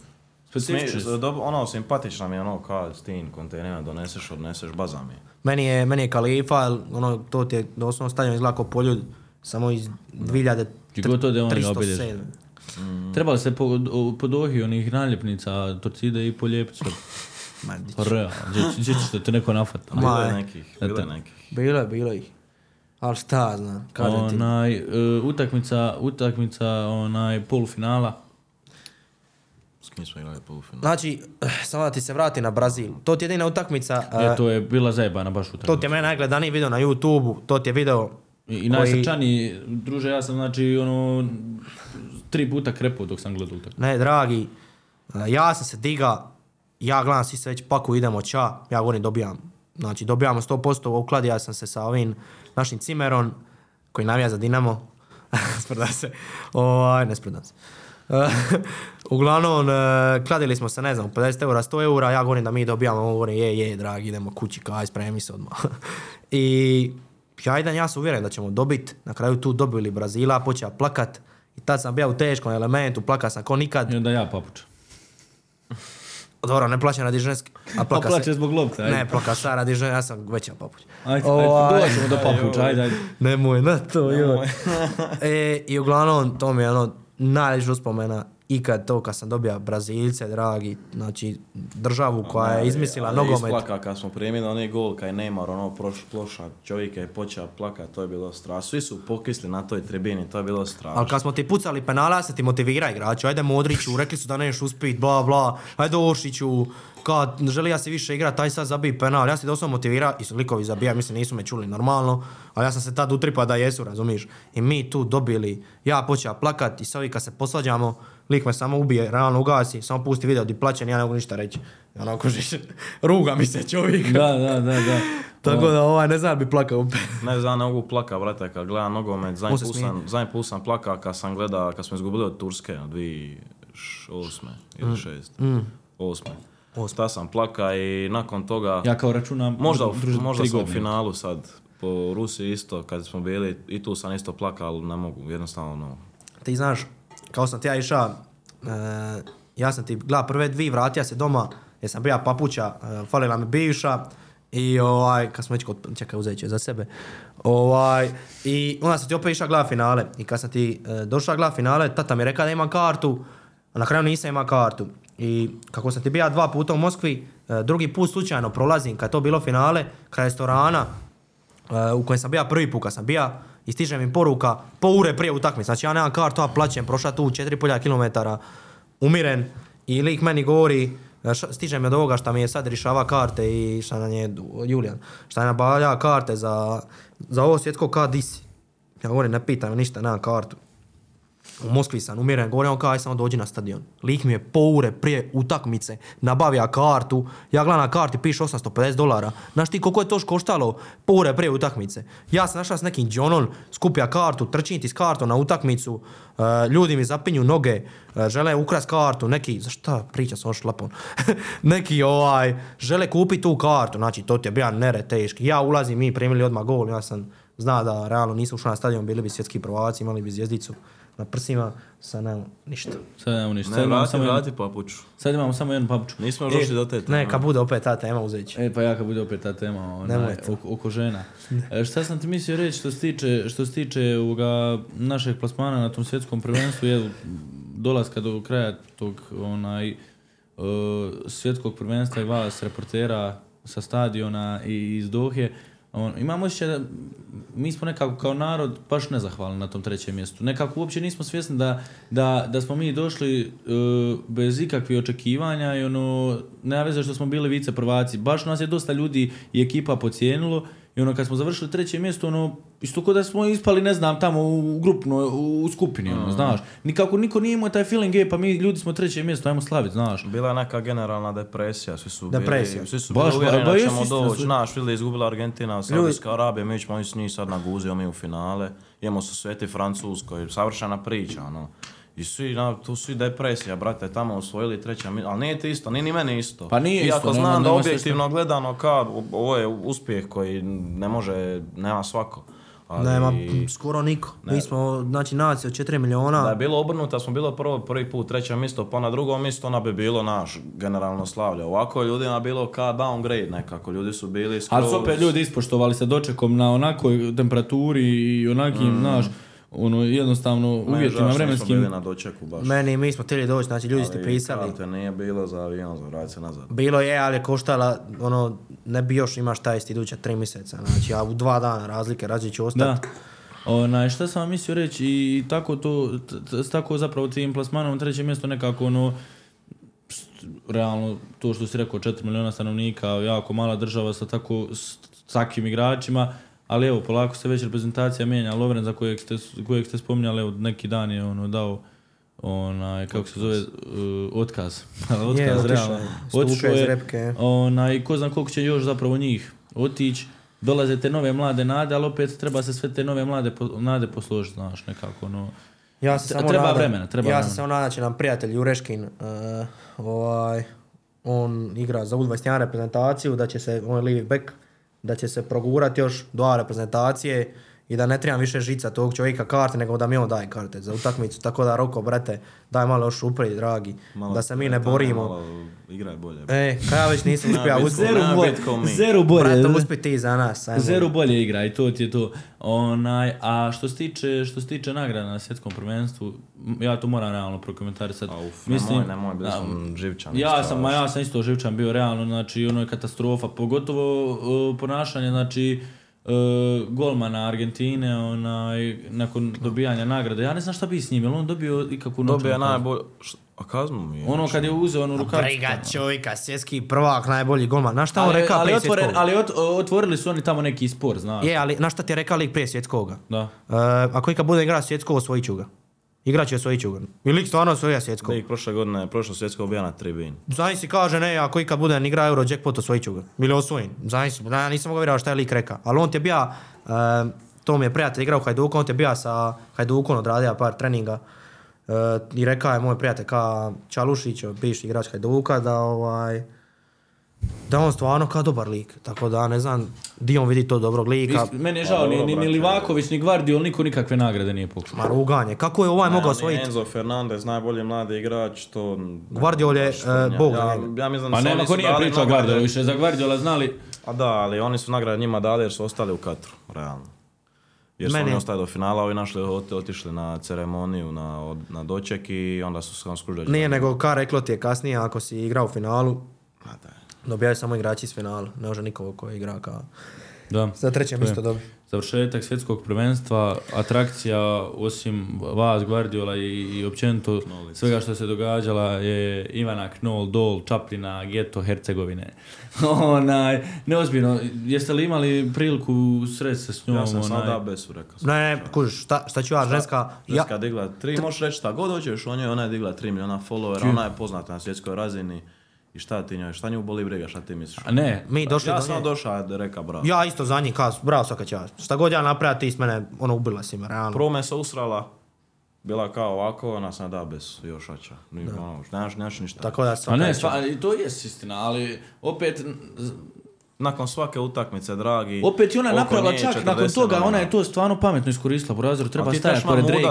[SPEAKER 1] Specifični su.
[SPEAKER 3] ono, simpatična mi je ono kao s tim kontejnerima doneseš, odneseš, baza mi je.
[SPEAKER 2] Meni je, meni je kalifa, ono, to ti je doslovno stadion izgleda kao poljud, samo iz 2000
[SPEAKER 1] Gdje god ode, oni ga
[SPEAKER 2] 307.
[SPEAKER 1] obilježe. Trebalo se po, o- po dohi onih naljepnica, torcide i sve.
[SPEAKER 2] Ma,
[SPEAKER 1] Pa gdje će- gdje ćeš da te neko nafata?
[SPEAKER 3] Bilo je nekih, bilo je
[SPEAKER 1] eto.
[SPEAKER 3] nekih.
[SPEAKER 2] Bilo je, bilo ih. Ali šta znam, kažem ti.
[SPEAKER 1] Onaj, e, utakmica, utakmica, onaj, polufinala.
[SPEAKER 3] Kim smo igrali polufinal?
[SPEAKER 2] Znači, samo da ti se vrati na Brazil. To ti je jedina utakmica,
[SPEAKER 1] Je, to je bila zajebana baš
[SPEAKER 2] to
[SPEAKER 1] utakmica.
[SPEAKER 2] ti je meni najgledaniji video na YouTube-u, to ti je video
[SPEAKER 1] I, i
[SPEAKER 2] koji-
[SPEAKER 1] najsrčaniji, druže, ja sam znači ono, tri puta krepo dok sam gledao utakmicu.
[SPEAKER 2] Ne, dragi, e, ja sam se diga, ja gledam svi se već paku, idemo ča, ja govorim dobijam. Znači dobijamo 100%, ukladio sam se sa ovim našim cimerom koji navija za Dinamo. Sprda se. Ovaj, ne sprdam se. Uglavnom, e, kladili smo se, ne znam, 50 eura, 100 eura, ja govorim da mi dobijamo, on govori, je, je, dragi, idemo kući, kaj, spremi se odmah. I ja idem, ja sam uvjeren da ćemo dobit, na kraju tu dobili Brazila, počeo plakat, i tad sam bio u teškom elementu, plaka sam ko nikad,
[SPEAKER 1] I onda ja papučam.
[SPEAKER 2] dobro, ne plaćam radi ženske, a plaka
[SPEAKER 1] plaće
[SPEAKER 2] se,
[SPEAKER 1] zbog lopte, ajde.
[SPEAKER 2] ne, plaka sa radi ja sam veća papuć.
[SPEAKER 1] Ajde,
[SPEAKER 2] Ovaj,
[SPEAKER 1] ajde, doćemo do papuča, ajde, ajde.
[SPEAKER 2] Nemoj na to, joj. e, I uglavnom, to mi je ono najljepša uspomena ikad to kad sam dobio Brazilce, dragi, znači državu koja je izmislila
[SPEAKER 3] Ali
[SPEAKER 2] nogomet.
[SPEAKER 3] Isplaka kad smo primili onaj gol, kaj Neymar, ono ploša, čovjek je počeo plakat, to je bilo strašno. Svi su pokisli na toj tribini, to je bilo strašno.
[SPEAKER 2] Ali kad smo ti pucali penala, se ti motivira igrač. Ajde Modriću, rekli su da neš uspit, bla bla. Ajde Ošiću, kad želi ja se više igrat, taj sad zabij penal. Ja se doslovno motivira i su likovi zabija, mislim nisu me čuli normalno. Ali ja sam se tad utripa da jesu, razumiš. I mi tu dobili, ja počeo plakat i sad kad se posvađamo, lik me samo ubije, realno ugasi, samo pusti video di plaćen, ja ne mogu ništa reći. I Onako, ruga mi se čovjek.
[SPEAKER 1] Da, da, da, da.
[SPEAKER 2] Tako da ovaj ne znam bi plakao.
[SPEAKER 3] Ne znam, ne mogu plaka, brate, kad gledam nogomet, zadnji put sam, zadnji put sam plaka kad sam gleda, kad smo izgubili od Turske, 2008. ili 6. Osme. Ta sam plaka i nakon toga,
[SPEAKER 1] Ja kao računam...
[SPEAKER 3] možda,
[SPEAKER 1] druže,
[SPEAKER 3] možda sam u finalu sad, po Rusiji isto, kad smo bili, i tu sam isto plakao, ali ne mogu, jednostavno, ono,
[SPEAKER 2] ti znaš, kao sam ti ja iša, e, ja sam ti gleda prve dvije, vratio se doma, jer sam bija papuća, e, falila mi bivša I ovaj, kad smo već kod, čekaj, uzet ću je za sebe. Ovaj, I onda sam ti opet išao gledat finale. I kad sam ti e, došao gledat finale, tata mi je rekao da imam kartu, a na kraju nisam imao kartu. I kako sam ti bio dva puta u Moskvi, e, drugi put slučajno prolazim, kad to bilo finale, kraj restorana, e, u kojem sam bio prvi put kad sam bio, i stiže mi poruka po ure prije utakmice. Znači ja nemam kartu, ja plaćem, prošla tu 4,5 km, umiren i lik meni govori, e, stiže mi od ovoga šta mi je sad rješava karte i šta nam je Julian, šta je nabavlja karte za, za ovo svjetsko kad di si. Ja govorim, ne pitam ništa, nemam kartu. U Moskvi sam umiren, govorim on kao aj samo dođi na stadion. Lik mi je po ure prije utakmice nabavija kartu, ja gledam na karti piše 850 dolara. Znaš ti koliko je to koštalo po ure prije utakmice? Ja sam našao s nekim Johnom, skupija kartu, trčim ti s kartom na utakmicu, e, ljudi mi zapinju noge, e, žele ukrast kartu, neki, za šta priča sam šlapon, neki ovaj, žele kupiti tu kartu, znači to ti je bio nere teški. Ja ulazim, mi primili odmah gol, ja sam zna da realno nisu ušli na stadion, bili bi svjetski prvaci, imali bi zvjezdicu na prsima, sad nemamo ništa.
[SPEAKER 1] Sad nemamo ništa.
[SPEAKER 3] Ne,
[SPEAKER 1] Sad
[SPEAKER 3] vrati,
[SPEAKER 1] samo jednu,
[SPEAKER 3] vrati papuču.
[SPEAKER 1] sad imamo samo jednu papuču.
[SPEAKER 3] Nismo još došli do te teme.
[SPEAKER 2] Ne, kad bude opet ta tema uzet ću.
[SPEAKER 1] E pa ja kad bude opet ta tema onaj, oko žena. E, šta sam ti mislio reći što se tiče, što se tiče ovoga našeg plasmana na tom svjetskom prvenstvu je dolaska do kraja tog onaj e, svjetskog prvenstva i vas reportera sa stadiona i iz Dohe. On, imam osjećaj da mi smo nekako kao narod baš nezahvalni na tom trećem mjestu. Nekako uopće nismo svjesni da, da, da smo mi došli e, bez ikakvih očekivanja i ono, nema veze što smo bili vice prvaci. Baš nas je dosta ljudi i ekipa pocijenilo i ono kad smo završili treće mjesto, ono, isto kao da smo ispali, ne znam, tamo u grupno, u, skupini, ono, znaš. Nikako niko nije imao taj feeling, e, pa mi ljudi smo treće mjesto, ajmo slaviti, znaš.
[SPEAKER 3] Bila je neka generalna depresija, svi su
[SPEAKER 2] Depresija.
[SPEAKER 3] bili, svi su
[SPEAKER 1] Baš,
[SPEAKER 3] bili uvjereni da ćemo doći,
[SPEAKER 1] su-
[SPEAKER 3] naš, vidi izgubila Argentina, Saudijska Arabija, mi ćemo s njih sad naguzio mi u finale, idemo se sveti Francuskoj, savršena priča, ono. I svi, na, tu svi depresija, brate, tamo osvojili treća ali nije ti isto, nije ni meni isto.
[SPEAKER 1] Pa nije
[SPEAKER 3] Iako
[SPEAKER 1] isto, nema-
[SPEAKER 3] znam da
[SPEAKER 1] nema se
[SPEAKER 3] objektivno gledano kao, ovo je uspjeh koji ne može, nema svako. Ali,
[SPEAKER 2] Nema skoro niko. Mi smo, znači, nacija od 4 miliona.
[SPEAKER 3] Da je bilo obrnuto, da smo bilo prvo, prvi put treće mjesto, pa na drugo mjesto ona bi bilo naš generalno slavlje. Ovako je ljudima bilo ka downgrade nekako, ljudi su bili skroz...
[SPEAKER 1] Ali su opet ljudi ispoštovali sa dočekom na onakoj temperaturi i onakim, znaš, ono, jednostavno uvjetima
[SPEAKER 3] žao što nismo
[SPEAKER 1] vremenskim.
[SPEAKER 3] bili na dočeku baš.
[SPEAKER 2] Meni, mi smo htjeli doći, znači ljudi ste
[SPEAKER 3] Ali
[SPEAKER 2] pisali.
[SPEAKER 3] karte nije bilo za avion, za vratiti se nazad.
[SPEAKER 2] Bilo je, ali je koštala, ono, ne bi još imaš taj isti iduća tri mjeseca. Znači, a u dva dana razlike, rađe ću
[SPEAKER 1] Da.
[SPEAKER 2] ostati.
[SPEAKER 1] Onaj, šta sam vam mislio reći i tako to, t- t- tako zapravo tim plasmanom treće mjesto nekako ono, s- realno to što si rekao 4 miliona stanovnika, jako mala država sa tako s takvim igračima, ali evo polako se već reprezentacija mijenja, Lovren za kojeg ste, kojeg ste spominjali, evo neki dan je ono dao onaj, kako se zove, uh, otkaz. otkaz,
[SPEAKER 2] Je, otišao
[SPEAKER 1] realno.
[SPEAKER 2] je.
[SPEAKER 1] Otišao
[SPEAKER 2] iz
[SPEAKER 1] je,
[SPEAKER 2] repke.
[SPEAKER 1] onaj, ko zna koliko će još zapravo njih otići. Dolaze te nove mlade nade, ali opet treba se sve te nove mlade po- nade posložiti, znaš, nekako, ono.
[SPEAKER 2] Ja se samo
[SPEAKER 1] treba
[SPEAKER 2] nadam-
[SPEAKER 1] vremena, treba
[SPEAKER 2] Ja
[SPEAKER 1] vremena.
[SPEAKER 2] se samo nadam da će nam prijatelj Jureškin, eh, ovaj, on igra za U21 reprezentaciju, da će se, on je livi back, da će se progurati još do A reprezentacije i da ne trebam više žica tog čovjeka karte, nego da mi on daje karte za utakmicu. Tako da, Roko, brate, daj malo još upri, dragi,
[SPEAKER 3] Malo
[SPEAKER 2] da se mi ne
[SPEAKER 3] tamo,
[SPEAKER 2] borimo.
[SPEAKER 3] Malo igraj bolje.
[SPEAKER 2] E, kaj ja već nisam uspio uspjeti.
[SPEAKER 3] Zeru bolje-
[SPEAKER 1] zeru bolje.
[SPEAKER 2] Brate, ti za nas. ajmo.
[SPEAKER 1] Zeru bolje igra i to ti je to. Onaj, a što se tiče, što se tiče nagrada na svjetskom prvenstvu, ja to moram realno prokomentarisati.
[SPEAKER 3] A uf, nemoj, nemoj, bili
[SPEAKER 1] da,
[SPEAKER 3] sam živčan.
[SPEAKER 1] Ja sam, ma ja sam isto živčan bio realno, znači ono je katastrofa, pogotovo uh, ponašanje, znači uh, golmana Argentine, onaj, nakon dobijanja nagrade. Ja ne znam šta bi s njim, jel on dobio ikakvu kaznu?
[SPEAKER 3] najbolje... š- A kaznu mi je.
[SPEAKER 1] Ono kad je uzeo onu rukavicu.
[SPEAKER 2] Briga čovjeka, svjetski prvak, najbolji golman. Znaš šta on
[SPEAKER 1] Ali,
[SPEAKER 2] rekao
[SPEAKER 1] ali,
[SPEAKER 2] prije
[SPEAKER 1] otvoren,
[SPEAKER 2] svjetskog?
[SPEAKER 1] ali ot- otvorili su oni tamo neki spor, znaš.
[SPEAKER 2] Je, ali znaš šta ti je rekao lik prije svjetskoga?
[SPEAKER 1] Da.
[SPEAKER 2] Uh, ako ikad bude igra svjetsko, osvojit ću ga. Igrat će osvojit ću ga. I lik stvarno osvojio svjetsko.
[SPEAKER 3] Lik prošle godine, prošlo svjetsko bija na tribini.
[SPEAKER 2] Znaš si kaže, ne, ako ikad bude igra Euro Jackpot, osvojit ću ga. Ili osvojim. Znaš si, ja nisam mogao vjerovati šta je lik rekao. Ali on ti je bio, uh, to mi je prijatelj igrao u Hajduku, on ti je bio sa Hajdukom, odradio par treninga. Uh, I rekao je moj prijatelj ka Čalušić, bivši igrač Hajduka, da ovaj, da je on stvarno kao dobar lik. Tako da ne znam, di on vidi to dobrog lika.
[SPEAKER 1] Vi- Meni je
[SPEAKER 3] Pa
[SPEAKER 1] žao, ni,
[SPEAKER 3] dobro,
[SPEAKER 1] ni, ni. Livaković, ni Guardiol, niko nikakve nagrade nije pokušao.
[SPEAKER 2] Ma ruganje. Kako je ovaj mogao
[SPEAKER 3] ni
[SPEAKER 2] osvojiti?
[SPEAKER 3] Enzo Fernandez, najbolji mladi igrač, to...
[SPEAKER 2] Guardiol je,
[SPEAKER 3] sumnjam.
[SPEAKER 2] bog
[SPEAKER 3] ja, ja mislim da
[SPEAKER 1] Pa
[SPEAKER 3] su
[SPEAKER 1] nema
[SPEAKER 3] oni
[SPEAKER 1] ko
[SPEAKER 3] su
[SPEAKER 1] nije pričao Guardiola, više za Guardiola znali.
[SPEAKER 3] A da, ali oni su nagrade njima dali jer su ostali u Katru, realno. Jer su
[SPEAKER 2] Meni-
[SPEAKER 3] oni ostali do finala, ovi našli, ot- otišli na ceremoniju, na, od- na doček i onda su se skužili. da će-
[SPEAKER 2] Nije nego ka reklo ti je kasnije ako si igrao u finalu,
[SPEAKER 3] Ma da.
[SPEAKER 2] Dobijaju samo igrači iz finala. Ne može nikogo ko igra kao...
[SPEAKER 1] Da.
[SPEAKER 2] Za treće mjesto dobi.
[SPEAKER 1] Završetak svjetskog prvenstva, atrakcija osim vas, Guardiola i, i općenito svega što se događala je Ivana Knoll, Dol, Čaplina, Geto, Hercegovine. Onaj, neozbiljno, jeste li imali priliku sresti se s njom?
[SPEAKER 3] Ja sam
[SPEAKER 1] onaj?
[SPEAKER 3] da besu rekao. sam.
[SPEAKER 2] Ne, ne, kužiš, šta, šta ću ja, ženska... Ja,
[SPEAKER 3] Ženska digla tri, možeš reći šta god hoćeš o njoj, ona je digla 3 miliona followera, ona je poznata na svjetskoj razini. I šta ti njoj, šta nju boli briga, šta ti misliš?
[SPEAKER 1] A ne,
[SPEAKER 2] mi došli
[SPEAKER 3] ja
[SPEAKER 2] do
[SPEAKER 3] sam
[SPEAKER 2] nje.
[SPEAKER 3] došao da reka bravo.
[SPEAKER 2] Ja isto za njih, kao, bravo svaka čast. Šta god ja napravim, ti s mene, ono, ubila si me, realno.
[SPEAKER 3] Prvo me se usrala, bila kao ovako, ona sam da bez još oča. Ni, ono, nemaš, nemaš ništa.
[SPEAKER 2] Tako da
[SPEAKER 1] a
[SPEAKER 2] svaka
[SPEAKER 1] ne, stva, i to je istina, ali opet,
[SPEAKER 3] Nakon svake utakmice, dragi.
[SPEAKER 1] opet je ona napravila čak
[SPEAKER 3] 40
[SPEAKER 1] nakon toga, ona je to stvarno pametno iskoristila, Burazeru treba
[SPEAKER 3] ti
[SPEAKER 1] stajati pored Drejka.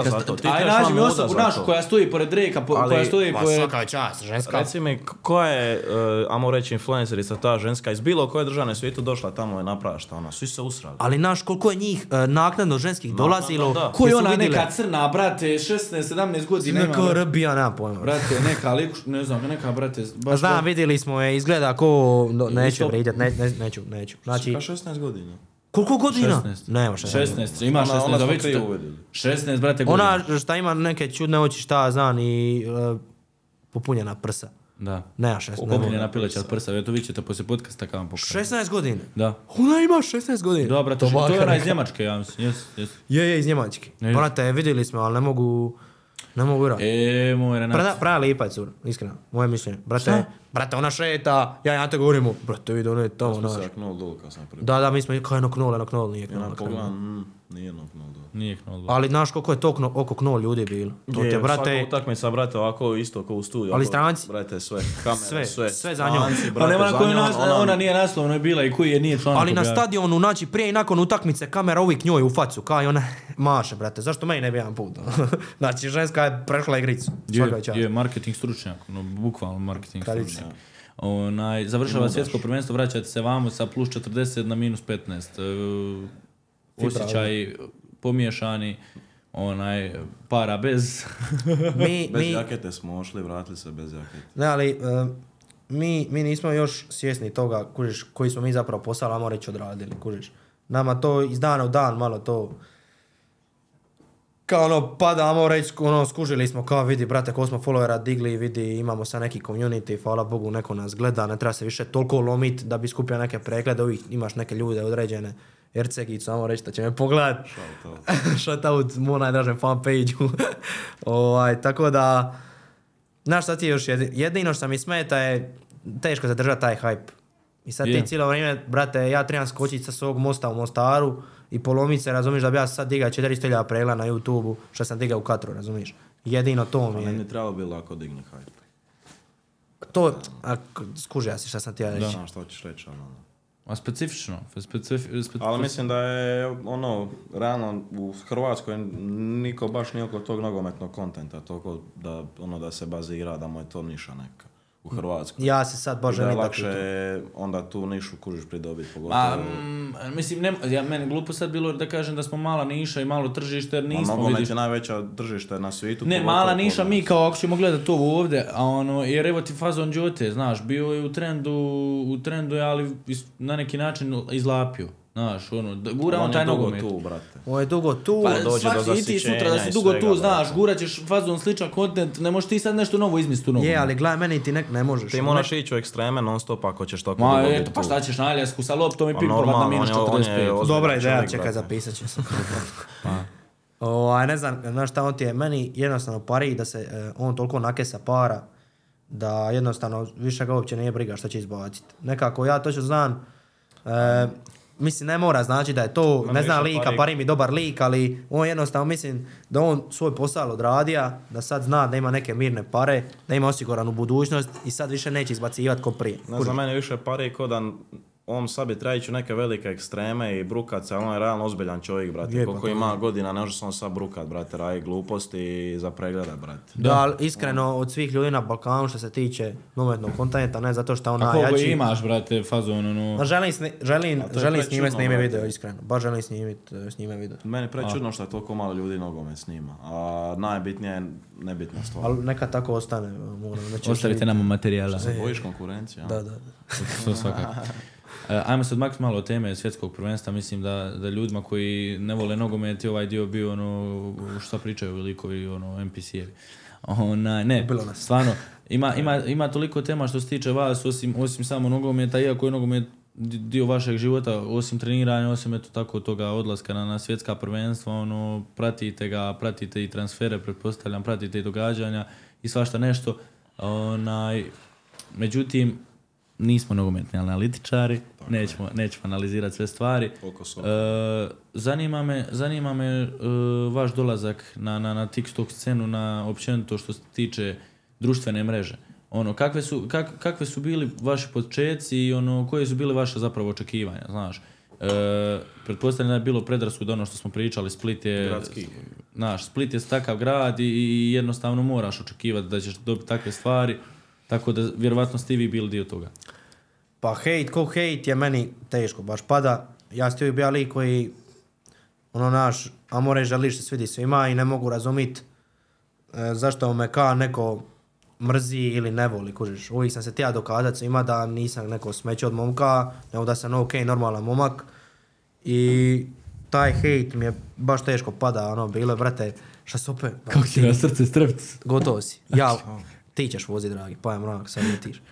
[SPEAKER 1] Aj, nađi mi osobu našu koja stoji pored Drejka, po-
[SPEAKER 3] Ali-
[SPEAKER 1] koja stoji pored...
[SPEAKER 2] svaka čast, ženska.
[SPEAKER 3] Reci mi, koja je, uh, amo reći, influencerica ta ženska iz bilo koje države na svijetu došla tamo je napravila šta ona, svi se usrali.
[SPEAKER 2] Ali znaš koliko je njih e, naknadno ženskih dolazilo.
[SPEAKER 1] Ko je ona neka crna, brate, 16-17 godina
[SPEAKER 2] Neka rbija, nema pojma.
[SPEAKER 1] Brate, neka ne znam, neka, brate, baš...
[SPEAKER 2] Znam, vidjeli smo je, izgleda ko, no, neću
[SPEAKER 1] Isto-
[SPEAKER 2] vrijedjati, ne, ne, neću, neću. Znači,
[SPEAKER 3] Ka 16 godina.
[SPEAKER 2] koliko godina?
[SPEAKER 1] 16.
[SPEAKER 2] Nema 16.
[SPEAKER 1] 16, ima
[SPEAKER 3] Ona-
[SPEAKER 1] 16,
[SPEAKER 3] ona
[SPEAKER 1] da to-
[SPEAKER 3] vidjeli.
[SPEAKER 1] 16, brate, godina.
[SPEAKER 2] Ona šta ima neke čudne oči, šta znam, i e, popunjena prsa.
[SPEAKER 1] Da.
[SPEAKER 2] Nema 16. ne
[SPEAKER 1] Popunjena pileća od prsa, eto vi ćete poslije podcasta kad vam pokažem.
[SPEAKER 2] 16 godina?
[SPEAKER 1] Da.
[SPEAKER 2] Ona ima 16 godina.
[SPEAKER 1] Da, brate, to, to je ona iz. Njemačke, ja mislim, jes, jes.
[SPEAKER 2] Je, je, iz Njemačke.
[SPEAKER 1] Ne.
[SPEAKER 2] Brate, vidjeli smo, ali ne mogu, ne mogu vjerovati.
[SPEAKER 1] E, moj Renat.
[SPEAKER 2] Prava, prava lipa je cura, iskreno, moje mišljenje. Brate,
[SPEAKER 1] Šta?
[SPEAKER 2] Brate, ona šeta, ja ja te govorimo, brate, vidi, ono je tamo,
[SPEAKER 3] Smo
[SPEAKER 2] znaš.
[SPEAKER 3] se jaknul dol kad sam prvi.
[SPEAKER 2] Da, da, mi smo, kao jedno knol, jedno knol, nije
[SPEAKER 3] I
[SPEAKER 2] knol.
[SPEAKER 3] onak
[SPEAKER 2] knol.
[SPEAKER 3] pogledam, mm, nije jaknul dol.
[SPEAKER 1] Nije knol.
[SPEAKER 2] Ali znaš koliko je to kno, oko knol ljudi bilo. To te,
[SPEAKER 3] Je,
[SPEAKER 2] brate,
[SPEAKER 3] Svaka utakmica, brate, ovako isto kao u studiju.
[SPEAKER 2] Ali stranci?
[SPEAKER 3] Brate, sve, kamere,
[SPEAKER 2] Sve,
[SPEAKER 3] sve.
[SPEAKER 2] sve za njom.
[SPEAKER 3] stranci,
[SPEAKER 1] Pa
[SPEAKER 3] brate,
[SPEAKER 1] nema na
[SPEAKER 3] za
[SPEAKER 1] koju
[SPEAKER 3] njom,
[SPEAKER 1] nas,
[SPEAKER 3] ona-
[SPEAKER 1] ona nije naslovno je bila i koji je nije članak
[SPEAKER 2] ali na stadionu, znači prije i nakon utakmice kamera uvijek njoj u facu, kao i ona maše, brate, zašto meni ne bi jedan put? znači, ženska je prešla igricu,
[SPEAKER 1] Je, je marketing stručnjak, ono, bukvalno marketing
[SPEAKER 2] Kraljica.
[SPEAKER 1] Stručnjak. Onaj, završava svjetsko prvenstvo, vraćate se vamo sa plus 40 na minus 15. E, osjećaj pomiješani, onaj, para bez.
[SPEAKER 2] Mi,
[SPEAKER 3] Bez
[SPEAKER 2] mi,
[SPEAKER 3] jakete smo ošli, vratili se bez jakete.
[SPEAKER 2] ne, ali e, mi, mi nismo još svjesni toga, kužiš, koji smo mi zapravo posao, ajmo reći, odradili, kužiš. Nama to iz dana u dan malo to kao ono, pada, ajmo reći, ono, skužili smo, kao vidi, brate, ko smo followera digli, vidi, imamo sad neki community, hvala Bogu, neko nas gleda, ne treba se više toliko lomit da bi skupio neke preglede, uvijek imaš neke ljude određene, Ercegicu, ajmo reći da će me pogledat, shout out. Moj najdražem fan page ovaj, tako da, znaš šta ti je još jedino što mi smeta je teško zadržati taj hype. I sad
[SPEAKER 1] Je.
[SPEAKER 2] ti cijelo vrijeme, brate, ja trebam skočiti sa svog mosta u Mostaru i polomit se, razumiješ, da bi ja sad digao 400.000 pregleda na YouTube-u, što sam digao u Katru, razumiješ. Jedino to mi
[SPEAKER 3] meni
[SPEAKER 2] je.
[SPEAKER 3] je trebalo bi lako digne hype.
[SPEAKER 2] To, a, k- skužio si šta sam ti ja reći.
[SPEAKER 3] Znam šta hoćeš reći, ali ono.
[SPEAKER 1] A specifično, specifi, spe-
[SPEAKER 3] Ali mislim da je ono, realno u Hrvatskoj niko baš nije oko tog nogometnog kontenta, toliko da, ono, da se bazira, da mu je to niša neka u Hrvatskoj.
[SPEAKER 2] Ja se sad baš
[SPEAKER 3] I da
[SPEAKER 2] želim
[SPEAKER 3] lakše
[SPEAKER 2] to.
[SPEAKER 3] onda tu nišu kužiš pridobiti,
[SPEAKER 1] Ma,
[SPEAKER 3] pogotovo.
[SPEAKER 1] mm, mislim, ne, ja, meni glupo sad bilo da kažem da smo mala niša i malo tržište, jer
[SPEAKER 3] A
[SPEAKER 1] nismo
[SPEAKER 3] nogomet
[SPEAKER 1] vidiš.
[SPEAKER 3] je najveća tržište na svijetu.
[SPEAKER 1] Ne, mala niša, mi kao ako ćemo gledati ovo ovdje, a ono, jer evo ti fazon Đote, znaš, bio je u trendu, u trendu je, ali is- na neki način izlapio, znaš, ono, gura on,
[SPEAKER 3] On
[SPEAKER 1] taj
[SPEAKER 3] je dugo
[SPEAKER 1] nogomet.
[SPEAKER 3] tu, brate.
[SPEAKER 2] Ovo je dugo tu.
[SPEAKER 1] Pa
[SPEAKER 3] dođe do
[SPEAKER 1] svaki, i ti sutra da
[SPEAKER 3] zasićenja
[SPEAKER 1] si dugo
[SPEAKER 3] svega,
[SPEAKER 1] tu, znaš,
[SPEAKER 3] brate.
[SPEAKER 1] gurat ćeš fazon sličan kontent, ne možeš ti sad nešto novo izmisliti u nogometu.
[SPEAKER 2] Je, ali gledaj, meni ti nek, ne možeš.
[SPEAKER 3] Ti moraš ići u ekstreme non stop ako ćeš tako
[SPEAKER 1] Ma,
[SPEAKER 3] dugo
[SPEAKER 1] eto, pa šta ćeš na Aljasku sa loptom i
[SPEAKER 3] Pa
[SPEAKER 1] pimpovat na minus
[SPEAKER 3] on je- on je
[SPEAKER 1] 45.
[SPEAKER 3] ozbiljan
[SPEAKER 2] Dobra ideja,
[SPEAKER 3] čovjek,
[SPEAKER 2] čekaj,
[SPEAKER 3] brate.
[SPEAKER 2] zapisat ću se. Ovaj, ne znam, znaš šta on ti je, meni jednostavno pari da se e, on toliko nakesa para da jednostavno više ga uopće nije briga šta će izbaciti. Nekako ja točno znam, e, mislim ne mora znači da je to, ne
[SPEAKER 3] više
[SPEAKER 2] zna lika. Parim je dobar lik, ali on jednostavno mislim da on svoj posao odradija, da sad zna da ima neke mirne pare, da ima osiguranu budućnost i sad više neće izbacivati ko prije.
[SPEAKER 3] Ne znam, meni više pari ko da on sad bi trajići neke velike ekstreme i brukat se, ali on je realno ozbiljan čovjek, brate.
[SPEAKER 2] Je, pa
[SPEAKER 3] Koliko
[SPEAKER 2] to
[SPEAKER 3] ima godina, ne može se on sad brukat, brate, radi gluposti za pregleda, brate.
[SPEAKER 2] Da, ali iskreno od svih ljudi na Balkanu što se tiče nometnog kontenta, ne zato što je on
[SPEAKER 1] A koliko
[SPEAKER 2] najjači.
[SPEAKER 1] imaš, brate, fazon, ono...
[SPEAKER 2] Želim, sni, želim, želim snime s njime
[SPEAKER 3] brate.
[SPEAKER 2] video, iskreno. Baš želim snimit e, s njime video.
[SPEAKER 3] Meni je prečudno što je toliko malo ljudi nogomet snima, a najbitnije je nebitna stvar.
[SPEAKER 2] Ali neka tako ostane. Moram, neće
[SPEAKER 1] Ostavite nama materijala.
[SPEAKER 3] Se bojiš konkurencije, a?
[SPEAKER 2] Da, da. da.
[SPEAKER 1] To svakako. E, Ajmo se odmaknuti malo od teme svjetskog prvenstva. Mislim da, da ljudima koji ne vole nogomet je ovaj dio bio ono, šta pričaju likovi, ono, NPC-evi. Ona, ne, stvarno, ima, ima, ima toliko tema što se tiče vas, osim, osim samo nogometa, iako je nogomet di- dio vašeg života, osim treniranja, osim eto tako toga odlaska na, na svjetska prvenstva, ono, pratite ga, pratite i transfere, pretpostavljam, pratite i događanja i svašta nešto. Onaj, međutim, nismo nogometni analitičari, nećemo, nećemo analizirati sve stvari. E, zanima me, zanima me e, vaš dolazak na, na, na TikTok scenu, na općenito što se tiče društvene mreže. Ono, kakve su, kak, kakve su bili vaši početci i ono, koje su bile vaše zapravo očekivanja, znaš? E, pretpostavljam da je bilo predrasud ono što smo pričali, Split je,
[SPEAKER 3] Gradski.
[SPEAKER 1] znaš, Split je takav grad i, i jednostavno moraš očekivati da ćeš dobiti takve stvari, tako da vjerovatno ste i vi bili dio toga.
[SPEAKER 2] Pa hejt, ko hejt je meni teško, baš pada. Ja sam uvijek bio lik koji, ono naš, a mora i želiš se svidi svima i ne mogu razumit e, zašto me ka neko mrzi ili ne voli, kužiš. Uvijek sam se tija dokazat svima da nisam neko smeće od momka, nego da sam ok, normalan momak. I taj hejt mi je baš teško pada, ono, bilo je, brate, šta se opet...
[SPEAKER 1] Kako ti na srce strepci?
[SPEAKER 2] Gotovo si. Ja, ti ćeš vozit, dragi, pa je mrak, sad letiš.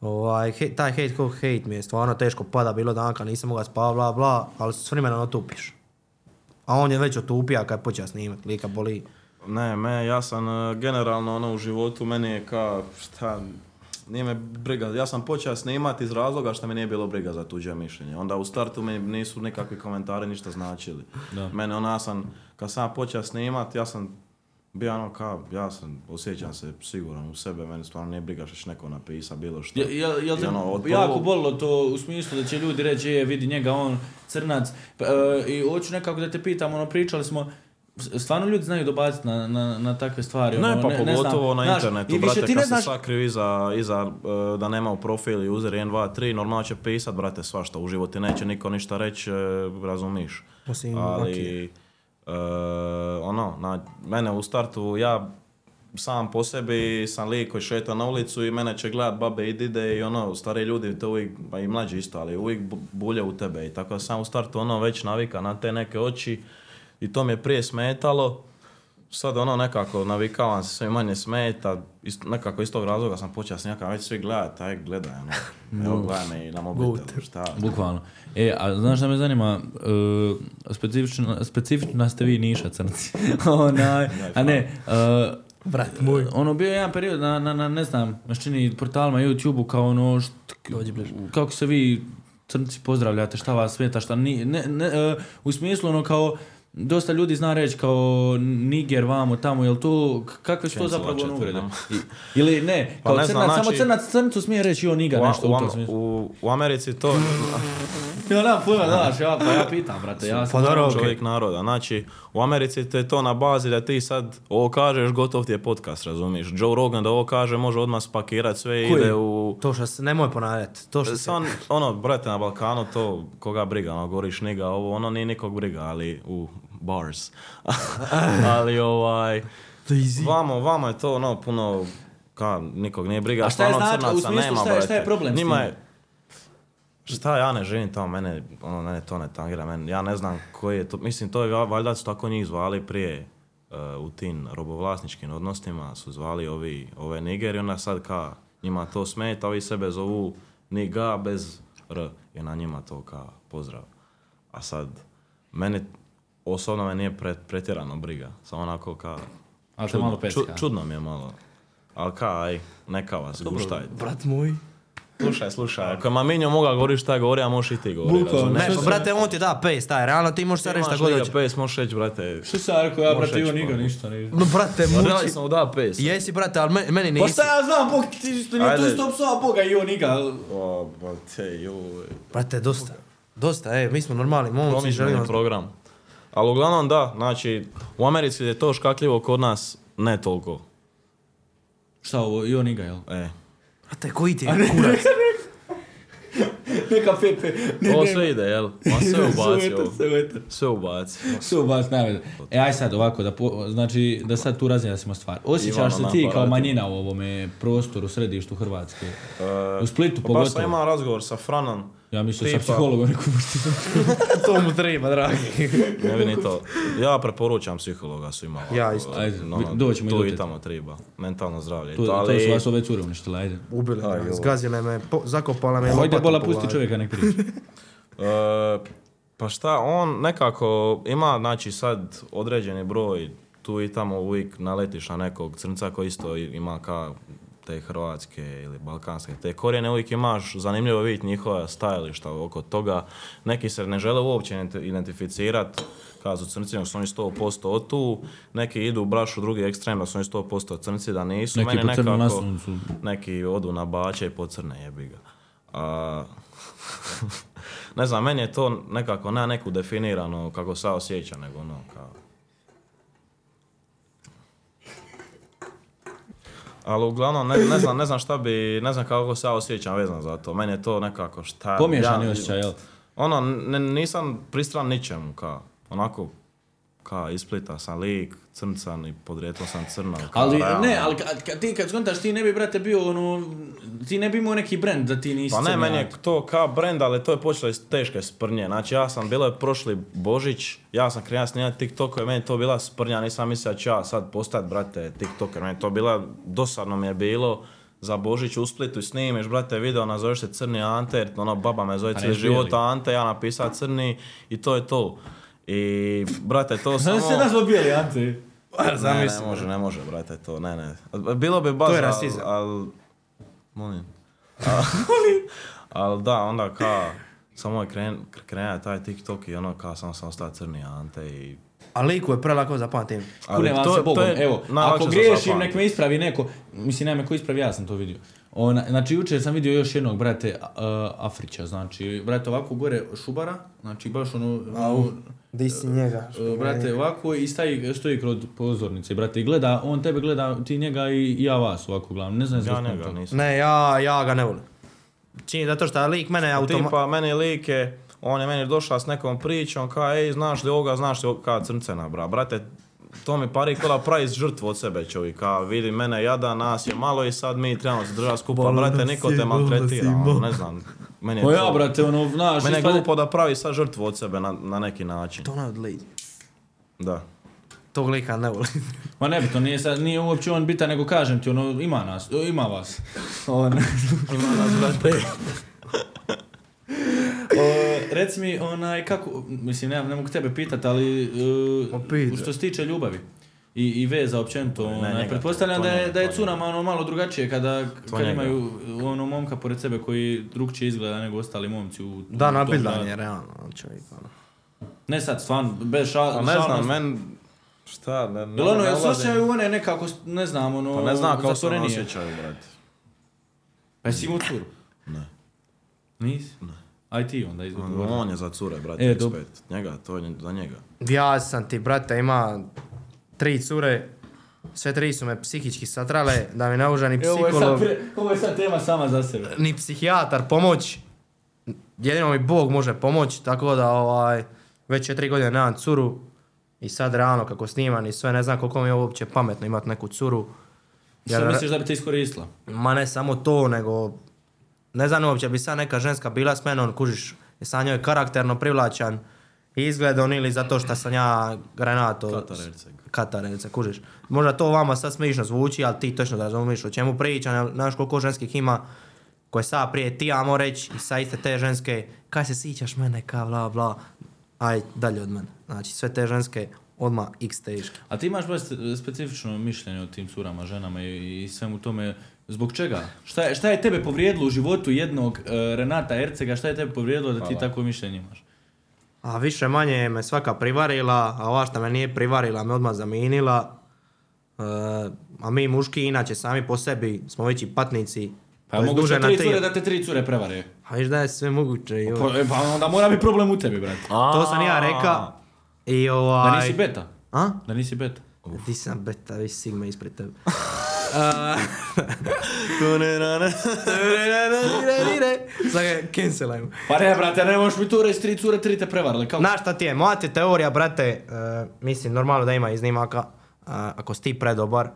[SPEAKER 2] Ovaj, hej- taj hate ko hate mi je stvarno teško pada, bilo dan kad nisam mogao spavati, bla, bla, ali s vremenom otupiš. A on je već otupija kad je počeo snimat, lika boli.
[SPEAKER 3] Ne, me, ja sam e, generalno ono u životu, meni je ka, šta, nije me briga, ja sam počeo snimati iz razloga što me nije bilo briga za tuđe mišljenje. Onda u startu mi nisu nikakvi komentari ništa značili.
[SPEAKER 1] Da.
[SPEAKER 3] Mene ona sam, kad sam ja počeo snimati, ja sam bio ono kao, ja sam, osjećam se siguran u sebe, meni stvarno nije briga što će neko napisa bilo što.
[SPEAKER 1] Je, jel
[SPEAKER 3] I
[SPEAKER 1] te
[SPEAKER 3] ono, od
[SPEAKER 1] jako bolilo to u smislu da će ljudi reći, je, vidi njega, on crnac. Pa, e, I hoću nekako da te pitam, ono, pričali smo, stvarno ljudi znaju dobaciti na, na, na takve stvari.
[SPEAKER 3] Ne,
[SPEAKER 1] ono,
[SPEAKER 3] pa
[SPEAKER 1] znam.
[SPEAKER 3] pogotovo na
[SPEAKER 1] Znaš,
[SPEAKER 3] internetu,
[SPEAKER 1] i više
[SPEAKER 3] brate,
[SPEAKER 1] ti ne
[SPEAKER 3] kad
[SPEAKER 1] znaš,
[SPEAKER 3] se sakriju iza, iza e, da nema u profilu user 1, 2, 3, normalno će pisat, brate, svašta, u životu neće niko ništa reći, e, razumiš.
[SPEAKER 2] Osim,
[SPEAKER 3] Ali, e, ono, na, mene u startu, ja sam po sebi sam lik koji šeta na ulicu i mene će gledat babe i dide i ono, stari ljudi to uvijek, pa i mlađi isto, ali uvijek bu- bulje u tebe i tako sam u startu ono već navika na te neke oči i to mi je prije smetalo. Sad ono nekako navikavam se sve manje smeta, ist, nekako iz tog razloga sam počeo snijaka već svi gledat, aj gledaj ono, evo gledaj me i na mobitelu, šta.
[SPEAKER 1] Bukvalno. E, a znaš šta me zanima, uh, specifično, specifično ste vi niša crnci. Onaj, a ne, uh,
[SPEAKER 2] Brat moj.
[SPEAKER 1] ono bio je jedan period na, na, na ne znam, na čini portalima, YouTube-u kao ono, št, kako se vi crnci pozdravljate, šta vas smeta, šta ni, ne, ne, uh, u smislu ono kao, dosta ljudi zna reći kao Niger vamo tamo, jel to, kakve su to zapravo ono uvrede?
[SPEAKER 3] nam.
[SPEAKER 1] Ili ne,
[SPEAKER 3] Pa
[SPEAKER 1] kao
[SPEAKER 3] ne
[SPEAKER 1] crnac,
[SPEAKER 3] znam,
[SPEAKER 1] samo
[SPEAKER 3] znači-
[SPEAKER 1] crnac crncu smije reći o niga
[SPEAKER 3] U,
[SPEAKER 1] nešto
[SPEAKER 3] u,
[SPEAKER 1] u tom
[SPEAKER 3] u, u Americi to,
[SPEAKER 1] Ja nemam pojma, znaš, ja, pa ja pitam, brate, ja sam...
[SPEAKER 2] Pa dobro, okej.
[SPEAKER 3] čovjek naroda. Znači, u Americi te je to na bazi da ti sad ovo kažeš, gotov ti je podcast, razumiješ? Joe Rogan da ovo kaže, može odmah spakirat sve i ide u...
[SPEAKER 2] To što se, nemoj ponavljati. To što se,
[SPEAKER 3] Sam, ono, brate, na Balkanu to, koga briga, ono, goriš niga, ovo, ono, nije nikog briga, ali u bars. ali, ovaj, vamo, vamo je to, ono, puno, ka, nikog nije briga,
[SPEAKER 1] A šta je znači- u smislu
[SPEAKER 3] nema,
[SPEAKER 1] šta je- šta je problem s
[SPEAKER 3] Njima je, Šta ja ne živim tamo, mene, ono, mene to ne tangira, mene, ja ne znam koji je to, mislim, to je va- valjda su tako njih zvali prije uh, u tim robovlasničkim odnosima, su zvali ovi, ove Niger i onda sad ka, njima to smeta, ovi sebe zovu Niga bez R, i na njima to ka pozdrav. A sad, mene, osobno me nije pre, pretjerano briga, samo onako ka,
[SPEAKER 1] Ali
[SPEAKER 3] čudno,
[SPEAKER 1] malo
[SPEAKER 3] ču- čudno mi je malo. Ali ka, aj, neka vas, guštajte.
[SPEAKER 2] Brat moj.
[SPEAKER 3] Slušaj, slušaj, ako je Maminjo mogao govoriti šta je govorio, a možeš i ti govoriti.
[SPEAKER 2] Ne, pa
[SPEAKER 1] se-
[SPEAKER 2] brate, on ti da pace, taj, realno ti možeš sad reći šta god hoće.
[SPEAKER 3] Pace, možeš reći, brate.
[SPEAKER 1] Što sam ja rekao, ja brate, Ivan
[SPEAKER 3] reći,
[SPEAKER 1] Iga
[SPEAKER 3] pa.
[SPEAKER 1] ništa ne
[SPEAKER 2] No, brate,
[SPEAKER 3] Pa dali
[SPEAKER 2] muči.
[SPEAKER 3] smo mu da Pace.
[SPEAKER 2] Jesi, brate, ali me- meni nisi.
[SPEAKER 1] Pa šta ja znam, Bog, ti što nije tu stop sva Boga Ivan Iga.
[SPEAKER 3] O, brate, joj.
[SPEAKER 2] Brate, dosta. Dosta, ej, mi smo normalni momci,
[SPEAKER 3] Promišljeni
[SPEAKER 2] želimo...
[SPEAKER 3] program. Ali uglavnom da, znači, u Americi je to škakljivo, kod nas ne toliko.
[SPEAKER 1] Šta ovo, Ivan Iga, jel?
[SPEAKER 3] E.
[SPEAKER 2] Brate, koji ti je kurac?
[SPEAKER 1] Neka Pepe.
[SPEAKER 3] Ovo sve ide, jel? Ma sve ubaci ovo.
[SPEAKER 1] Sve
[SPEAKER 3] ubaci.
[SPEAKER 1] Sve baš najvede. E, aj sad ovako, da po, znači, da sad tu razjasnimo stvar. Osjećaš se ti kao manjina u ovome prostoru, središtu Hrvatske?
[SPEAKER 3] E,
[SPEAKER 1] U Splitu
[SPEAKER 3] pa baš sam
[SPEAKER 1] pogotovo.
[SPEAKER 3] imao razgovor sa Franom.
[SPEAKER 1] Ja mislim sa psihologom nekom
[SPEAKER 2] to mu treba, dragi.
[SPEAKER 3] Ne bi ni to. Ja preporučam psihologa svima.
[SPEAKER 2] Ja isto.
[SPEAKER 1] Ajde,
[SPEAKER 3] ono,
[SPEAKER 1] doćemo i do
[SPEAKER 3] i tamo treba. Mentalno zdravlje. i
[SPEAKER 1] To,
[SPEAKER 3] to,
[SPEAKER 1] to
[SPEAKER 3] ali...
[SPEAKER 1] su vas ove cure uništile, ajde.
[SPEAKER 2] Ubili
[SPEAKER 3] Aj,
[SPEAKER 2] me,
[SPEAKER 3] joj.
[SPEAKER 2] zgazile me, po, zakopala me.
[SPEAKER 1] Hajde bola, pusti čovjeka nek priča.
[SPEAKER 3] E, pa šta, on nekako ima, znači sad određeni broj, tu i tamo uvijek naletiš na nekog crnca koji isto ima ka te hrvatske ili balkanske te korijene, uvijek imaš zanimljivo vidjeti njihova stajališta oko toga. Neki se ne žele uopće identi- identificirati kažu crnci, nego su oni 100% od tu, neki idu u drugi ekstrem, da su oni 100% crnci, da nisu.
[SPEAKER 1] Neki crnom
[SPEAKER 3] nekako- neki odu na bače i po crne jebi ga. A, ne znam, meni je to nekako ne neku definirano kako se ja osjećam, nego ono kao... Ali uglavnom, ne, ne, znam, ne znam šta bi, ne znam kako se ja osjećam vezan za to. Meni je to nekako šta...
[SPEAKER 1] Pomiješani
[SPEAKER 3] ja-
[SPEAKER 1] osjećaj, jel?
[SPEAKER 3] Ono, ne, nisam pristran ničemu, kao, onako, kao isplita sam lik, crncan i podrijetlom sam crna.
[SPEAKER 1] Ali,
[SPEAKER 3] realno.
[SPEAKER 1] ne, ali kad ti kad skontaš ti ne bi, brate, bio ono, ti ne bi imao neki brand da ti nisi
[SPEAKER 3] Pa ne, meni je to kao brend, ali to je počelo iz teške sprnje. Znači ja sam, bilo je prošli Božić, ja sam krenuo snimati TikTok i meni je to bila sprnja, nisam mislio da ću ja sad postati, brate, TikToker. Meni je to bila, dosadno mi je bilo za Božić u Splitu i snimiš, brate, video, nazoveš se Crni Ante, jer ono, baba me zove cijeli život Ante, ja napisao Crni i to je to. I, brate, to samo...
[SPEAKER 1] Znaš se nazvao bijeli, Ante?
[SPEAKER 3] Ne, ne može, ne može, brate, to, ne, ne. Bilo bi baš,
[SPEAKER 2] To je
[SPEAKER 3] al-
[SPEAKER 2] rasizam.
[SPEAKER 3] al, molim. Ali da, onda ka, samo je kren, krenja taj TikTok i ono ka sam sam ostao crni Ante i...
[SPEAKER 2] A liku je prelako zapamtim.
[SPEAKER 1] Kune vam se Bogom, evo,
[SPEAKER 3] najlakše
[SPEAKER 1] ako griješim, nek me ispravi neko, mislim, nema ko ispravi, ja sam to vidio. Ona, znači, jučer sam vidio još jednog, brate, a- Afrića, znači, brate, ovako gore šubara, znači, baš ono, ono,
[SPEAKER 2] Di si njega?
[SPEAKER 1] e, brate, ovako i staji, stoji kroz pozornice, brate, i gleda, on tebe gleda, ti njega i, i ja vas ovako gledam, ne znam
[SPEAKER 3] Ja njega nisam.
[SPEAKER 2] Ne, ja, ja ga ne volim. Čini zato što je lik mene automa...
[SPEAKER 3] Tipa, meni je like, on je meni došao s nekom pričom, ka, ej, znaš li ovoga, znaš li ovoga, ka crncena, bra. Brate, to mi pari kola pravi žrtvu od sebe čovjek, ka, vidi mene jada, nas je malo i sad mi trebamo se držati skupa, brate, niko te maltretira, ono, ne znam. Meni je to-
[SPEAKER 1] ja, brate, ono, znaš,
[SPEAKER 3] Mene je glupo da pravi sad žrtvu od sebe na, na neki način.
[SPEAKER 2] To ne od lidi.
[SPEAKER 3] Da.
[SPEAKER 2] Tog lika ne volim.
[SPEAKER 1] Ma ne bi, to nije, sad, nije uopće on bitan, nego kažem ti, ono, ima nas, ima vas. On,
[SPEAKER 2] Ima nas, brate.
[SPEAKER 1] o, reci mi, onaj, kako, mislim, ne, ne mogu tebe pitat, ali, uh, što se tiče ljubavi i, i veza općenito, onaj, pretpostavljam da je, da je
[SPEAKER 3] to
[SPEAKER 1] curama ono malo drugačije kada, kad
[SPEAKER 3] njega.
[SPEAKER 1] imaju ono momka pored sebe koji drugčije izgleda nego ostali momci u, u
[SPEAKER 2] Da, nabildan je, realno, čovjek. ono.
[SPEAKER 1] Ne sad, stvarno, bez šal,
[SPEAKER 3] A Pa ne znam, men... Šta, ne, ne,
[SPEAKER 1] ono,
[SPEAKER 3] ne
[SPEAKER 1] osjećaju one nekako, ne znam, ono,
[SPEAKER 3] Pa ne znam kako se ono osjećaju, brate.
[SPEAKER 1] Pa jesi imao curu?
[SPEAKER 3] Ne.
[SPEAKER 1] Nisi? Ne. Aj ti onda izvodi.
[SPEAKER 3] On, on je za cure, brate,
[SPEAKER 1] E,
[SPEAKER 3] e,
[SPEAKER 1] dobro.
[SPEAKER 3] Njega, to je za njega.
[SPEAKER 2] Ja sam ti, brate, ima tri cure, sve tri su me psihički satrale, da mi može ni
[SPEAKER 1] E,
[SPEAKER 2] psiholog,
[SPEAKER 1] pre- ovo je sad tema sama za sebe.
[SPEAKER 2] ni psihijatar pomoć. Jedino mi Bog može pomoć, tako da ovaj, već četiri godine nemam curu i sad realno kako snimam i sve, ne znam koliko mi je uopće pametno imati neku curu.
[SPEAKER 1] Što
[SPEAKER 2] Jer-
[SPEAKER 1] misliš da bi te iskoristila?
[SPEAKER 2] Ma ne samo to, nego ne znam uopće bi sad neka ženska bila s menom, kužiš, je sa njoj karakterno privlačan izgledom ili zato što sam ja Renato
[SPEAKER 3] Katar Erceg.
[SPEAKER 2] Katar Erceg, kužiš. Možda to vama sad smišno zvuči, ali ti točno da razumiješ o čemu pričam, znaš koliko ženskih ima koje sad prije ti amo reći i sa iste te ženske, kaj se sićaš mene, ka bla bla, aj dalje od mene. Znači sve te ženske odmah x teške.
[SPEAKER 1] A ti imaš baš specifično mišljenje o tim curama, ženama i, i svemu tome. Zbog čega? Šta je, šta je tebe povrijedilo u životu jednog e, Renata Ercega? Šta je tebe povrijedilo da ti
[SPEAKER 3] Hvala.
[SPEAKER 1] tako mišljenje imaš?
[SPEAKER 2] A više manje me svaka privarila, a ova što me nije privarila me odmah zaminila. E, a mi muški inače sami po sebi smo veći patnici.
[SPEAKER 1] Pa
[SPEAKER 2] je
[SPEAKER 1] moguće tri
[SPEAKER 2] tri-
[SPEAKER 1] cure da te tri cure prevare.
[SPEAKER 2] A viš da je sve moguće. i.
[SPEAKER 1] Pa, e, pa onda mora biti problem u tebi, brate.
[SPEAKER 2] To sam ja reka. I ovaj...
[SPEAKER 1] Da nisi beta.
[SPEAKER 2] A?
[SPEAKER 1] Da nisi beta.
[SPEAKER 2] Ti sam beta, vi sigma ispred tebe. Sad ga cancelajmo.
[SPEAKER 1] Pa ne, brate, ne možeš mi tu reći tri cure, tri te prevarale. Kako?
[SPEAKER 2] Znaš šta ti je, moja ti teorija, brate, e, mislim, normalno da ima iznimaka, e, ako si ti predobar, e,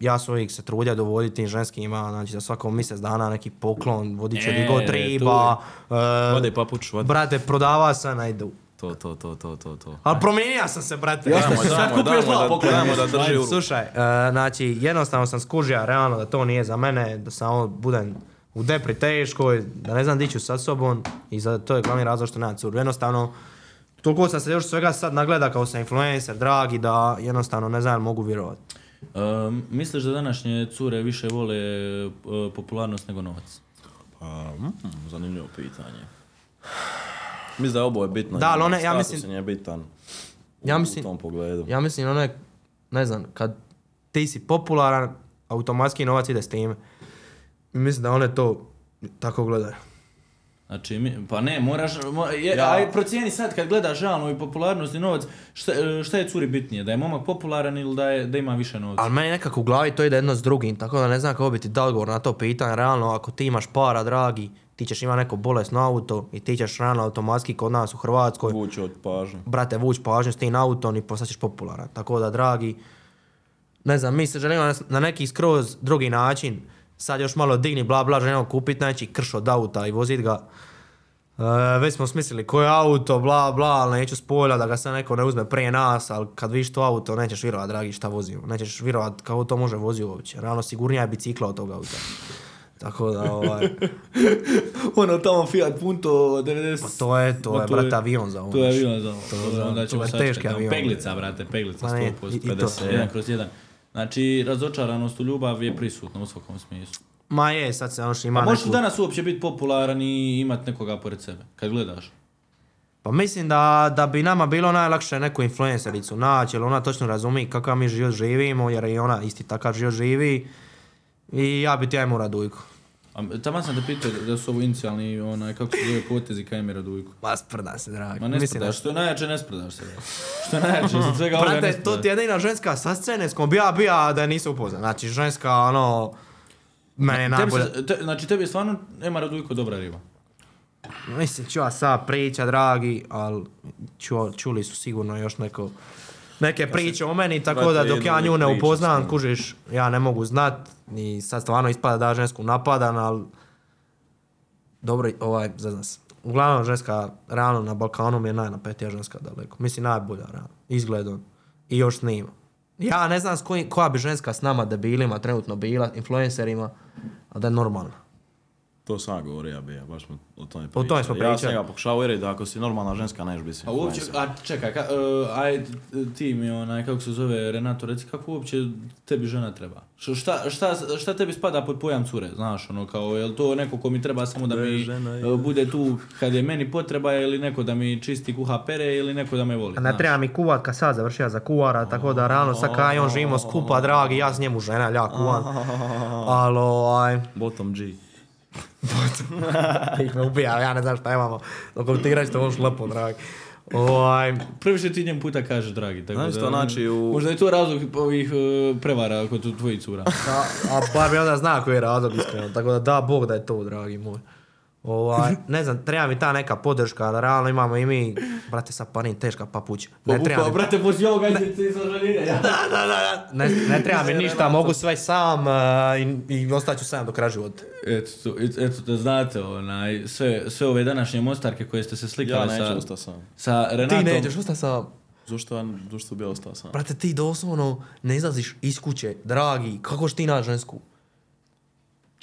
[SPEAKER 2] ja sam uvijek se trudio dovoditi tim ženskima, znači za svako mjesec dana neki poklon, vodit ću
[SPEAKER 1] E,
[SPEAKER 2] triba, e,
[SPEAKER 3] Vode papuč, vode.
[SPEAKER 2] brate, prodava sam, najdu.
[SPEAKER 3] To, to, to, to, to, to.
[SPEAKER 2] Ali promijenio sam se, brate.
[SPEAKER 1] Ja sam sad kupio zla
[SPEAKER 3] da- drži u
[SPEAKER 2] Slušaj, e, znači jednostavno sam skužio realno da to nije za mene, da samo budem u depri teškoj, da ne znam di ću sa sobom i za, to je glavni razlog što nemam curu. Jednostavno, toliko sam se još svega sad nagleda kao sam influencer, dragi, da jednostavno ne znam mogu vjerovati.
[SPEAKER 1] Um, misliš da današnje cure više vole e, popularnost nego novac?
[SPEAKER 3] Pa, mm, zanimljivo pitanje. Mislim da je oboje bitno.
[SPEAKER 2] Da, ali one- ja
[SPEAKER 3] Status
[SPEAKER 2] mislim-
[SPEAKER 3] je bitan u-
[SPEAKER 2] Ja mislim-
[SPEAKER 3] u tom pogledu.
[SPEAKER 2] Ja mislim ono je, ne znam, kad ti si popularan, automatski novac ide s time. Mislim da one to tako gledaju.
[SPEAKER 1] Znači, mi- pa ne, moraš, mo, je,
[SPEAKER 3] Ja-
[SPEAKER 1] aj procijeni sad kad gledaš realno i popularnost i novac, šta, šta je curi bitnije, da je momak popularan ili da, je, da ima više novca?
[SPEAKER 2] Ali meni nekako u glavi to ide jedno s drugim, tako da ne znam kako bi ti dao odgovor na to pitanje. Realno, ako ti imaš para, dragi, ti ćeš imati neko bolesno auto i ti ćeš realno automatski kod nas u Hrvatskoj,
[SPEAKER 3] Vući od pažnje.
[SPEAKER 2] brate, vući pažnju s tim autom i postaćeš popularan. Tako da, dragi, ne znam, mi se želimo na, neki skroz drugi način, sad još malo digni, bla bla, želimo kupiti znači krš od auta i vozit ga. E, već smo smislili koje auto, bla bla, ali neću spojla da ga sad neko ne uzme prije nas, ali kad vidiš to auto nećeš vjerovat, dragi, šta vozimo. Nećeš vjerovat kako to može vozi uopće. Realno sigurnija je bicikla od tog auta. Tako da, ovaj,
[SPEAKER 1] ono tamo Fiat Punto 90...
[SPEAKER 2] pa to je, to je, brate, avion za ovo.
[SPEAKER 1] To je avion za ovo.
[SPEAKER 2] To
[SPEAKER 1] Dobro,
[SPEAKER 2] za-
[SPEAKER 1] onda
[SPEAKER 2] to
[SPEAKER 1] ćemo
[SPEAKER 2] je
[SPEAKER 1] sačekati.
[SPEAKER 2] teški avion.
[SPEAKER 1] Peglica, brate, peglica,
[SPEAKER 2] Ma ne,
[SPEAKER 1] 100%,
[SPEAKER 2] i- i to.
[SPEAKER 1] 50, jedan kroz jedan. Znači, razočaranost u ljubav je prisutna u svakom smislu.
[SPEAKER 2] Ma je, sad se ono što ima
[SPEAKER 1] Pa možeš
[SPEAKER 2] neku-
[SPEAKER 1] danas uopće biti popularan i imat nekoga pored sebe, kad gledaš.
[SPEAKER 2] Pa mislim da, da bi nama bilo najlakše neku influencericu naći, jer ona točno razumije kakav mi život živimo, jer i ona isti takav život živi. I ja bi ti ajmo Radujku.
[SPEAKER 1] A tamo sam te pitao da su ovo inicijalni, onaj, kako se zove potezi ka Emira Dujku.
[SPEAKER 2] Ma sprda se, dragi.
[SPEAKER 1] Ma ne
[SPEAKER 2] Mislim
[SPEAKER 1] sprdaš, što je najjače ne sprdaš se. Što je najjače, za svega ovoga ne
[SPEAKER 2] to ti je jedina ženska sa scene s kojom bi ja bija da je nisam upoznat. Znači, ženska, ono, mene je najbolja.
[SPEAKER 1] te, znači tebi je stvarno Emara Dujko dobra riba.
[SPEAKER 2] Mislim, ću ja sad priča, dragi, ali ču, čuli su sigurno još neko, neke priče o meni, tako da dok ja nju ne upoznam, kužiš, ja ne mogu znat, i sad stvarno ispada da žensku napadam, ali dobro, ovaj, zazna se. Uglavnom, ženska, realno na Balkanu mi je najnapetija ženska daleko. Mislim, najbolja, realno. Izgledom. I još snima. Ja ne znam s koji, koja bi ženska s nama debilima trenutno bila, influencerima, a da je normalna.
[SPEAKER 3] To sam govorio, ja bi, ja, baš smo o tome
[SPEAKER 2] O tome smo
[SPEAKER 3] Ja sam
[SPEAKER 2] pričali.
[SPEAKER 3] njega pokušao uvjeriti da ako si normalna ženska, neš biti
[SPEAKER 1] A uopće, a čekaj, ka, uh, aj ti mi onaj, kako se zove, Renato, reci kako uopće tebi žena treba? Š- Šta, šta, šta tebi spada pod pojam cure, znaš, ono, kao, je li to neko ko mi treba samo da mi
[SPEAKER 3] Žena
[SPEAKER 1] uh, bude tu kad je meni potreba ili neko da mi čisti kuha pere ili neko da me voli,
[SPEAKER 2] A ne treba mi kuvat kad sad završija za kuvara, tako da realno sad kaj on živimo skupa, dragi, ja s njemu žena, ja kuvam. Ali ovaj,
[SPEAKER 3] Bottom G.
[SPEAKER 2] ih me ubija, ja ne znam šta imamo. Dok ti igraš to možeš lepo, dragi. Ovaj,
[SPEAKER 1] Prvi što ti njemu puta kažeš, dragi, tako
[SPEAKER 3] Znaš
[SPEAKER 1] da...
[SPEAKER 3] znači u-
[SPEAKER 1] Možda je to razlog ovih uh, prevara kod tvojih cura.
[SPEAKER 2] a, a bar bi onda zna koji je razlog iskreno, tako da da Bog da je to, dragi moj. Ovaj, ne znam, treba mi ta neka podrška, da realno imamo i mi, brate, sa parim teška papuća. Ne treba
[SPEAKER 1] Pa,
[SPEAKER 2] mi,
[SPEAKER 1] brate, poslije ovoga ide se izlažaline, ja.
[SPEAKER 2] ne, ne treba mi ništa, mogu sve sam eh, i, i ostaću sam do kraja života.
[SPEAKER 1] Eto, to- et- eto da znate, onaj, sve, sve ove današnje mostarke koje ste se
[SPEAKER 3] Ja
[SPEAKER 1] slikali
[SPEAKER 3] neću
[SPEAKER 1] sa,
[SPEAKER 3] ostati sam.
[SPEAKER 1] sa
[SPEAKER 2] Ti
[SPEAKER 1] Renatom.
[SPEAKER 2] nećeš, ostati sam.
[SPEAKER 3] Zašto, ja- zašto bi ja ostao sam?
[SPEAKER 2] Brate, ti doslovno ne izlaziš iz kuće, dragi, kako ti naći žensku?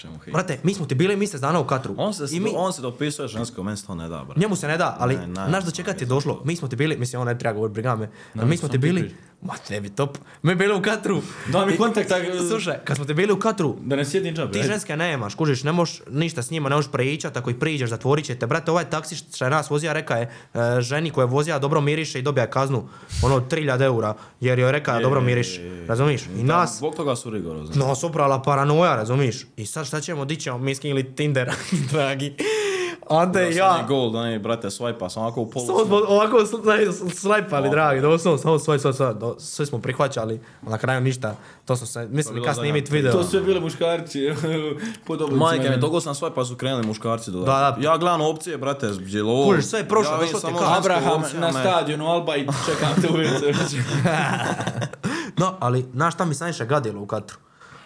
[SPEAKER 3] Čemu hej?
[SPEAKER 2] Brate, mi smo ti bili mjesec dana u Katru.
[SPEAKER 3] On se,
[SPEAKER 2] I mi,
[SPEAKER 3] on se dopisuje žensko, meni se to ne da, brate.
[SPEAKER 2] njemu se ne da, ali
[SPEAKER 3] Ne, ne,
[SPEAKER 2] znaš do
[SPEAKER 3] ne,
[SPEAKER 2] čega ti je došlo? Mi smo ti bili, mislim, on ne treba govoriti, briga me, ali
[SPEAKER 1] Ne,
[SPEAKER 2] mi smo ti bili. Ma tebi top. Mi bili u Katru.
[SPEAKER 1] Da mi kontakt, tak-
[SPEAKER 2] Slušaj, kad smo te bili u Katru,
[SPEAKER 1] Da ne sjedim džabe.
[SPEAKER 2] ti
[SPEAKER 1] ajde.
[SPEAKER 2] ženske nemaš, kužiš, ne možeš ništa s njima, ne možeš pričat, ako ih priđeš, zatvorit će te. Brate, ovaj taksi što je nas vozija, reka je e, ženi koja je vozija dobro miriše i dobija je kaznu, ono 3000 eura, jer joj je reka da dobro
[SPEAKER 3] Je,
[SPEAKER 2] miriš,
[SPEAKER 3] je, je.
[SPEAKER 2] razumiš? I
[SPEAKER 3] Da,
[SPEAKER 2] nas,
[SPEAKER 3] Zbog toga su rigorozni.
[SPEAKER 2] nas uprala paranoja, razumiš? I sad šta ćemo, di ćemo, mi skinuli Tinder, dragi. Ante i ja,
[SPEAKER 3] Gol, da ne, brate, swipa, sam ovako u polu.
[SPEAKER 2] samo smo ovako slajpali, dragi, doslovno, samo svoj, svoj, svoj, do- sve smo prihvaćali, na kraju ništa, to smo se,
[SPEAKER 3] bilo
[SPEAKER 2] kad snimit video.
[SPEAKER 1] To su sve bile muškarci. Podobno.
[SPEAKER 3] Majke mi, togo sam swipa su krenuli muškarci dodati.
[SPEAKER 2] Da, da.
[SPEAKER 3] Ja gledam opcije, brate, je li ovo...
[SPEAKER 2] Kužiš, sve je prošlo, došlo ti
[SPEAKER 3] samo
[SPEAKER 2] kao
[SPEAKER 1] Abraham na stadionu Alba i čekam te u WC.
[SPEAKER 2] No, ali znaš šta mi se najviše gadilo u Katru?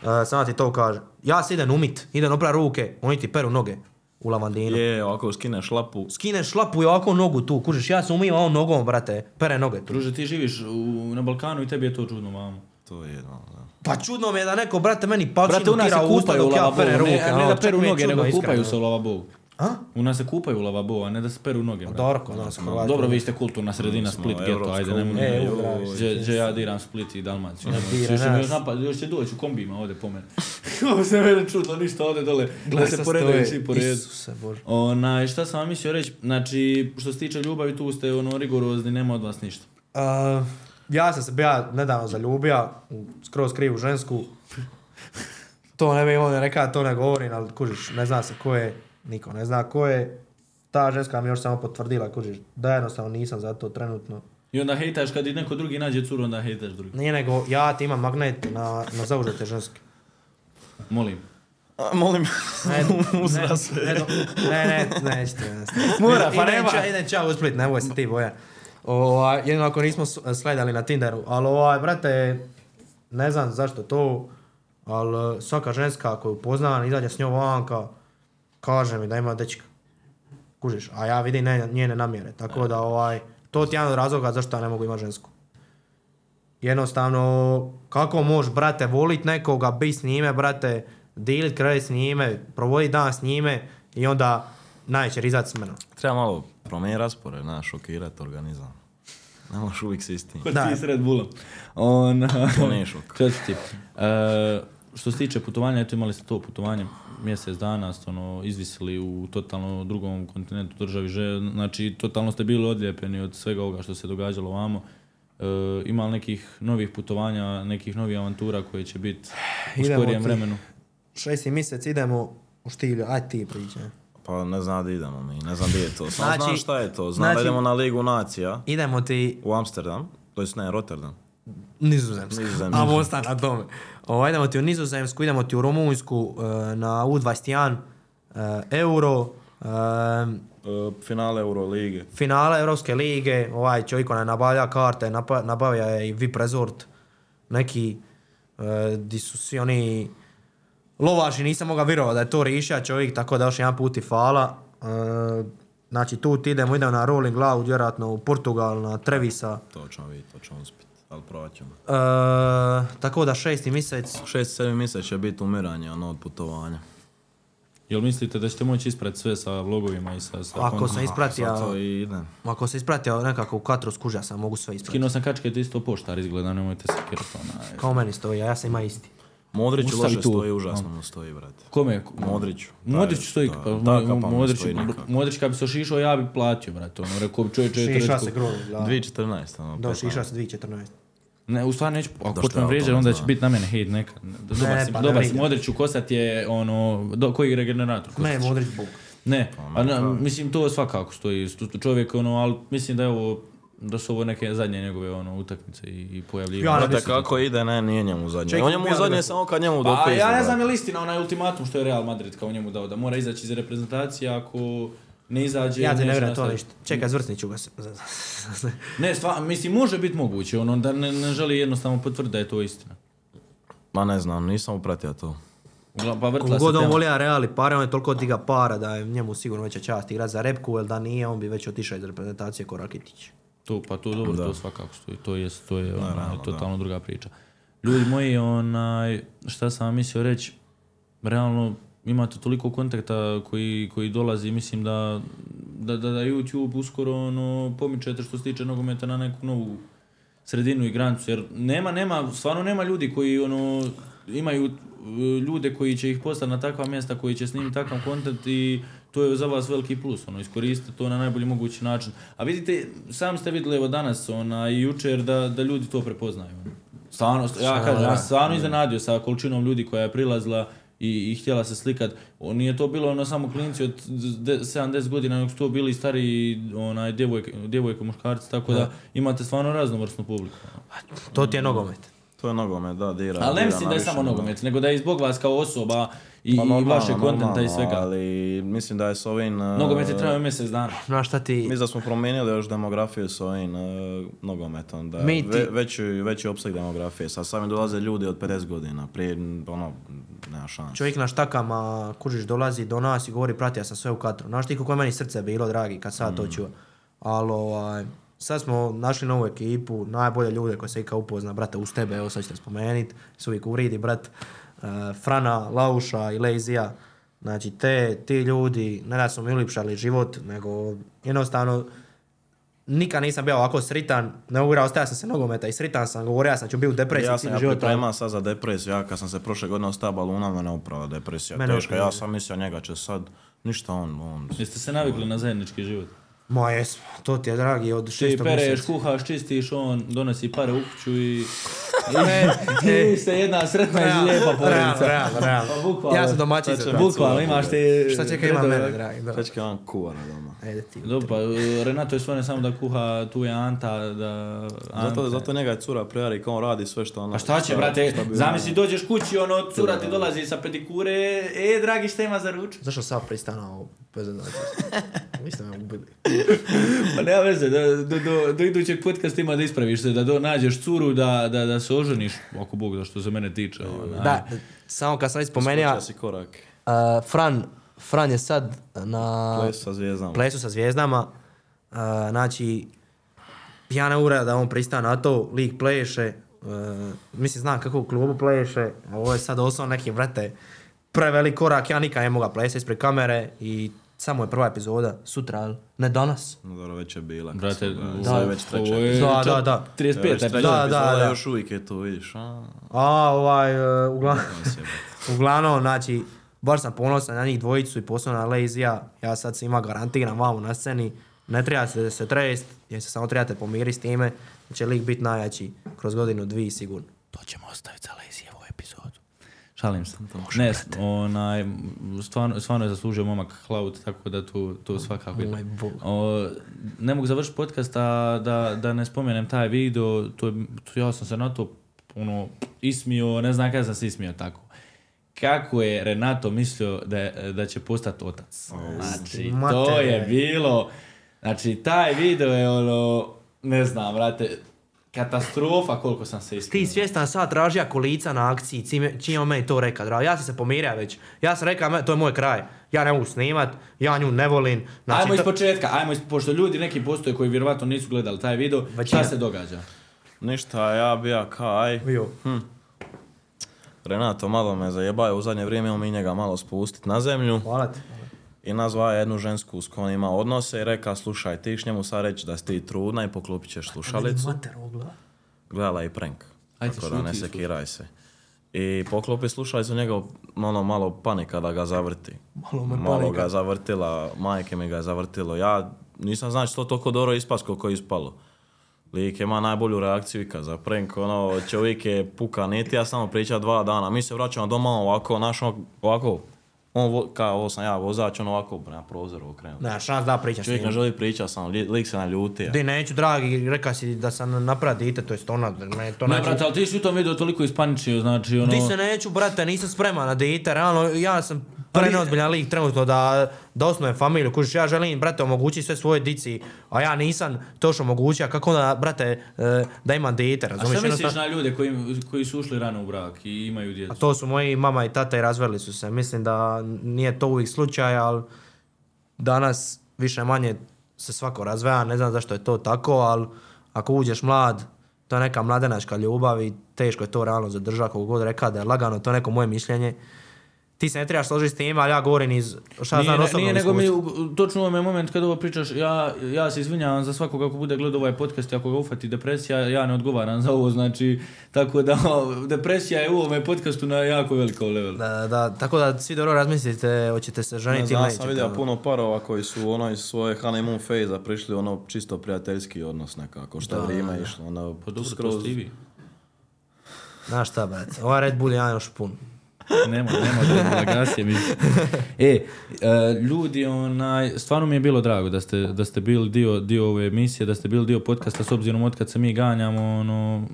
[SPEAKER 2] Uh, samo ti to kaže. Ja se idem umit, idem opra ruke, oni ti peru noge u lavandinu.
[SPEAKER 3] Je, ovako skine šlapu.
[SPEAKER 2] Skineš šlapu i ovako nogu tu, kužiš, ja se umijem ovom nogom, brate, pere noge tu.
[SPEAKER 1] Druže, ti živiš u, na Balkanu i tebi je to čudno, mamo.
[SPEAKER 3] To je jedno, da.
[SPEAKER 2] Pa čudno mi je da neko, brate, meni palčinu tira u usta dok ja perem ruke.
[SPEAKER 1] ne, ne
[SPEAKER 2] ono,
[SPEAKER 1] da
[SPEAKER 2] čak
[SPEAKER 1] peru noge, nego kupaju se u lavabo.
[SPEAKER 2] A?
[SPEAKER 1] U nas se kupaju u lavabo, a ne da se peru noge. brate.
[SPEAKER 2] Dobro, kod nas u Hrvatskoj.
[SPEAKER 1] Dobro, vi ste kulturna sredina,
[SPEAKER 3] smo
[SPEAKER 1] Split, geto, ajde,
[SPEAKER 2] E,
[SPEAKER 1] Gdje gdje ja diram Split i Dalmaciju.
[SPEAKER 2] Ne
[SPEAKER 1] Još još napad, još će doći u kombijima ovdje po mene. Ovo se mene čudno, ništa ovdje dole. Da se poredaju svi po redu.
[SPEAKER 2] Isuse Bože.
[SPEAKER 1] Onaj, šta sam vam mislio reći, znači, što se tiče ljubavi, tu ste ono rigorozni, nema od vas ništa.
[SPEAKER 2] Uh, ja sam se bija nedavno zaljubio u skroz krivu žensku. To ne bi imao ne reka, to ne govorim, ali kužiš, ne zna se ko je, niko ne zna ko je. Ta ženska mi još samo potvrdila, kužiš, da jednostavno nisam za to trenutno.
[SPEAKER 1] I onda hejtaš kad i neko drugi nađe curu, onda hejtaš drugi.
[SPEAKER 2] Nije nego, ja ti imam magnet na, na zaužete ženske.
[SPEAKER 1] Molim.
[SPEAKER 3] A, molim,
[SPEAKER 2] Ne, ne,
[SPEAKER 3] uzra se.
[SPEAKER 2] ne, ne, ne, ne, nećete, ne,
[SPEAKER 1] Mora, pa nema.
[SPEAKER 2] ča- Idem čao u Split, nemoj se ti boja. Ovaj, jedino ako nismo s- sledali na Tinderu, ali ovaj, brate, ne znam zašto to, ali svaka ženska koju poznam, izađe s njom vanka, kaže mi da ima dečka. Kužiš, a ja vidim ne, njene namjere, tako da ovaj, to ti je jedan od razloga zašto ja ne mogu imati žensku. Jednostavno, kako možeš, brate, volit nekoga, biti s njime, brate, dilit kraj s njime, provoditi dan s njime i onda najće rizat s menom.
[SPEAKER 3] Treba malo promijeniti raspored, znaš, šokirati organizam. Ne možeš uvijek s istim.
[SPEAKER 1] Ko
[SPEAKER 2] Da.
[SPEAKER 1] ti s Red Bullom. On,
[SPEAKER 3] To nije šok.
[SPEAKER 1] Četvrti. E, što se tiče putovanja, eto imali ste to putovanje mjesec dana, ste ono, izvisili u totalno drugom kontinentu državi, že, znači totalno ste bili odlijepeni od svega ovoga što se događalo vamo. E, ima li nekih novih putovanja, nekih novih avantura koje će biti u
[SPEAKER 2] Idemo
[SPEAKER 1] skorijem
[SPEAKER 2] ti.
[SPEAKER 1] vremenu?
[SPEAKER 2] Šesti mjesec idemo u štilju, aj ti priđe.
[SPEAKER 3] Pa ne znam da idemo mi, ne znam gdje je to. Samo
[SPEAKER 2] Znači-
[SPEAKER 3] znam šta je to. Znam da
[SPEAKER 2] znači-
[SPEAKER 3] idemo na Ligu nacija
[SPEAKER 2] Idemo ti
[SPEAKER 3] u Amsterdam. To jest ne, Rotterdam.
[SPEAKER 2] Nizozemsku. A ostan na tome. Ovo, idemo ti u nizozemsku, idemo ti u Rumunjsku e, na U21 e, euro. e,
[SPEAKER 3] finale Eurolige.
[SPEAKER 2] finale Europske lige, ovaj čovjek onaj nabavlja karte, nabavlja je i VIP resort, neki, di su svi oni lovaši, nisam mogao vjerovati da je to riša čovjek, tako da još jedan put i fala. Znači tu ti idemo, idemo na Rolling Loud, vjerojatno u Portugal, na Trevisa.
[SPEAKER 3] To ćemo vidjeti, to ćemo uspjeti. Ali provat ćemo.
[SPEAKER 2] E, tako da šesti mjesec,
[SPEAKER 3] Šest, sedmi mjesec će biti umiranje ono, od putovanja.
[SPEAKER 1] Jel mislite da ćete moći ispred sve sa vlogovima i sa... sa
[SPEAKER 2] ako sam ispratio,
[SPEAKER 3] i idem.
[SPEAKER 2] ako se ispratio nekako u katru skuža sam, mogu sve ispratiti.
[SPEAKER 1] Skinuo sam kačke, to isto poštar izgleda, nemojte se kirati onaj.
[SPEAKER 2] Kao meni stoji, a ja sam ima isti.
[SPEAKER 3] Modrić
[SPEAKER 1] Ustavi
[SPEAKER 3] loše
[SPEAKER 1] tu.
[SPEAKER 3] stoji, užasno mu stoji, brate.
[SPEAKER 1] Kome?
[SPEAKER 3] Modriću.
[SPEAKER 1] Modrić
[SPEAKER 3] Taj-
[SPEAKER 1] stoji,
[SPEAKER 3] da,
[SPEAKER 1] pa,
[SPEAKER 3] ta
[SPEAKER 1] Modrić. Modrić kad bi se ošišao, ja bi platio, brate, ono, rekao bi čovječe,
[SPEAKER 2] Šiša se gruni, da.
[SPEAKER 3] 2014. Ono,
[SPEAKER 2] Da,
[SPEAKER 3] 15.
[SPEAKER 2] šiša se 2014.
[SPEAKER 1] Ne, u stvari neću, ako počnem vrijeđati,
[SPEAKER 3] tome
[SPEAKER 1] onda će biti na mene hejt nekad. Dobar
[SPEAKER 2] Ne,
[SPEAKER 1] si,
[SPEAKER 2] pa ne
[SPEAKER 1] dobar si. Modrić u Kosat je, ono, do, koji regenerator?
[SPEAKER 2] Ne? Modrić Bog.
[SPEAKER 1] Ne,
[SPEAKER 3] Pa,
[SPEAKER 1] na- mislim, to svakako stoji, čovjek, ono, ali mislim da je ovo, da su ovo neke zadnje njegove, ono, utakmice i, i pojavljivanje.
[SPEAKER 2] Ja mislim
[SPEAKER 3] kako ide, ne, nije njemu zadnje.
[SPEAKER 2] Ček,
[SPEAKER 3] On njemu
[SPEAKER 2] ubija
[SPEAKER 3] zadnje samo kad njemu
[SPEAKER 1] Pa
[SPEAKER 3] dopizde.
[SPEAKER 1] ja ne znam je li istina onaj ultimatum što je Real Madrid kao njemu dao, da mora izaći iz reprezentacije ako ne izađe...
[SPEAKER 2] Ja ti ne vjerujem to ništa. Čekaj, zvrsnit ću ga se.
[SPEAKER 1] Ne, stva, mislim, može biti moguće, ono, da ne, ne želi jednostavno potvrditi da je to istina.
[SPEAKER 3] Ma ne znam, nisam upratio to.
[SPEAKER 1] Pa vrtla se
[SPEAKER 2] Kogod on Real i pare, on je toliko diga para da je njemu sigurno veća čast igrat za repku, jer da nije, on bi već otišao iz reprezentacije ko Rakitić.
[SPEAKER 1] To, pa to dobro,
[SPEAKER 3] Da.
[SPEAKER 1] to svakako stoji, to je, to je onaj,
[SPEAKER 3] Naravno,
[SPEAKER 1] totalno druga priča. Ljudi moji, onaj, šta sam mislio reći, realno imate toliko kontakta koji, koji dolazi, mislim da, da, da, da YouTube uskoro ono, pomičete što se tiče nogometa na neku novu sredinu i granicu, jer nema, nema, stvarno nema ljudi koji ono, imaju uh, ljude koji će ih poslati na takva mjesta, koji će snimiti takav kontent i to je za vas veliki plus, ono, iskoristite to na najbolji mogući način. A vidite, sam ste vidjeli evo danas, ona, i jučer, da, da ljudi to prepoznaju. ono. Stvarno, ja kažem, ja stvarno iznenadio sa količinom ljudi koja je prilazila i, i htjela se slikat. O, Nije to bilo ono samo klinci od de- 7-10 godina, nego su to bili stari onaj, djevojke, djevojke, muškarci, tako da imate stvarno raznovrsnu publiku.
[SPEAKER 2] To ti je nogomet.
[SPEAKER 3] To je nogomet, da, dira.
[SPEAKER 1] Ali ne mislim da je samo nogomet, nego da je zbog vas kao osoba i,
[SPEAKER 3] Pa
[SPEAKER 1] i
[SPEAKER 3] normalno,
[SPEAKER 1] vašeg kontenta i svega.
[SPEAKER 3] Ali mislim da je s ovim... uh,
[SPEAKER 1] Nogomet je trebao mjesec dana.
[SPEAKER 2] Znaš šta ti...
[SPEAKER 3] Mislim da smo promijenili još demografiju s ovim uh, nogometom. Da,
[SPEAKER 2] Mi ti-
[SPEAKER 3] ve, veći, veći opseg demografije. Sad sami dolaze ljudi od 50 godina. Prije, ono, nema šanse.
[SPEAKER 2] Čovjek na štakama, kužiš, dolazi do nas i govori, prati, ja sam sve u katru. Znaš ti kako je meni srce bilo, dragi, kad sad to čuo. Ali, ovaj, sad smo našli novu ekipu, najbolje ljude koje se ikad upozna, brate, uz tebe, evo sad ćete spomenit, se uvijek uvridi, brat, eh, Frana, Lauša i Lejzija. Znači, te, ti ljudi, ne da su mi ulipšali život, nego jednostavno, nikad nisam bio ovako sritan, ne mogu ostaja sam se nogometa i sritan sam, govorio ja sam ću biti u depresiji
[SPEAKER 3] Ja sam ja pripremao sad za depresiju. Ja kad sam se prošle godine ostao baluna, mene upravo depresija.
[SPEAKER 2] Mene
[SPEAKER 3] teška. Ja sam mislio njega će sad, ništa on, on
[SPEAKER 1] Jeste se navikli na zajednički život?
[SPEAKER 2] Ma jesmo, to ti je dragi od
[SPEAKER 1] Ti
[SPEAKER 2] šestog
[SPEAKER 1] pereš,
[SPEAKER 2] mjeseca.
[SPEAKER 1] kuhaš, čistiš, on donosi pare u kuću i... I vi ste jedna sretna i lijepa porodica.
[SPEAKER 2] realno, realno.
[SPEAKER 1] Pa bukvalno.
[SPEAKER 2] Ja sam domaćica.
[SPEAKER 3] Sad
[SPEAKER 2] brate.
[SPEAKER 1] Bukvalno imaš te...
[SPEAKER 2] Šta čeka ima mene, dragi. Da.
[SPEAKER 3] Čečke on kuva na doma.
[SPEAKER 2] Ajde ti.
[SPEAKER 1] Dobro, pa e, Renato je ne samo da kuha, tu je Anta, da...
[SPEAKER 3] Zato,
[SPEAKER 1] Ante.
[SPEAKER 3] zato njega je cura prijari kao on radi sve što ono...
[SPEAKER 1] Pa šta će,
[SPEAKER 3] šta-
[SPEAKER 1] brate,
[SPEAKER 3] šta
[SPEAKER 1] zamisli dođeš kući, ono, cura ti dolazi sa pedikure, e, dragi, šta ima za ručak?
[SPEAKER 2] Zašto sam pristanao bez znači? Vi ste me ubili.
[SPEAKER 1] Pa nema veze, da, do, do, do idućeg podcasta ima da ispraviš se, da do, nađeš curu, da, da, da se oženiš, ako Bog da što se mene tiče. onaj.
[SPEAKER 2] Da, samo kad sam već spomenuo,
[SPEAKER 3] Skočio si korak.
[SPEAKER 2] uh, Fran, Fran je sad na
[SPEAKER 3] Ples sa zvijezdama.
[SPEAKER 2] plesu sa zvijezdama. Uh, znači, ja ne ura da on prista na to, lik pleše. Uh, mislim, znam kako u klubu pleše. a Ovo je sad osnovno neki, brate, prevelik korak. Ja nikad ne mogu plesati ispred kamere i samo je prva epizoda, sutra, ali ne danas.
[SPEAKER 3] No dobro, već je bila.
[SPEAKER 1] Brate, da,
[SPEAKER 3] već treća.
[SPEAKER 2] Da, da, da.
[SPEAKER 1] 35
[SPEAKER 3] Već.
[SPEAKER 2] Da, da, da.
[SPEAKER 3] Još uvijek je tu, vidiš. A,
[SPEAKER 2] A, ovaj, uh, uglavnom,
[SPEAKER 3] se jebe.
[SPEAKER 2] uglavnom, znači, baš sam ponosan na njih dvojicu i posebno na Lejzija. Ja sad svima garantiram vamo na sceni. Ne trebate se trest, jer se samo trebate pomiriti s time. Da će lik biti najjači kroz godinu, dvije sigurno.
[SPEAKER 1] To ćemo ostaviti za epizodu. Šalim se. Ne, onaj, stvarno, stvarno je zaslužio momak Cloud, tako da tu, tu svakako ide. O, ne mogu završiti podcast, a da, da ne spomenem taj video, to, to ja sam se na to ono, ismio, ne znam kada sam se ismio tako. Kako je Renato mislio da, da će postati otac? Znači, to je bilo... Znači, taj video je ono, ne znam, brate, katastrofa koliko sam se ismio.
[SPEAKER 2] Ti svjestan sad tražija kolica na akciji, čim, on meni to reka, drago. Ja sam se pomirio već. Ja sam rekao, "Me- to je moj kraj. Ja ne mogu snimat, ja nju ne volim. Znači,
[SPEAKER 1] ajmo iz početka, ajmo iz, pošto ljudi neki postoje koji vjerovatno nisu gledali taj video, šta se događa?
[SPEAKER 3] Ništa, ja bi ja kaj.
[SPEAKER 2] Jo.
[SPEAKER 3] Renato malo me zajebaju u zadnje vrijeme, imamo mi njega malo spustit na zemlju.
[SPEAKER 2] Hvala ti.
[SPEAKER 3] I nazva je jednu žensku s kojom ima odnose i reka, slušaj, ti ćeš njemu sad reći da si ti trudna i poklopit ćeš slušalicu. Gledala je i prank.
[SPEAKER 1] Ajde,
[SPEAKER 3] tako da ne sekiraj se. I poklopi slušalicu, njega ono malo panika da ga zavrti.
[SPEAKER 2] Malo me
[SPEAKER 3] Malo
[SPEAKER 2] panika.
[SPEAKER 3] ga zavrtila, majke mi ga je zavrtilo. Ja nisam znači to toliko dobro ispas koliko je ispalo. Lik ima najbolju reakciju ikad za prank, ono, čovjek je puka niti, ja samo priča dva dana. Mi se vraćamo doma ovako, naš ono, ovako, on, vo- kao ovo sam ja vozač, on ovako prema prozoru okrenuo.
[SPEAKER 2] Ne, šans da pričaš s
[SPEAKER 3] Čovjek ne želi pričat samo, li- lik se naljutio.
[SPEAKER 2] Di neću, dragi, reka si da sam napravio dite, to jest ona, ne, to
[SPEAKER 1] Ne,
[SPEAKER 2] neću.
[SPEAKER 1] brate, ali ti si u tom videu toliko ispaničio, znači, ono...
[SPEAKER 2] Di se neću, brate, nisam spreman na dite, realno, ja sam preneozbiljan lik trenutno da, da osnujem familiju, kužiš, ja želim, brate, omogućiti sve svoje dici, a ja nisam to što omogućio, kako onda, brate, e, da imam dite,
[SPEAKER 1] A
[SPEAKER 2] razumiješ?
[SPEAKER 1] šta misliš
[SPEAKER 2] Jednostavno-
[SPEAKER 1] na ljude koji, koji su ušli rano u brak i imaju djecu?
[SPEAKER 2] A to su moji mama i tata i razveli su se. Mislim da nije to uvijek slučaj, ali danas više manje se svako razveja, ne znam zašto je to tako, ali ako uđeš mlad, to je neka mladenačka ljubav i teško je to realno zadržati, kako god reka da je lagano, to je neko moje mišljenje. Ti se ne trebaš složiti s tim, ali ja govorim iz šta ja
[SPEAKER 1] Nije,
[SPEAKER 2] znam
[SPEAKER 1] ne-
[SPEAKER 2] osobnog
[SPEAKER 1] nije nego mi u- točno u ovome moment kad ovo pričaš, ja, ja se izvinjavam za svakog ako bude gledao ovaj podcast i ako ga ufati depresija, ja ne odgovaram za ovo, znači, tako da depresija je u ovome podcastu na jako velikom levelu.
[SPEAKER 2] Da, da, tako da svi dobro razmislite, hoćete se ženiti ili
[SPEAKER 3] ja sam
[SPEAKER 2] nećete.
[SPEAKER 3] vidio puno parova koji su ono iz svoje honeymoon phase prišli ono čisto prijateljski odnos nekako, što je vrijeme išlo. Ono,
[SPEAKER 1] Pa dobro,
[SPEAKER 3] skroz-.
[SPEAKER 2] Znaš šta, brate, ovaj Red Bull je jedan još pun.
[SPEAKER 1] Nema, nema delegacije. E, e, ljudi, onaj, stvarno mi je bilo drago da ste, da ste bili dio, dio ove emisije, da ste bili dio podcasta s obzirom od kad se mi ganjamo. Ono,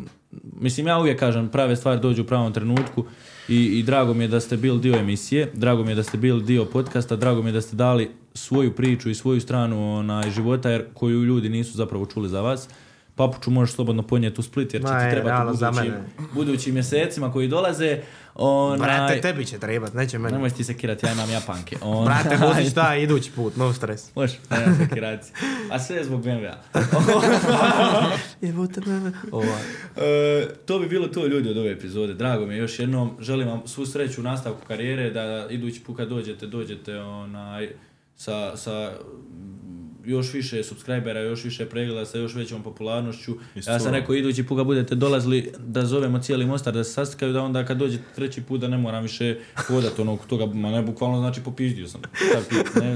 [SPEAKER 1] mislim, ja uvijek kažem, prave stvari dođu u pravom trenutku i, i drago mi je da ste bili dio emisije, drago mi je da ste bili dio podcasta, drago mi je da ste dali svoju priču i svoju stranu onaj, života jer koju ljudi nisu zapravo čuli za vas. Papuču možeš slobodno ponijeti u Split jer će
[SPEAKER 2] Ma,
[SPEAKER 1] ti
[SPEAKER 2] je,
[SPEAKER 1] trebati u budućim, budućim mjesecima koji dolaze. Onaj,
[SPEAKER 2] Brate, tebi će trebat, neće meni.
[SPEAKER 1] Nemoj ti se kirati, ja imam japanke. On,
[SPEAKER 2] Brate, budi šta idući put, no stres.
[SPEAKER 1] Može, nema se kirati. A sve je zbog BMW-a.
[SPEAKER 2] Ovaj.
[SPEAKER 1] E, to bi bilo to ljudi od ove epizode. Drago mi je još jednom. Želim vam svu sreću u nastavku karijere, da idući put kad dođete, dođete onaj, sa, sa još više subscribera, još više pregleda, sa još većom popularnošću. Ja sam rekao, idući put kad budete dolazili, da zovemo cijeli Mostar, da se sastikaju, da onda kad dođete treći put da ne moram više hodati ono toga, ma ne bukvalno znači popizdio sam. Ne,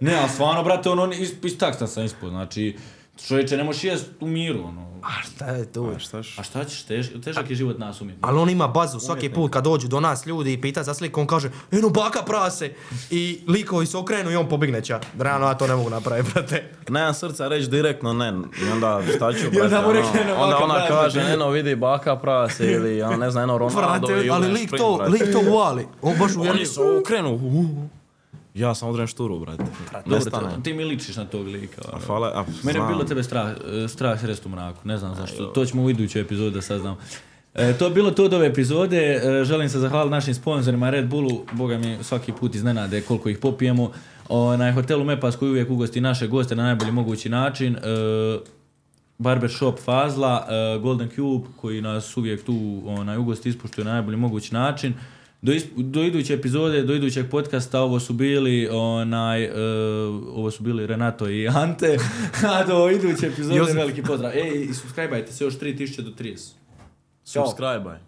[SPEAKER 1] ne, ali stvarno, brate, ono, is, is, tak sam ispod, znači, čovječe, ne možeš jest u miru, ono.
[SPEAKER 2] A šta je tu?
[SPEAKER 3] A šta š-
[SPEAKER 1] A šta ćeš, tež, težak je život nas umjetnika.
[SPEAKER 2] Ali on ima bazu, svaki put kad dođu do nas ljudi i pita za sliku, on kaže eno baka prase i likovi se okrenu i on pobigne ća. Realno ja to ne mogu napraviti, brate.
[SPEAKER 3] Nemam srca reći direktno ne. I onda šta ću,
[SPEAKER 1] I
[SPEAKER 3] brate,
[SPEAKER 1] onda mu
[SPEAKER 3] ono,
[SPEAKER 1] rekne, "Eno,
[SPEAKER 3] onda ona
[SPEAKER 1] prase."
[SPEAKER 3] kaže, eno vidi baka prase ili ono, ne znam, eno Ronaldo
[SPEAKER 2] Brate,
[SPEAKER 3] i
[SPEAKER 2] ali lik to, lik to uvali. On baš uvjerljiv.
[SPEAKER 3] Oni su okrenu. Ja sam odren šturu, brate.
[SPEAKER 1] Dobro, ti, ti mi ličiš na tog lika. ono.
[SPEAKER 3] A hvala, a,
[SPEAKER 1] Mene je bilo tebe strah, e, strah srest u mraku, ne znam zašto. To ćemo u idućoj epizodi da saznamo. E, to je bilo to od ove epizode. E, želim se zahvaliti našim sponzorima Red Bullu. Boga mi svaki put iznenade koliko ih popijemo. O, na hotelu Mepas koji uvijek ugosti naše goste na najbolji mogući način. E, Barbershop Fazla, e, Golden Cube koji nas uvijek tu onaj, ugosti ispuštuje na najbolji mogući način. Do, isp- do iduće epizode, do idućeg podcasta ovo su bili onaj, e, ovo su bili Renato i Ante, a do iduće epizode veliki pozdrav. Ej, i subscribe se još 3000 do 30. Ćao.
[SPEAKER 3] Subscribe.